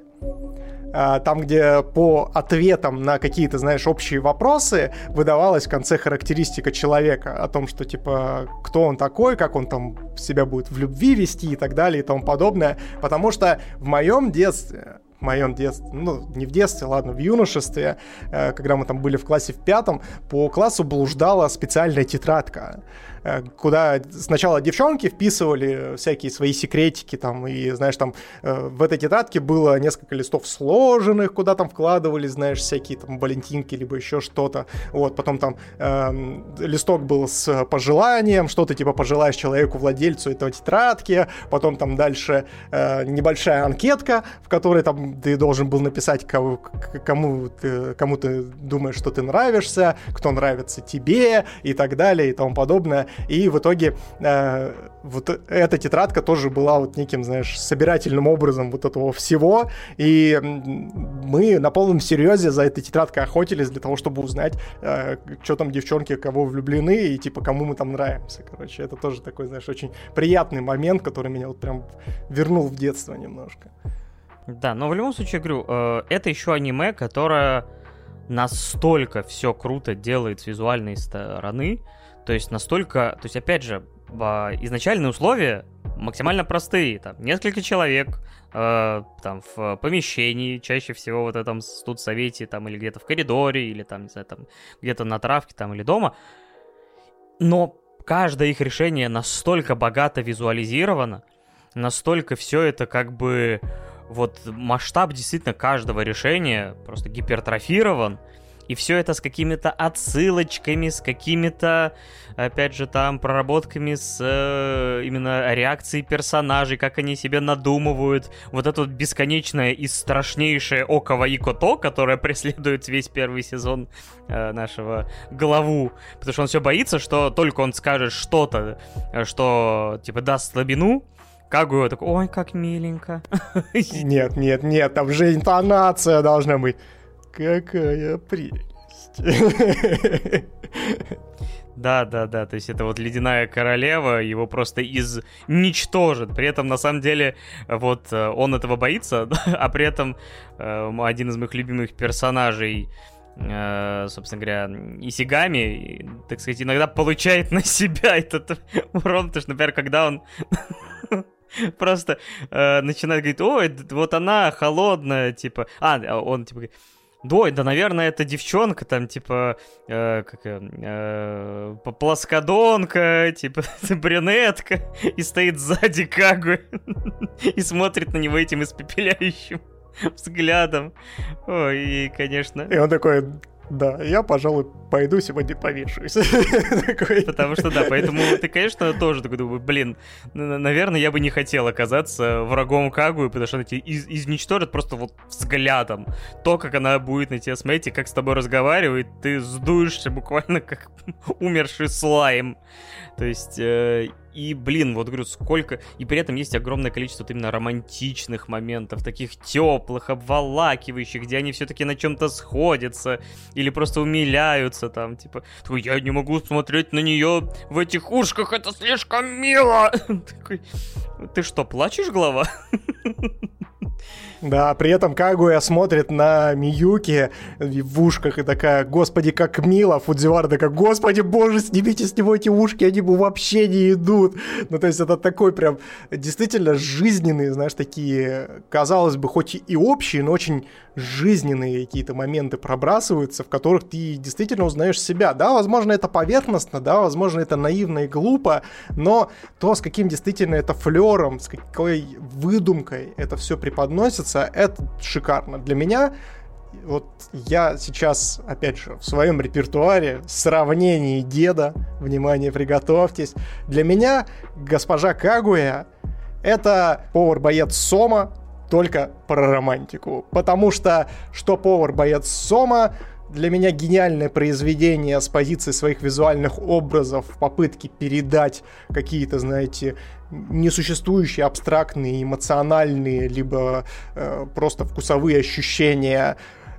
А, там, где по ответам на какие-то, знаешь, общие вопросы выдавалась в конце характеристика человека о том, что, типа, кто он такой, как он там себя будет в любви вести и так далее и тому подобное. Потому что в моем детстве в моем детстве, ну, не в детстве, ладно, в юношестве, э, когда мы там были в классе в пятом, по классу блуждала специальная тетрадка. Э, куда сначала девчонки вписывали всякие свои секретики, там, и, знаешь, там э, в этой тетрадке было несколько листов сложенных, куда там вкладывали, знаешь, всякие там валентинки, либо еще что-то, вот, потом там э, листок был с пожеланием, что ты, типа, пожелаешь человеку, владельцу этого тетрадки, потом там дальше э, небольшая анкетка, в которой там ты должен был написать, кому, кому, ты, кому ты думаешь, что ты нравишься, кто нравится тебе, и так далее, и тому подобное. И в итоге э, вот эта тетрадка тоже была вот неким, знаешь, собирательным образом вот этого всего. И мы на полном серьезе за этой тетрадкой охотились для того, чтобы узнать, э, что там девчонки, кого влюблены и типа кому мы там нравимся. Короче, это тоже такой, знаешь, очень приятный момент, который меня вот прям вернул в детство немножко. Да, но в любом случае, говорю, э, это еще аниме, которое настолько все круто делает с визуальной стороны, то есть настолько, то есть опять же, изначальные условия максимально простые. Там несколько человек, э, там в помещении, чаще всего вот этом студсовете, там или где-то в коридоре, или там, не знаю, там где-то на травке, там или дома. Но каждое их решение настолько богато визуализировано, настолько все это как бы вот масштаб действительно каждого решения просто гипертрофирован, и все это с какими-то отсылочками, с какими-то, опять же, там проработками с э, именно реакцией персонажей, как они себе надумывают. Вот это вот бесконечное и страшнейшее Окова и Кото, которое <laughs> преследует весь первый сезон э, нашего главу. Потому что он все боится, что только он скажет что-то, э, что, типа, даст слабину, Кагуя такой, ой, как миленько. <laughs> Нет, нет, нет, там же интонация должна быть. Какая прелесть. Да, да, да, то есть это вот ледяная королева, его просто изничтожит. При этом, на самом деле, вот э, он этого боится, <laughs> а при этом э, один из моих любимых персонажей, э, собственно говоря, Исигами, так сказать, иногда получает на себя этот урон, потому что, например, когда он <laughs> просто начинает говорить, ой, вот она холодная, типа, а, он типа говорит, Ой, да, наверное, это девчонка, там, типа, э, как, э, плоскодонка, типа, <laughs> брюнетка, и стоит сзади Кагу <laughs> и смотрит на него этим испепеляющим <laughs> взглядом. Ой, и, конечно... И он такой, да, я, пожалуй, пойду сегодня повешусь. <laughs> Потому что, да, поэтому ты, конечно, тоже такой думаю, блин, наверное, я бы не хотел оказаться врагом Кагуи, потому что она тебя из изничтожит просто вот взглядом. То, как она будет на тебя смотреть и как с тобой разговаривает, ты сдуешься буквально как <laughs> умерший слайм. То есть, э, и, блин, вот говорю, сколько... И при этом есть огромное количество вот именно романтичных моментов, таких теплых, обволакивающих, где они все-таки на чем-то сходятся или просто умиляются там, типа, я не могу смотреть на нее в этих ушках, это слишком мило. <laughs> Такой, ты что, плачешь, глава? Да, при этом Кагуя смотрит на Миюки в ушках и такая, господи, как мило. Фудзивара такая, господи, боже, снимите с него эти ушки, они бы вообще не идут. Ну, то есть это такой прям действительно жизненные, знаешь, такие, казалось бы, хоть и общие, но очень жизненные какие-то моменты пробрасываются, в которых ты действительно узнаешь себя. Да, возможно, это поверхностно, да, возможно, это наивно и глупо, но то, с каким действительно это флером, с какой выдумкой это все преподносится, это шикарно. Для меня вот я сейчас, опять же, в своем репертуаре сравнении деда, внимание, приготовьтесь, для меня госпожа Кагуя это повар-боец Сома, только про романтику. Потому что что повар-боец Сома для меня гениальное произведение с позиции своих визуальных образов в попытке передать какие-то, знаете, несуществующие абстрактные, эмоциональные, либо э, просто вкусовые ощущения.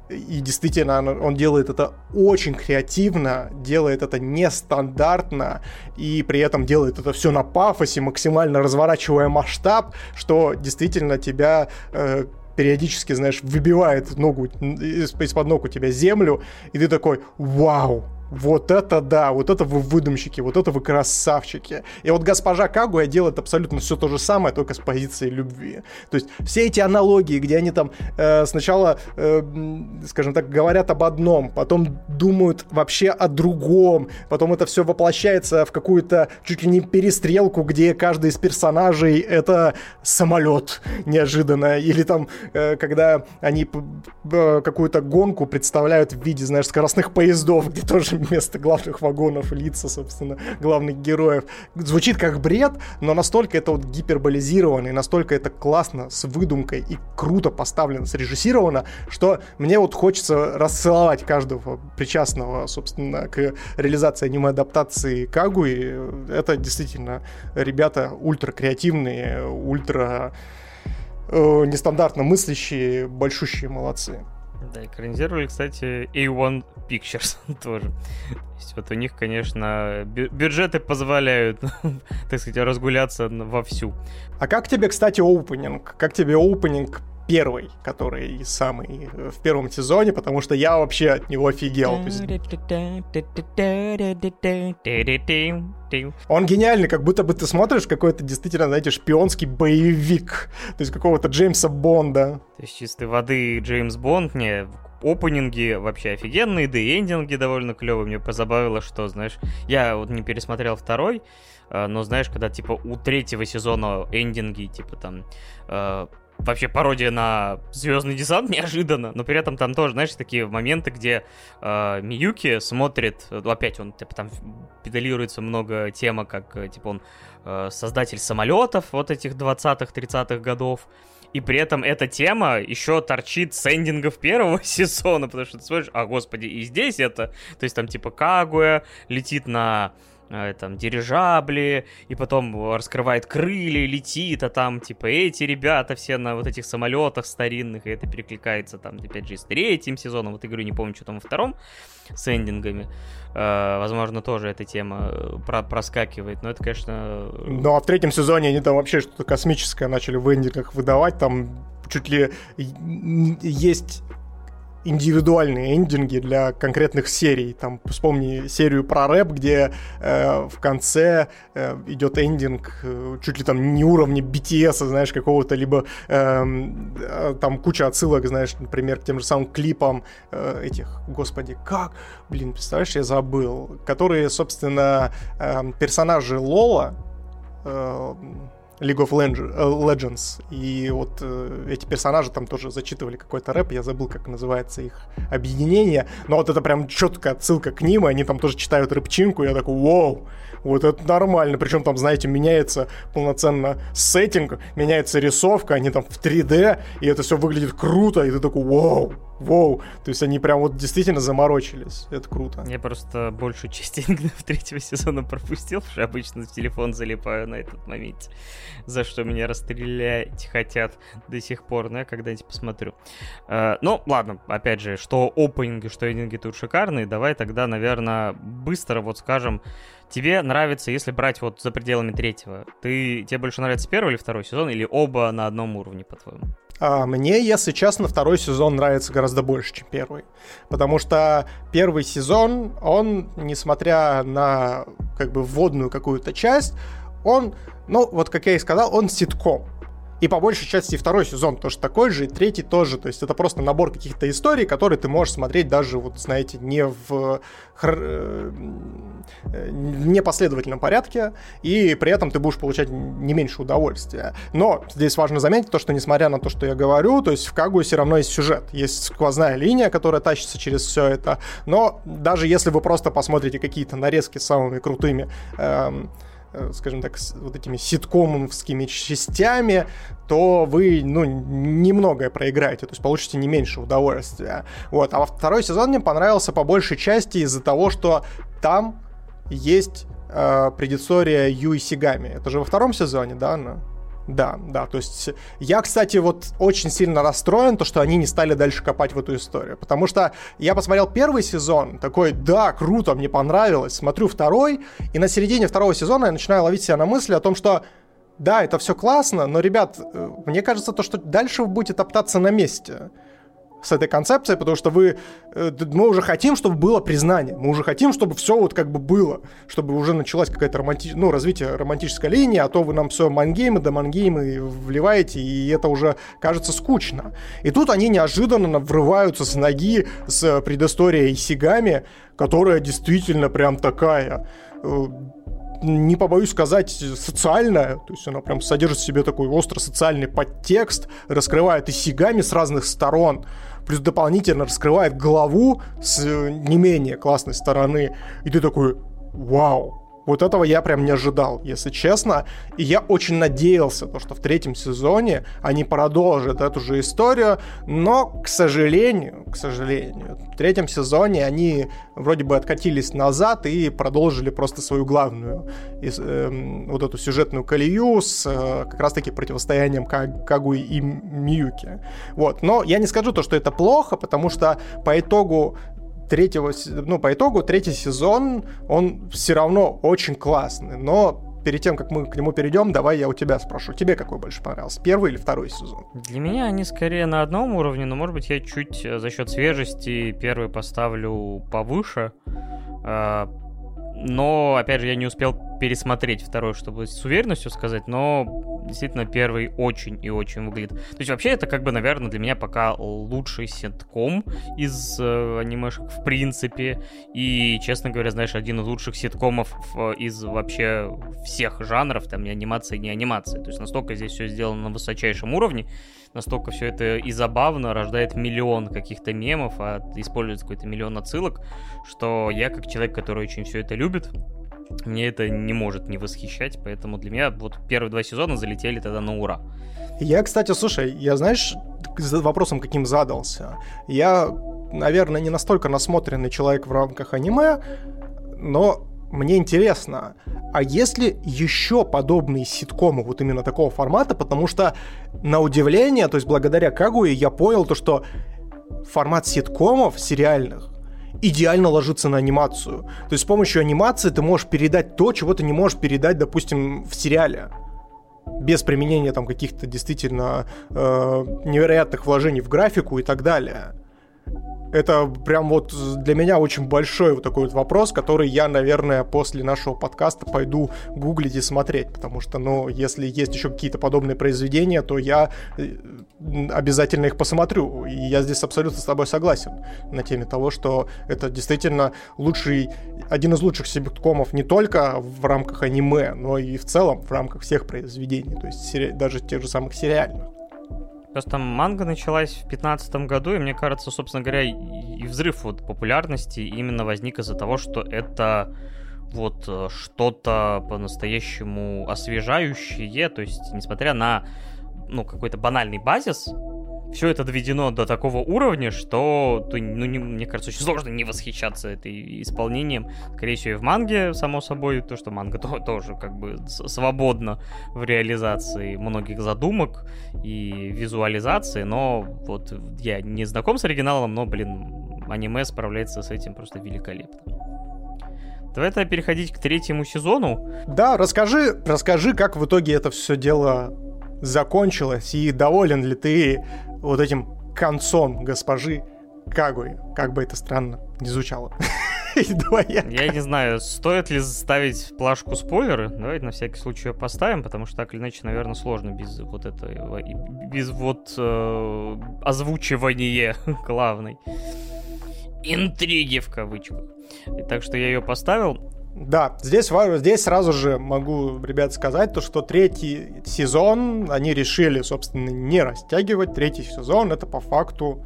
И действительно, он делает это очень креативно, делает это нестандартно, и при этом делает это все на пафосе, максимально разворачивая масштаб, что действительно тебя э, периодически, знаешь, выбивает ногу из-под ног у тебя землю, и ты такой, вау, вот это да, вот это вы выдумщики, вот это вы красавчики. И вот госпожа Кагуя делает абсолютно все то же самое, только с позиции любви. То есть все эти аналогии, где они там э, сначала, э, скажем так, говорят об одном, потом думают вообще о другом, потом это все воплощается в какую-то чуть ли не перестрелку, где каждый из персонажей это самолет неожиданно, или там, э, когда они э, какую-то гонку представляют в виде, знаешь, скоростных поездов, где тоже <laughs> вместо главных вагонов лица, собственно, главных героев. Звучит как бред, но настолько это вот гиперболизировано, и настолько это классно, с выдумкой и круто поставлено, срежиссировано, что мне вот хочется расцеловать каждого причастного, собственно, к реализации аниме-адаптации Кагуи. Это действительно ребята ультра креативные, ультра э, нестандартно мыслящие, большущие молодцы. Да, экранизировали, кстати, A1 Pictures <laughs> тоже. То есть вот у них, конечно, бюджеты позволяют, <laughs> так сказать, разгуляться вовсю. А как тебе, кстати, оупенинг? Как тебе оупенинг первый, который самый э, в первом сезоне, потому что я вообще от него офигел. Он гениальный, как будто бы ты смотришь какой-то действительно, знаете, шпионский боевик, то есть какого-то Джеймса Бонда. То есть чистой воды Джеймс Бонд, не, опенинги вообще офигенные, да и эндинги довольно клевые. Мне позабавило, что, знаешь, я вот не пересмотрел второй, э, но знаешь, когда типа у третьего сезона эндинги, типа там э, вообще пародия на Звездный десант <laughs> неожиданно, но при этом там тоже, знаешь, такие моменты, где э, Миюки смотрит, ну, опять он типа там педалируется много тема, как э, типа он э, создатель самолетов вот этих 20-х, 30-х годов, и при этом эта тема еще торчит с эндингов <laughs> первого сезона, потому что ты смотришь, а господи, и здесь это, то есть там типа Кагуя летит на Э, там дирижабли, и потом раскрывает крылья, летит, а там типа эти ребята все на вот этих самолетах старинных, и это перекликается там опять же с третьим сезоном, вот игру не помню, что там во втором с эндингами. Uh, возможно, тоже эта тема э, про проскакивает, но это, конечно... Ну, а в третьем сезоне они там вообще что-то космическое начали в эндингах выдавать, там чуть ли есть индивидуальные эндинги для конкретных серий. Там, вспомни серию про рэп, где э, в конце э, идет эндинг э, чуть ли там не уровня BTS, знаешь, какого-то, либо эм, э, там куча отсылок, знаешь, например, к тем же самым клипам э, этих, господи, как, блин, представляешь, я забыл, которые, собственно, э, персонажи Лола, э, League of э, Legends. И вот э, эти персонажи там тоже зачитывали какой-то рэп, я забыл, как называется их объединение. Но вот это прям четкая отсылка к ним, и они там тоже читают рэпчинку, и я такой, вау, вот это нормально. Причем там, знаете, меняется полноценно сеттинг, меняется рисовка, они там в 3D, и это все выглядит круто, и ты такой, вау, Воу, то есть они прям вот действительно заморочились. Это круто. Я просто большую часть в третьего сезона пропустил, потому что обычно в телефон залипаю на этот момент, за что меня расстрелять хотят до сих пор, но я когда-нибудь посмотрю. Uh, ну, ладно, опять же, что опенинги, что эндинги тут шикарные, давай тогда, наверное, быстро вот скажем, тебе нравится, если брать вот за пределами третьего, ты, тебе больше нравится первый или второй сезон, или оба на одном уровне, по-твоему? А мне, если честно, второй сезон нравится гораздо больше, чем первый. Потому что первый сезон, он, несмотря на как бы вводную какую-то часть, он, ну, вот как я и сказал, он ситком. И по большей части второй сезон тоже такой же, и третий тоже. То есть это просто набор каких-то историй, которые ты можешь смотреть даже, вот знаете, не в э, непоследовательном порядке, и при этом ты будешь получать не меньше удовольствия. Но здесь важно заметить то, что несмотря на то, что я говорю, то есть в Кагу все равно есть сюжет. Есть сквозная линия, которая тащится через все это. Но даже если вы просто посмотрите какие-то нарезки с самыми крутыми эм, скажем так, вот этими ситкомовскими частями, то вы, ну, немногое проиграете, то есть получите не меньше удовольствия. Вот. А во второй сезон мне понравился по большей части из-за того, что там есть э, предыстория Юи Сигами. Это же во втором сезоне, да, она? Да, да, то есть я, кстати, вот очень сильно расстроен, то, что они не стали дальше копать в эту историю, потому что я посмотрел первый сезон, такой, да, круто, мне понравилось, смотрю второй, и на середине второго сезона я начинаю ловить себя на мысли о том, что да, это все классно, но, ребят, э, мне кажется, то, что дальше вы будете топтаться на месте с этой концепцией, потому что вы, э, мы уже хотим, чтобы было признание, мы уже хотим, чтобы все вот как бы было, чтобы уже началась какая-то романти... ну, развитие романтической линии, а то вы нам все мангеймы да мангеймы вливаете, и это уже кажется скучно. И тут они неожиданно врываются с ноги с предысторией Сигами, которая действительно прям такая э, не побоюсь сказать, социальная, то есть она прям содержит в себе такой остро социальный подтекст, раскрывает и сигами с разных сторон, плюс дополнительно раскрывает главу с э, не менее классной стороны, и ты такой, вау, вот этого я прям не ожидал, если честно. И я очень надеялся, то, что в третьем сезоне они продолжат эту же историю, но, к сожалению, к сожалению, в третьем сезоне они вроде бы откатились назад и продолжили просто свою главную э, вот эту сюжетную колею с э, как раз-таки противостоянием Кагуи и Миюки. Вот. Но я не скажу то, что это плохо, потому что по итогу третьего, ну, по итогу третий сезон, он все равно очень классный, но перед тем, как мы к нему перейдем, давай я у тебя спрошу. Тебе какой больше понравился? Первый или второй сезон? Для меня они скорее на одном уровне, но, может быть, я чуть э, за счет свежести первый поставлю повыше. А, но, опять же, я не успел пересмотреть второй, чтобы с уверенностью сказать, но действительно первый очень и очень выглядит. То есть вообще это как бы, наверное, для меня пока лучший ситком из э, анимешек в принципе. И, честно говоря, знаешь, один из лучших ситкомов в, из вообще всех жанров, там, ни анимации, ни анимации. То есть настолько здесь все сделано на высочайшем уровне, настолько все это и забавно, рождает миллион каких-то мемов, а используется какой-то миллион отсылок, что я, как человек, который очень все это любит, мне это не может не восхищать, поэтому для меня вот первые два сезона залетели тогда на ура. Я, кстати, слушай, я знаешь, вопросом каким задался? Я, наверное, не настолько насмотренный человек в рамках аниме, но мне интересно, а есть ли еще подобные ситкомы вот именно такого формата? Потому что, на удивление, то есть благодаря Кагуе я понял то, что формат ситкомов сериальных идеально ложится на анимацию. То есть с помощью анимации ты можешь передать то, чего ты не можешь передать, допустим, в сериале. Без применения там каких-то действительно э, невероятных вложений в графику и так далее это прям вот для меня очень большой вот такой вот вопрос, который я, наверное, после нашего подкаста пойду гуглить и смотреть, потому что, ну, если есть еще какие-то подобные произведения, то я э, обязательно их посмотрю. И я здесь абсолютно с тобой согласен на теме того, что это действительно лучший, один из лучших ситкомов не только в рамках аниме, но и в целом в рамках всех произведений, то есть даже тех же самых сериальных. Просто манга началась в 2015 году, и мне кажется, собственно говоря, и взрыв вот популярности именно возник из-за того, что это вот э, что-то по-настоящему освежающее, то есть несмотря на ну, какой-то банальный базис, все это доведено до такого уровня, что, ну, не, мне кажется, очень сложно не восхищаться этой исполнением. Скорее всего, и в манге, само собой, то, что манга <laughs> то, тоже как бы свободно в реализации многих задумок и визуализации, но вот я не знаком с оригиналом, но, блин, аниме справляется с этим просто великолепно. Давай тогда переходить к третьему сезону. Да, расскажи, расскажи, как в итоге это все дело закончилось, и доволен ли ты вот этим концом госпожи Кагуи, как бы это странно не звучало. <laughs> Я не знаю, стоит ли ставить плашку спойлеры. Давайте на всякий случай ее поставим, потому что так или иначе, наверное, сложно без вот этого, без вот э, озвучивания <laughs> главной интриги в кавычках. И так что я ее поставил. Да, здесь, здесь сразу же могу, ребят, сказать, то, что третий сезон они решили, собственно, не растягивать. Третий сезон это по факту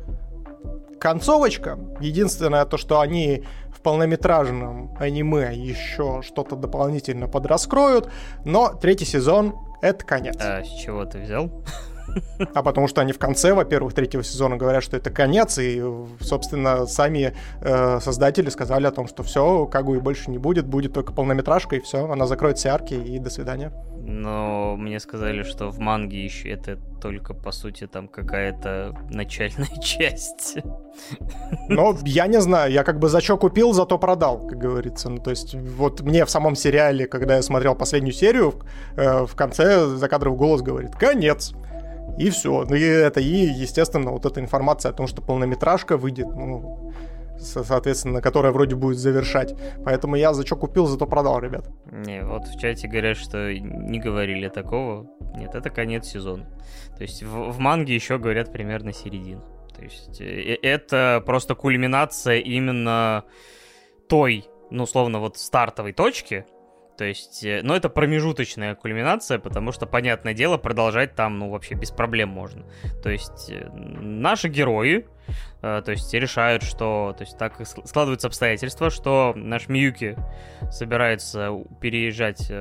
концовочка. Единственное то, что они в полнометражном аниме еще что-то дополнительно подраскроют, но третий сезон это конец. А с чего ты взял? <laughs> <laughs> А потому что они в конце, во-первых, третьего сезона говорят, что это конец, и, собственно, сами э, создатели сказали о том, что все, Кагуи больше не будет, будет только полнометражка, и все, она закроет все арки, и до свидания. Но мне сказали, что в манге еще это только, по сути, там какая-то начальная <laughs> часть. Ну, я не знаю, я как бы за что купил, зато продал, как говорится. Ну, то есть, вот мне в самом сериале, когда я смотрел последнюю серию, э, в конце закадровый голос говорит «Конец». И все. Ну и это, и, естественно, вот эта информация о том, что полнометражка выйдет, ну, соответственно, которая вроде будет завершать. Поэтому я за что купил, зато продал, ребят. Не, вот в чате говорят, что не говорили такого. Нет, это конец сезона. То есть в, в манге еще говорят примерно середина. То есть э, это просто кульминация именно той, ну, условно, вот стартовой точки, то есть, э, ну, это промежуточная кульминация, потому что, понятное дело, продолжать там, ну, вообще без проблем можно. То есть, э, наши герои, э, то есть, решают, что, то есть, так складываются обстоятельства, что наш Миюки собирается переезжать,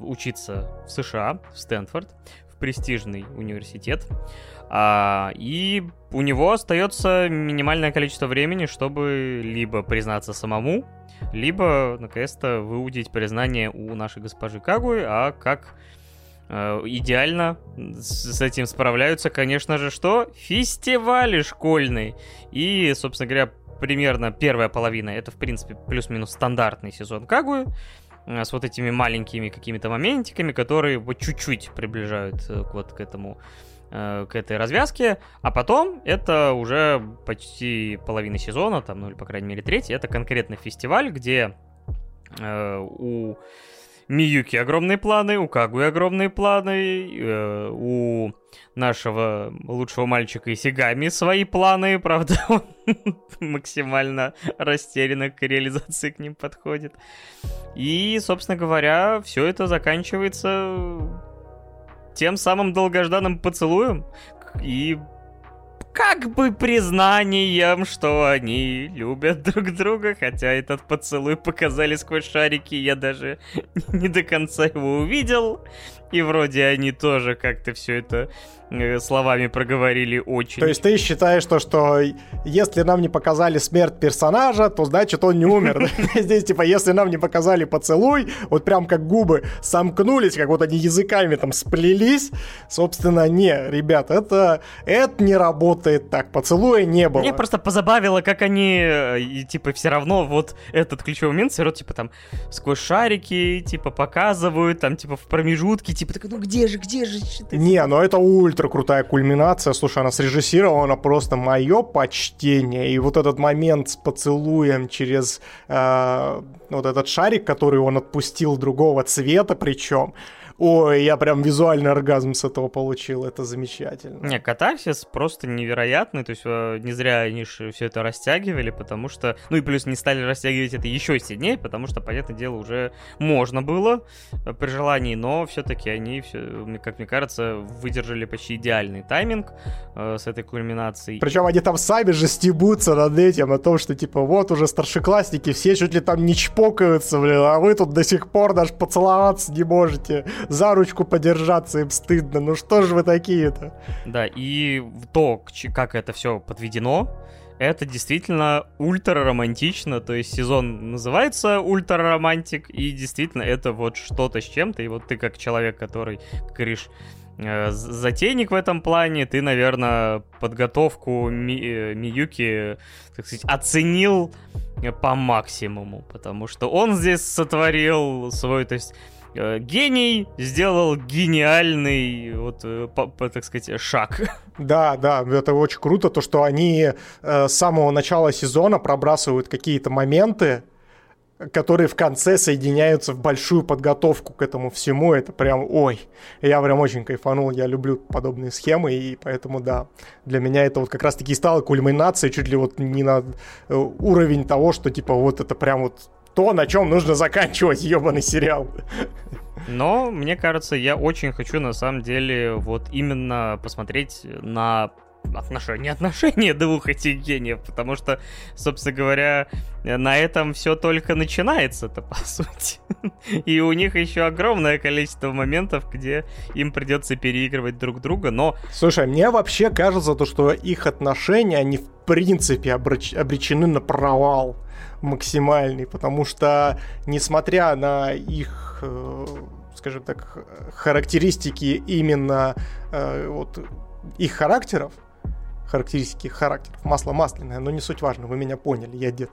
учиться в США, в Стэнфорд, в престижный университет. А, и у него остается минимальное количество времени, чтобы либо признаться самому, либо, наконец-то, выудить признание у нашей госпожи Кагуи, а как э, идеально с, этим справляются, конечно же, что? Фестивали школьные. И, собственно говоря, примерно первая половина, это, в принципе, плюс-минус стандартный сезон Кагуи. э, с вот этими маленькими какими-то моментиками, которые вот чуть-чуть приближают э, вот к этому к этой развязке, а потом это уже почти половина сезона, там, ну или по крайней мере третий, это конкретно фестиваль, где э, у Миюки огромные планы, у Кагуи огромные планы, э, у нашего лучшего мальчика Исигами свои планы, <laughs> правда, он максимально растерянно к реализации к ним подходит. И, собственно говоря, все это заканчивается тем самым долгожданным поцелуем и как бы признанием, что они любят друг друга, хотя этот поцелуй показали сквозь шарики, я даже <laughs> не до конца его увидел. И вроде они тоже как-то все это Э, словами проговорили очень. То есть ты считаешь то, что если нам не показали смерть персонажа, то значит он не умер. <laughs> Здесь типа, если нам не показали поцелуй, вот прям как губы сомкнулись, как вот они языками там сплелись, собственно, не, ребят, это, это не работает так, поцелуя не было. Мне просто позабавило, как они, э, и, типа, все равно вот этот ключевой момент, все равно, типа, там, сквозь шарики, типа, показывают, там, типа, в промежутке, типа, такой, ну где же, где же? Не, ну это ультра крутая кульминация. Слушай, она срежиссирована просто мое почтение. И вот этот момент с поцелуем через э, вот этот шарик, который он отпустил другого цвета причем, Ой, я прям визуальный оргазм с этого получил, это замечательно. Не, катарсис просто невероятный, то есть э, не зря они же все это растягивали, потому что, ну и плюс не стали растягивать это еще сильнее, потому что, понятное дело, уже можно было э, при желании, но все-таки они, все, как мне кажется, выдержали почти идеальный тайминг э, с этой кульминацией. Причем они там сами же стебутся над этим, о том, что типа вот уже старшеклассники все чуть ли там не чпокаются, блин, а вы тут до сих пор даже поцеловаться не можете за ручку подержаться им стыдно. Ну что же вы такие-то? Да, и то, как это все подведено, это действительно ультра романтично, то есть сезон называется ультра романтик, и действительно это вот что-то с чем-то, и вот ты как человек, который, как говоришь, э, затейник в этом плане, ты, наверное, подготовку Ми э, Миюки, так сказать, оценил по максимуму, потому что он здесь сотворил свой, то есть гений сделал гениальный, вот, э, по, по, так сказать, шаг. Да, да, это очень круто, то, что они э, с самого начала сезона пробрасывают какие-то моменты, которые в конце соединяются в большую подготовку к этому всему. Это прям, ой, я прям очень кайфанул, я люблю подобные схемы, и поэтому, да, для меня это вот как раз-таки стало кульминацией, чуть ли вот не на э, уровень того, что, типа, вот это прям вот то, на чем нужно заканчивать ебаный сериал. Но, мне кажется, я очень хочу, на самом деле, вот именно посмотреть на отношения, <laughs> отношения двух этих гениев, потому что, собственно говоря, на этом все только начинается-то, по <laughs> сути. И у них еще огромное количество моментов, где им придется переигрывать друг друга, но... Слушай, мне вообще кажется, то, что их отношения, они в принципе обречены на провал максимальный, потому что, несмотря на их, э, скажем так, характеристики именно э, вот их характеров, характеристики характеров, масло масляное, но не суть важно, вы меня поняли, я дед.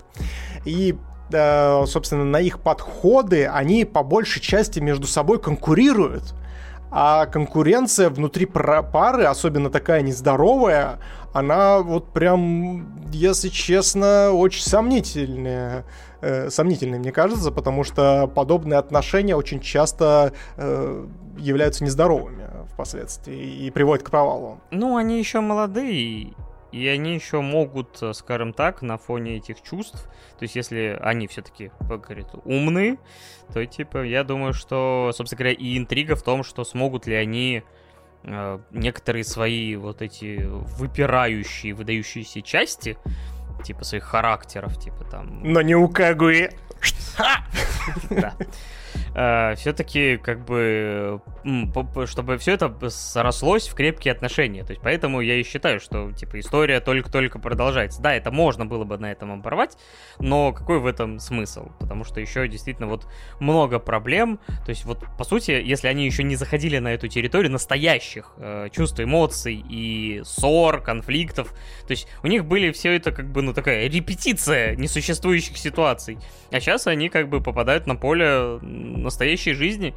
И э, собственно, на их подходы они по большей части между собой конкурируют. А конкуренция внутри пары, особенно такая нездоровая, она вот прям, если честно, очень сомнительная. Э, сомнительной, мне кажется, потому что подобные отношения очень часто э, являются нездоровыми впоследствии и приводят к провалу. Ну, они еще молодые, и они еще могут, скажем так, на фоне этих чувств, то есть если они все-таки, говорит, умные, то, типа, я думаю, что, собственно говоря, и интрига в том, что смогут ли они Э, некоторые свои вот эти выпирающие, выдающиеся части, типа своих характеров, типа там... Но не у Кагуи. <laughs> Да. Э, все-таки как бы чтобы все это срослось в крепкие отношения. То есть поэтому я и считаю, что типа история только-только продолжается. Да, это можно было бы на этом оборвать, но какой в этом смысл? Потому что еще действительно вот много проблем. То есть вот по сути, если они еще не заходили на эту территорию настоящих э, чувств, эмоций и ссор, конфликтов, то есть у них были все это как бы ну такая репетиция несуществующих ситуаций. А сейчас они как бы попадают на поле настоящей жизни.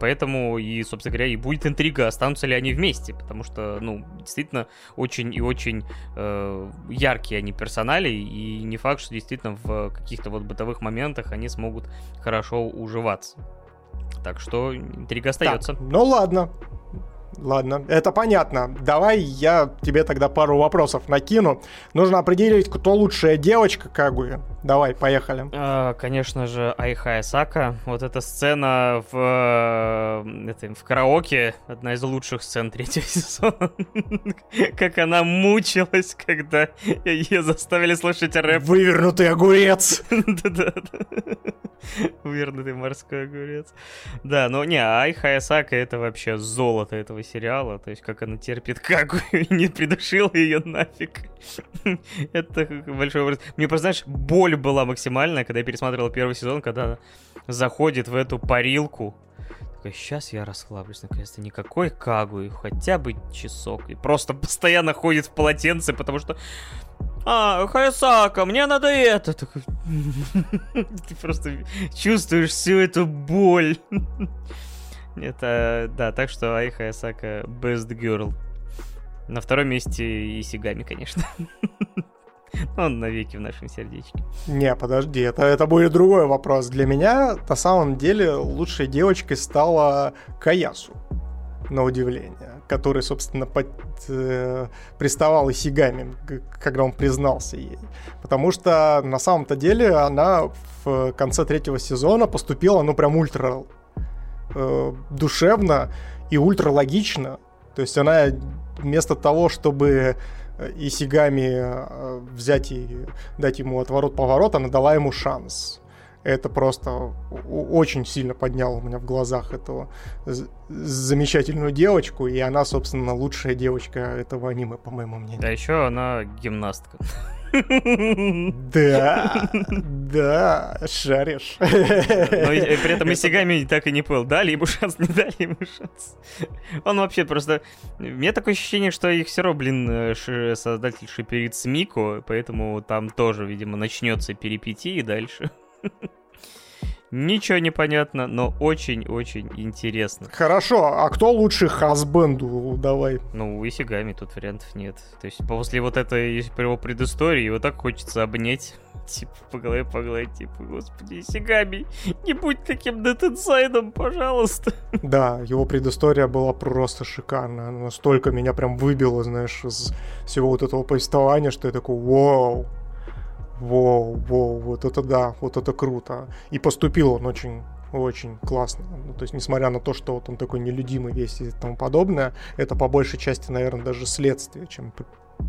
Поэтому и, собственно говоря, и будет интрига, останутся ли они вместе, потому что, ну, действительно, очень и очень э, яркие они персонали, и не факт, что действительно в каких-то вот бытовых моментах они смогут хорошо уживаться. Так что интрига остается. Так, ну ладно, Ладно, это понятно. Давай я тебе тогда пару вопросов накину. Нужно определить, кто лучшая девочка Кагуи. Давай, поехали. А, конечно же, Айхая Сака. Вот эта сцена в, э, это, в караоке, одна из лучших сцен третьего <laughs> сезона. Как она мучилась, когда ее заставили слушать рэп. Вывернутый огурец! <laughs> Вывернутый морской огурец. Да, но не, Айхая Сака это вообще золото этого сериала, то есть как она терпит как <laughs> и не придушила ее нафиг. <laughs> Это большой образ. Мне просто, знаешь, боль была максимальная, когда я пересматривал первый сезон, когда она заходит в эту парилку, такой, сейчас я расслаблюсь, наконец-то, никакой Кагуи, хотя бы часок. И просто постоянно ходит в полотенце, потому что а, Хаясака, мне надо это. <laughs> Ты просто чувствуешь всю эту боль. Это, да, так что Ай Хаясака best girl. На втором месте Исигами, конечно. <laughs> Он навеки в нашем сердечке. Не, подожди, это, это будет другой вопрос. Для меня, на самом деле, лучшей девочкой стала Каясу, на удивление, который, собственно, под, э, приставал Исигами, когда он признался ей. Потому что, на самом-то деле, она в конце третьего сезона поступила, ну, прям ультра э, душевно и ультра логично. То есть она вместо того, чтобы э, и Сигами э, взять и дать ему отворот-поворот, она дала ему шанс. Это просто очень сильно подняло у меня в глазах эту замечательную девочку, и она, собственно, лучшая девочка этого аниме, по моему мнению. Да, еще она гимнастка. <laughs> Да, да, шаришь. Но при этом и Сигами так и не понял, дали ему шанс, не дали ему шанс. Он вообще просто... У меня такое ощущение, что их все равно, блин, э, создатель шиперит с Мико, поэтому там тоже, видимо, начнется перипетии дальше. Ничего не понятно, но очень-очень интересно. Хорошо, а кто лучше хасбенду? Давай. Ну, у Исигами тут вариантов нет. То есть после вот этой его предыстории его так хочется обнять. <laughs> Типа, по голове погладить, типа, господи, Исигами, не будь таким детенсайдом, пожалуйста. <laughs> Да, его предыстория была просто шикарная. Настолько меня прям выбило, знаешь, из всего вот этого повествования, что я такой, вау, Воу, воу, вот это да, вот это круто. И поступил он очень очень классно. Ну, то есть, несмотря на то, что вот он такой нелюдимый весь и тому подобное, это по большей части, наверное, даже следствие, чем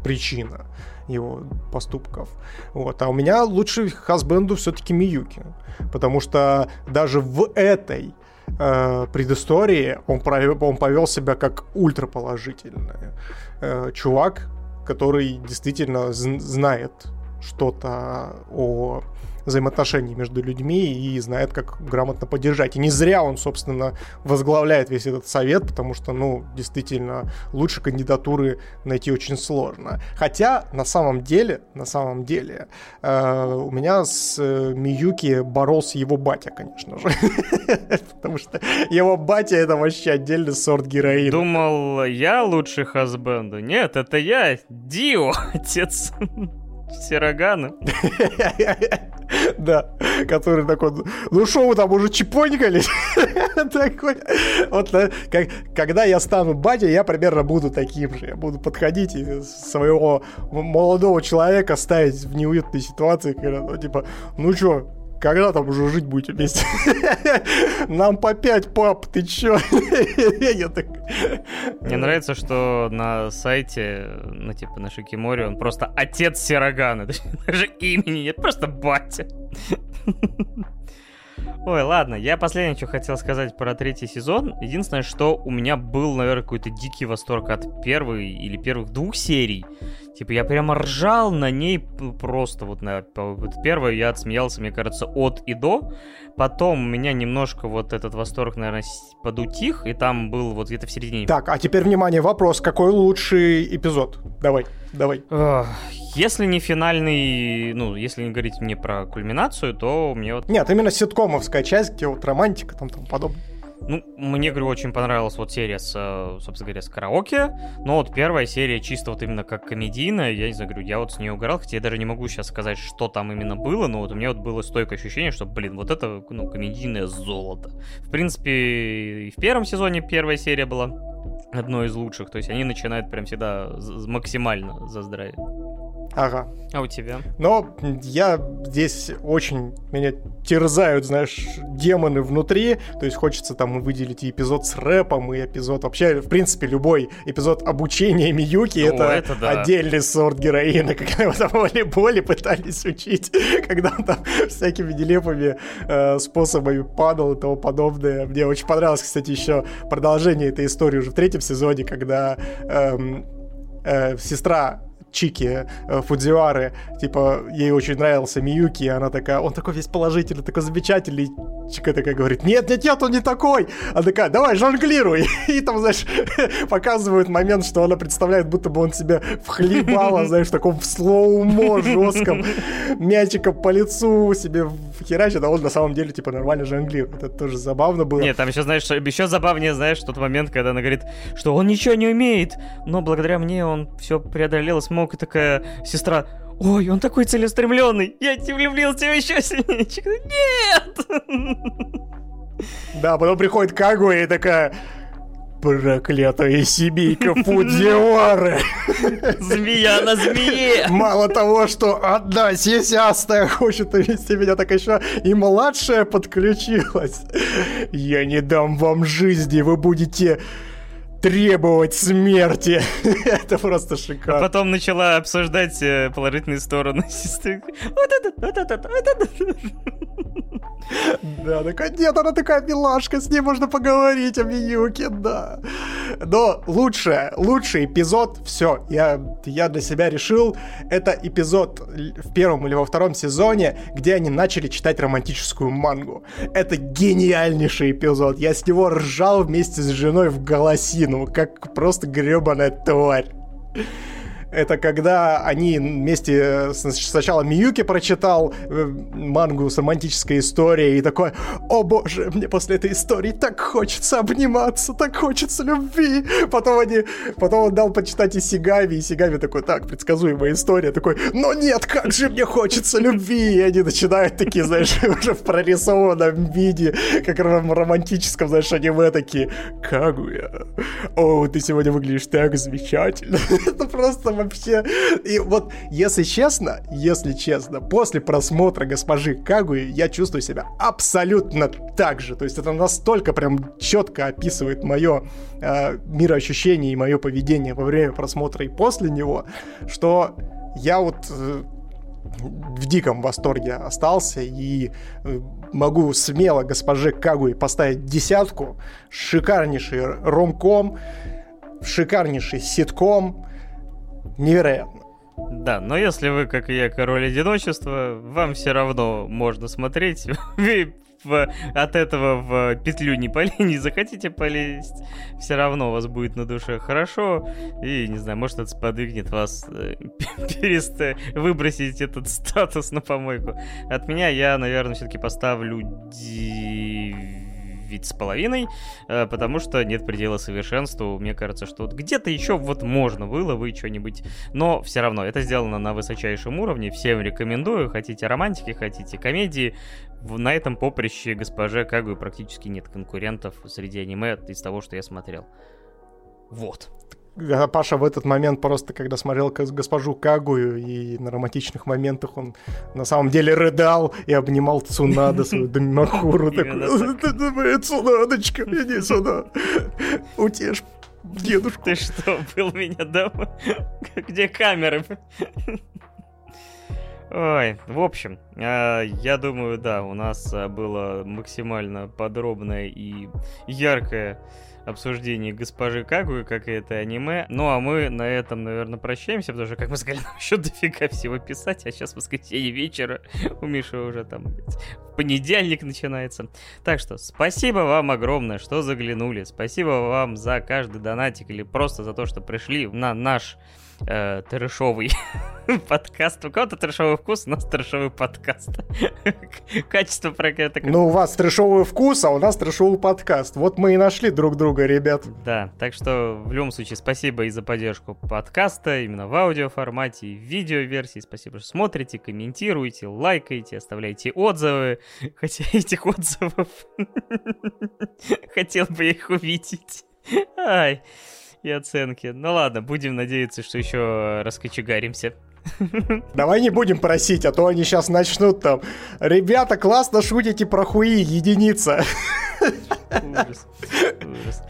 причина его поступков. Вот. А у меня лучший хасбенду все-таки Миюки. Потому что даже в этой э, предыстории он, провел, он повел себя как ультраположительный э, чувак, который действительно знает что-то о взаимоотношений между людьми и знает, как грамотно поддержать. И не зря он, собственно, возглавляет весь этот совет, потому что, ну, действительно, лучше кандидатуры найти очень сложно. Хотя, на самом деле, на самом деле, э, у меня с э, Миюки боролся его батя, конечно же. <laughs> Потому что его батя это вообще отдельный сорт героина. Думал, я лучший хасбенду. Нет, это я, Дио, отец. Сироганы. <laughs> Да, который такой, ну что вы там уже чепоникались? <laughs> Вот когда я стану батя, я примерно буду таким же. Я буду подходить и своего молодого человека ставить в неуютной ситуации, ну, типа, ну что, когда там уже жить будете вместе? <laughs> Нам по пять, пап, ты чё? <laughs> Мне нравится, что на сайте, ну, типа, на Шикиморе, он просто отец Сирогана. <laughs> Даже имени нет, просто батя. Ой, ладно, я последнее, что хотел сказать про третий сезон. Единственное, что у меня был, наверное, какой-то дикий восторг от первой или первых двух серий. Типа, я прямо ржал на ней просто вот на вот первое я отсмеялся, мне кажется, от и до. Потом меня немножко вот этот восторг, наверное, подутих, и там был вот где-то в середине. Так, а теперь, внимание, вопрос. Какой лучший эпизод? Давай, давай. Если не финальный, ну, если не говорить мне про кульминацию, то мне вот... Нет, именно ситкомовская часть, где вот романтика там, там подобное. Ну, мне, говорю, очень понравилась вот серия с, э, собственно говоря, с караоке, но вот первая серия чисто вот именно как комедийная, я не знаю, говорю, я вот с ней угорал, хотя я даже не могу сейчас сказать, что там именно было, но вот у меня вот было стойкое ощущение, что, блин, вот это, ну, комедийное золото. В принципе, и в первом сезоне первая серия была одной из лучших, то есть они начинают прям всегда максимально за здравие. Ага. А у тебя? Но я здесь очень меня терзают, знаешь, демоны внутри. То есть хочется там выделить и эпизод с рэпом, и эпизод вообще, в принципе, любой эпизод обучения Миюки О, это, это да. отдельный сорт героина, <laughs> когда его там волейболе пытались учить, <laughs> когда он там всякими нелепыми э, способами падал и тому подобное. Мне очень понравилось, кстати, еще продолжение этой истории уже в третьем сезоне, когда эм, э, сестра Чики э, Фудзиары, типа, ей очень нравился Миюки, и она такая, он такой весь положительный, такой замечательный. Чика такая говорит, нет, нет, нет, он не такой. Она такая, давай, жонглируй. <laughs> И там, знаешь, <laughs> показывают момент, что она представляет, будто бы он себе вхлебала, <laughs> знаешь, в таком слоумо жестком, мячиком по лицу себе херачит, а он на самом деле, типа, нормально жонглирует. Это тоже забавно было. Нет, там еще, знаешь, еще забавнее, знаешь, тот момент, когда она говорит, что он ничего не умеет, но благодаря мне он все преодолел и смог и такая сестра, ой, он такой целеустремленный, я влюбился еще сильнее. Нет! Да, потом приходит Кагуя и такая, проклятая семейка Фудзиоры. Змея на змее. Мало того, что одна сисястая хочет увести меня, так еще и младшая подключилась. Я не дам вам жизни, вы будете требовать смерти. <laughs> это просто шикарно. А потом начала обсуждать э, положительные стороны <laughs> сестры. Вот это, вот это, вот это. Да, такая, нет, она такая милашка, с ней можно поговорить о Миюке, да. Но лучшее, лучший эпизод, все, я, я для себя решил, это эпизод в первом или во втором сезоне, где они начали читать романтическую мангу. Это гениальнейший эпизод, я с него ржал вместе с женой в голосину, как просто гребаная тварь это когда они вместе сначала Миюки прочитал э, мангу с романтической историей и такой, о боже, мне после этой истории так хочется обниматься, так хочется любви. Потом они, потом он дал почитать и Сигами, и Сигами такой, так, предсказуемая история, такой, но нет, как же мне хочется любви. И они начинают такие, знаешь, <laughs> уже в прорисованном виде, как в романтическом, знаешь, аниме такие, Кагуя, о, ты сегодня выглядишь так замечательно. <laughs> Это просто вообще. И вот, если честно, если честно, после просмотра госпожи Кагуи я чувствую себя абсолютно так же. То есть это настолько прям четко описывает мое э, мироощущение и мое поведение во время просмотра и после него, что я вот э, в диком восторге остался и э, могу смело госпоже Кагуи поставить десятку. Шикарнейший ромком, шикарнейший ситком, невероятно. Да, но если вы, как и я, король одиночества, вам все равно можно смотреть. <laughs> Вы в, от этого в петлю не, поли, <laughs> не захотите полезть, все равно у вас будет на душе хорошо. И, не знаю, может, это сподвигнет вас э, <laughs> перест... выбросить этот статус на помойку. От меня я, наверное, все-таки поставлю 9 с половиной, э, потому что нет предела совершенству. Мне кажется, что где-то еще вот можно было вы что-нибудь, но все равно это сделано на высочайшем уровне. Всем рекомендую. Хотите романтики, хотите комедии. На этом поприще госпоже Кагу практически нет конкурентов среди аниме из того, что я смотрел. Вот. Паша в этот момент просто, когда смотрел госпожу Кагую, и на романтичных моментах он на самом деле рыдал и обнимал Цунада, свою Дамимахуру. Такой, Цунадочка, иди сюда, утешь дедушку. Ты что, был меня дома? Где камеры? Ой, в общем, а, я думаю, да, у нас а, было максимально подробное и яркое обсуждении госпожи Кагу и как это аниме. Ну а мы на этом, наверное, прощаемся, потому что, как мы сказали, нам <laughs> еще дофига всего писать, а сейчас воскресенье вечера, <laughs> у Миши уже там в понедельник начинается. Так что спасибо вам огромное, что заглянули. Спасибо вам за каждый донатик или просто за то, что пришли на наш э, трэшовый <laughs> подкаст. У кого-то трэшовый вкус, у нас трэшовый подкаст. <laughs> Качество проекта. Ну, у вас трэшовый вкус, а у нас трэшовый подкаст. Вот мы и нашли друг друга, ребят. Да, так что в любом случае спасибо и за поддержку подкаста, именно в аудиоформате и в видеоверсии. Спасибо, что смотрите, комментируете, лайкаете, оставляете отзывы. <laughs> Хотя этих отзывов хотел бы их увидеть. Ай и оценки. Ну ладно, будем надеяться, что еще раскочегаримся. <laughs> Давай не будем просить, а то они сейчас начнут там. Ребята, классно шутите про хуи, единица. Ужас, ужас.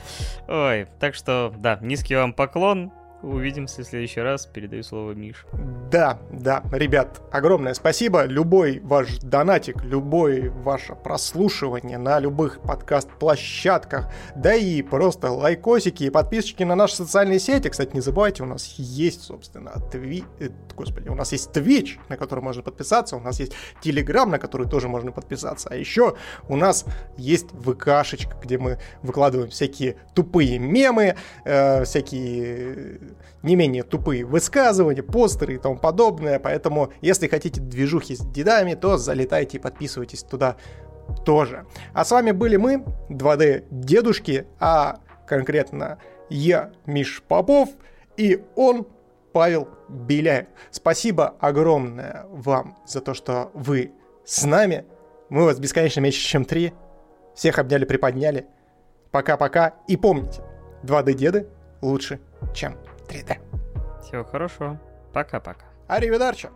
Ой, так что, да, низкий вам поклон. Увидимся в следующий раз. Передаю слово Миш. Да, да, ребят, огромное спасибо. Любой ваш донатик, любое ваше прослушивание на любых подкаст-площадках, да и просто лайкосики и подписочки на наши социальные сети. Кстати, не забывайте, у нас есть, собственно, тви... Э, господи, у нас есть Twitch, на который можно подписаться, у нас есть Telegram, на который тоже можно подписаться, а еще у нас есть ВКшечка, где мы выкладываем всякие тупые мемы, э, всякие не менее тупые высказывания, постеры и тому подобное. Поэтому, если хотите движухи с дедами, то залетайте и подписывайтесь туда тоже. А с вами были мы, 2D дедушки, а конкретно я, Миш Попов, и он, Павел Беляев. Спасибо огромное вам за то, что вы с нами. Мы вас бесконечно меньше, чем три. Всех обняли, приподняли. Пока-пока. И помните, 2D-деды лучше, чем 3D. Всего хорошего. Пока-пока. Аривидерчо.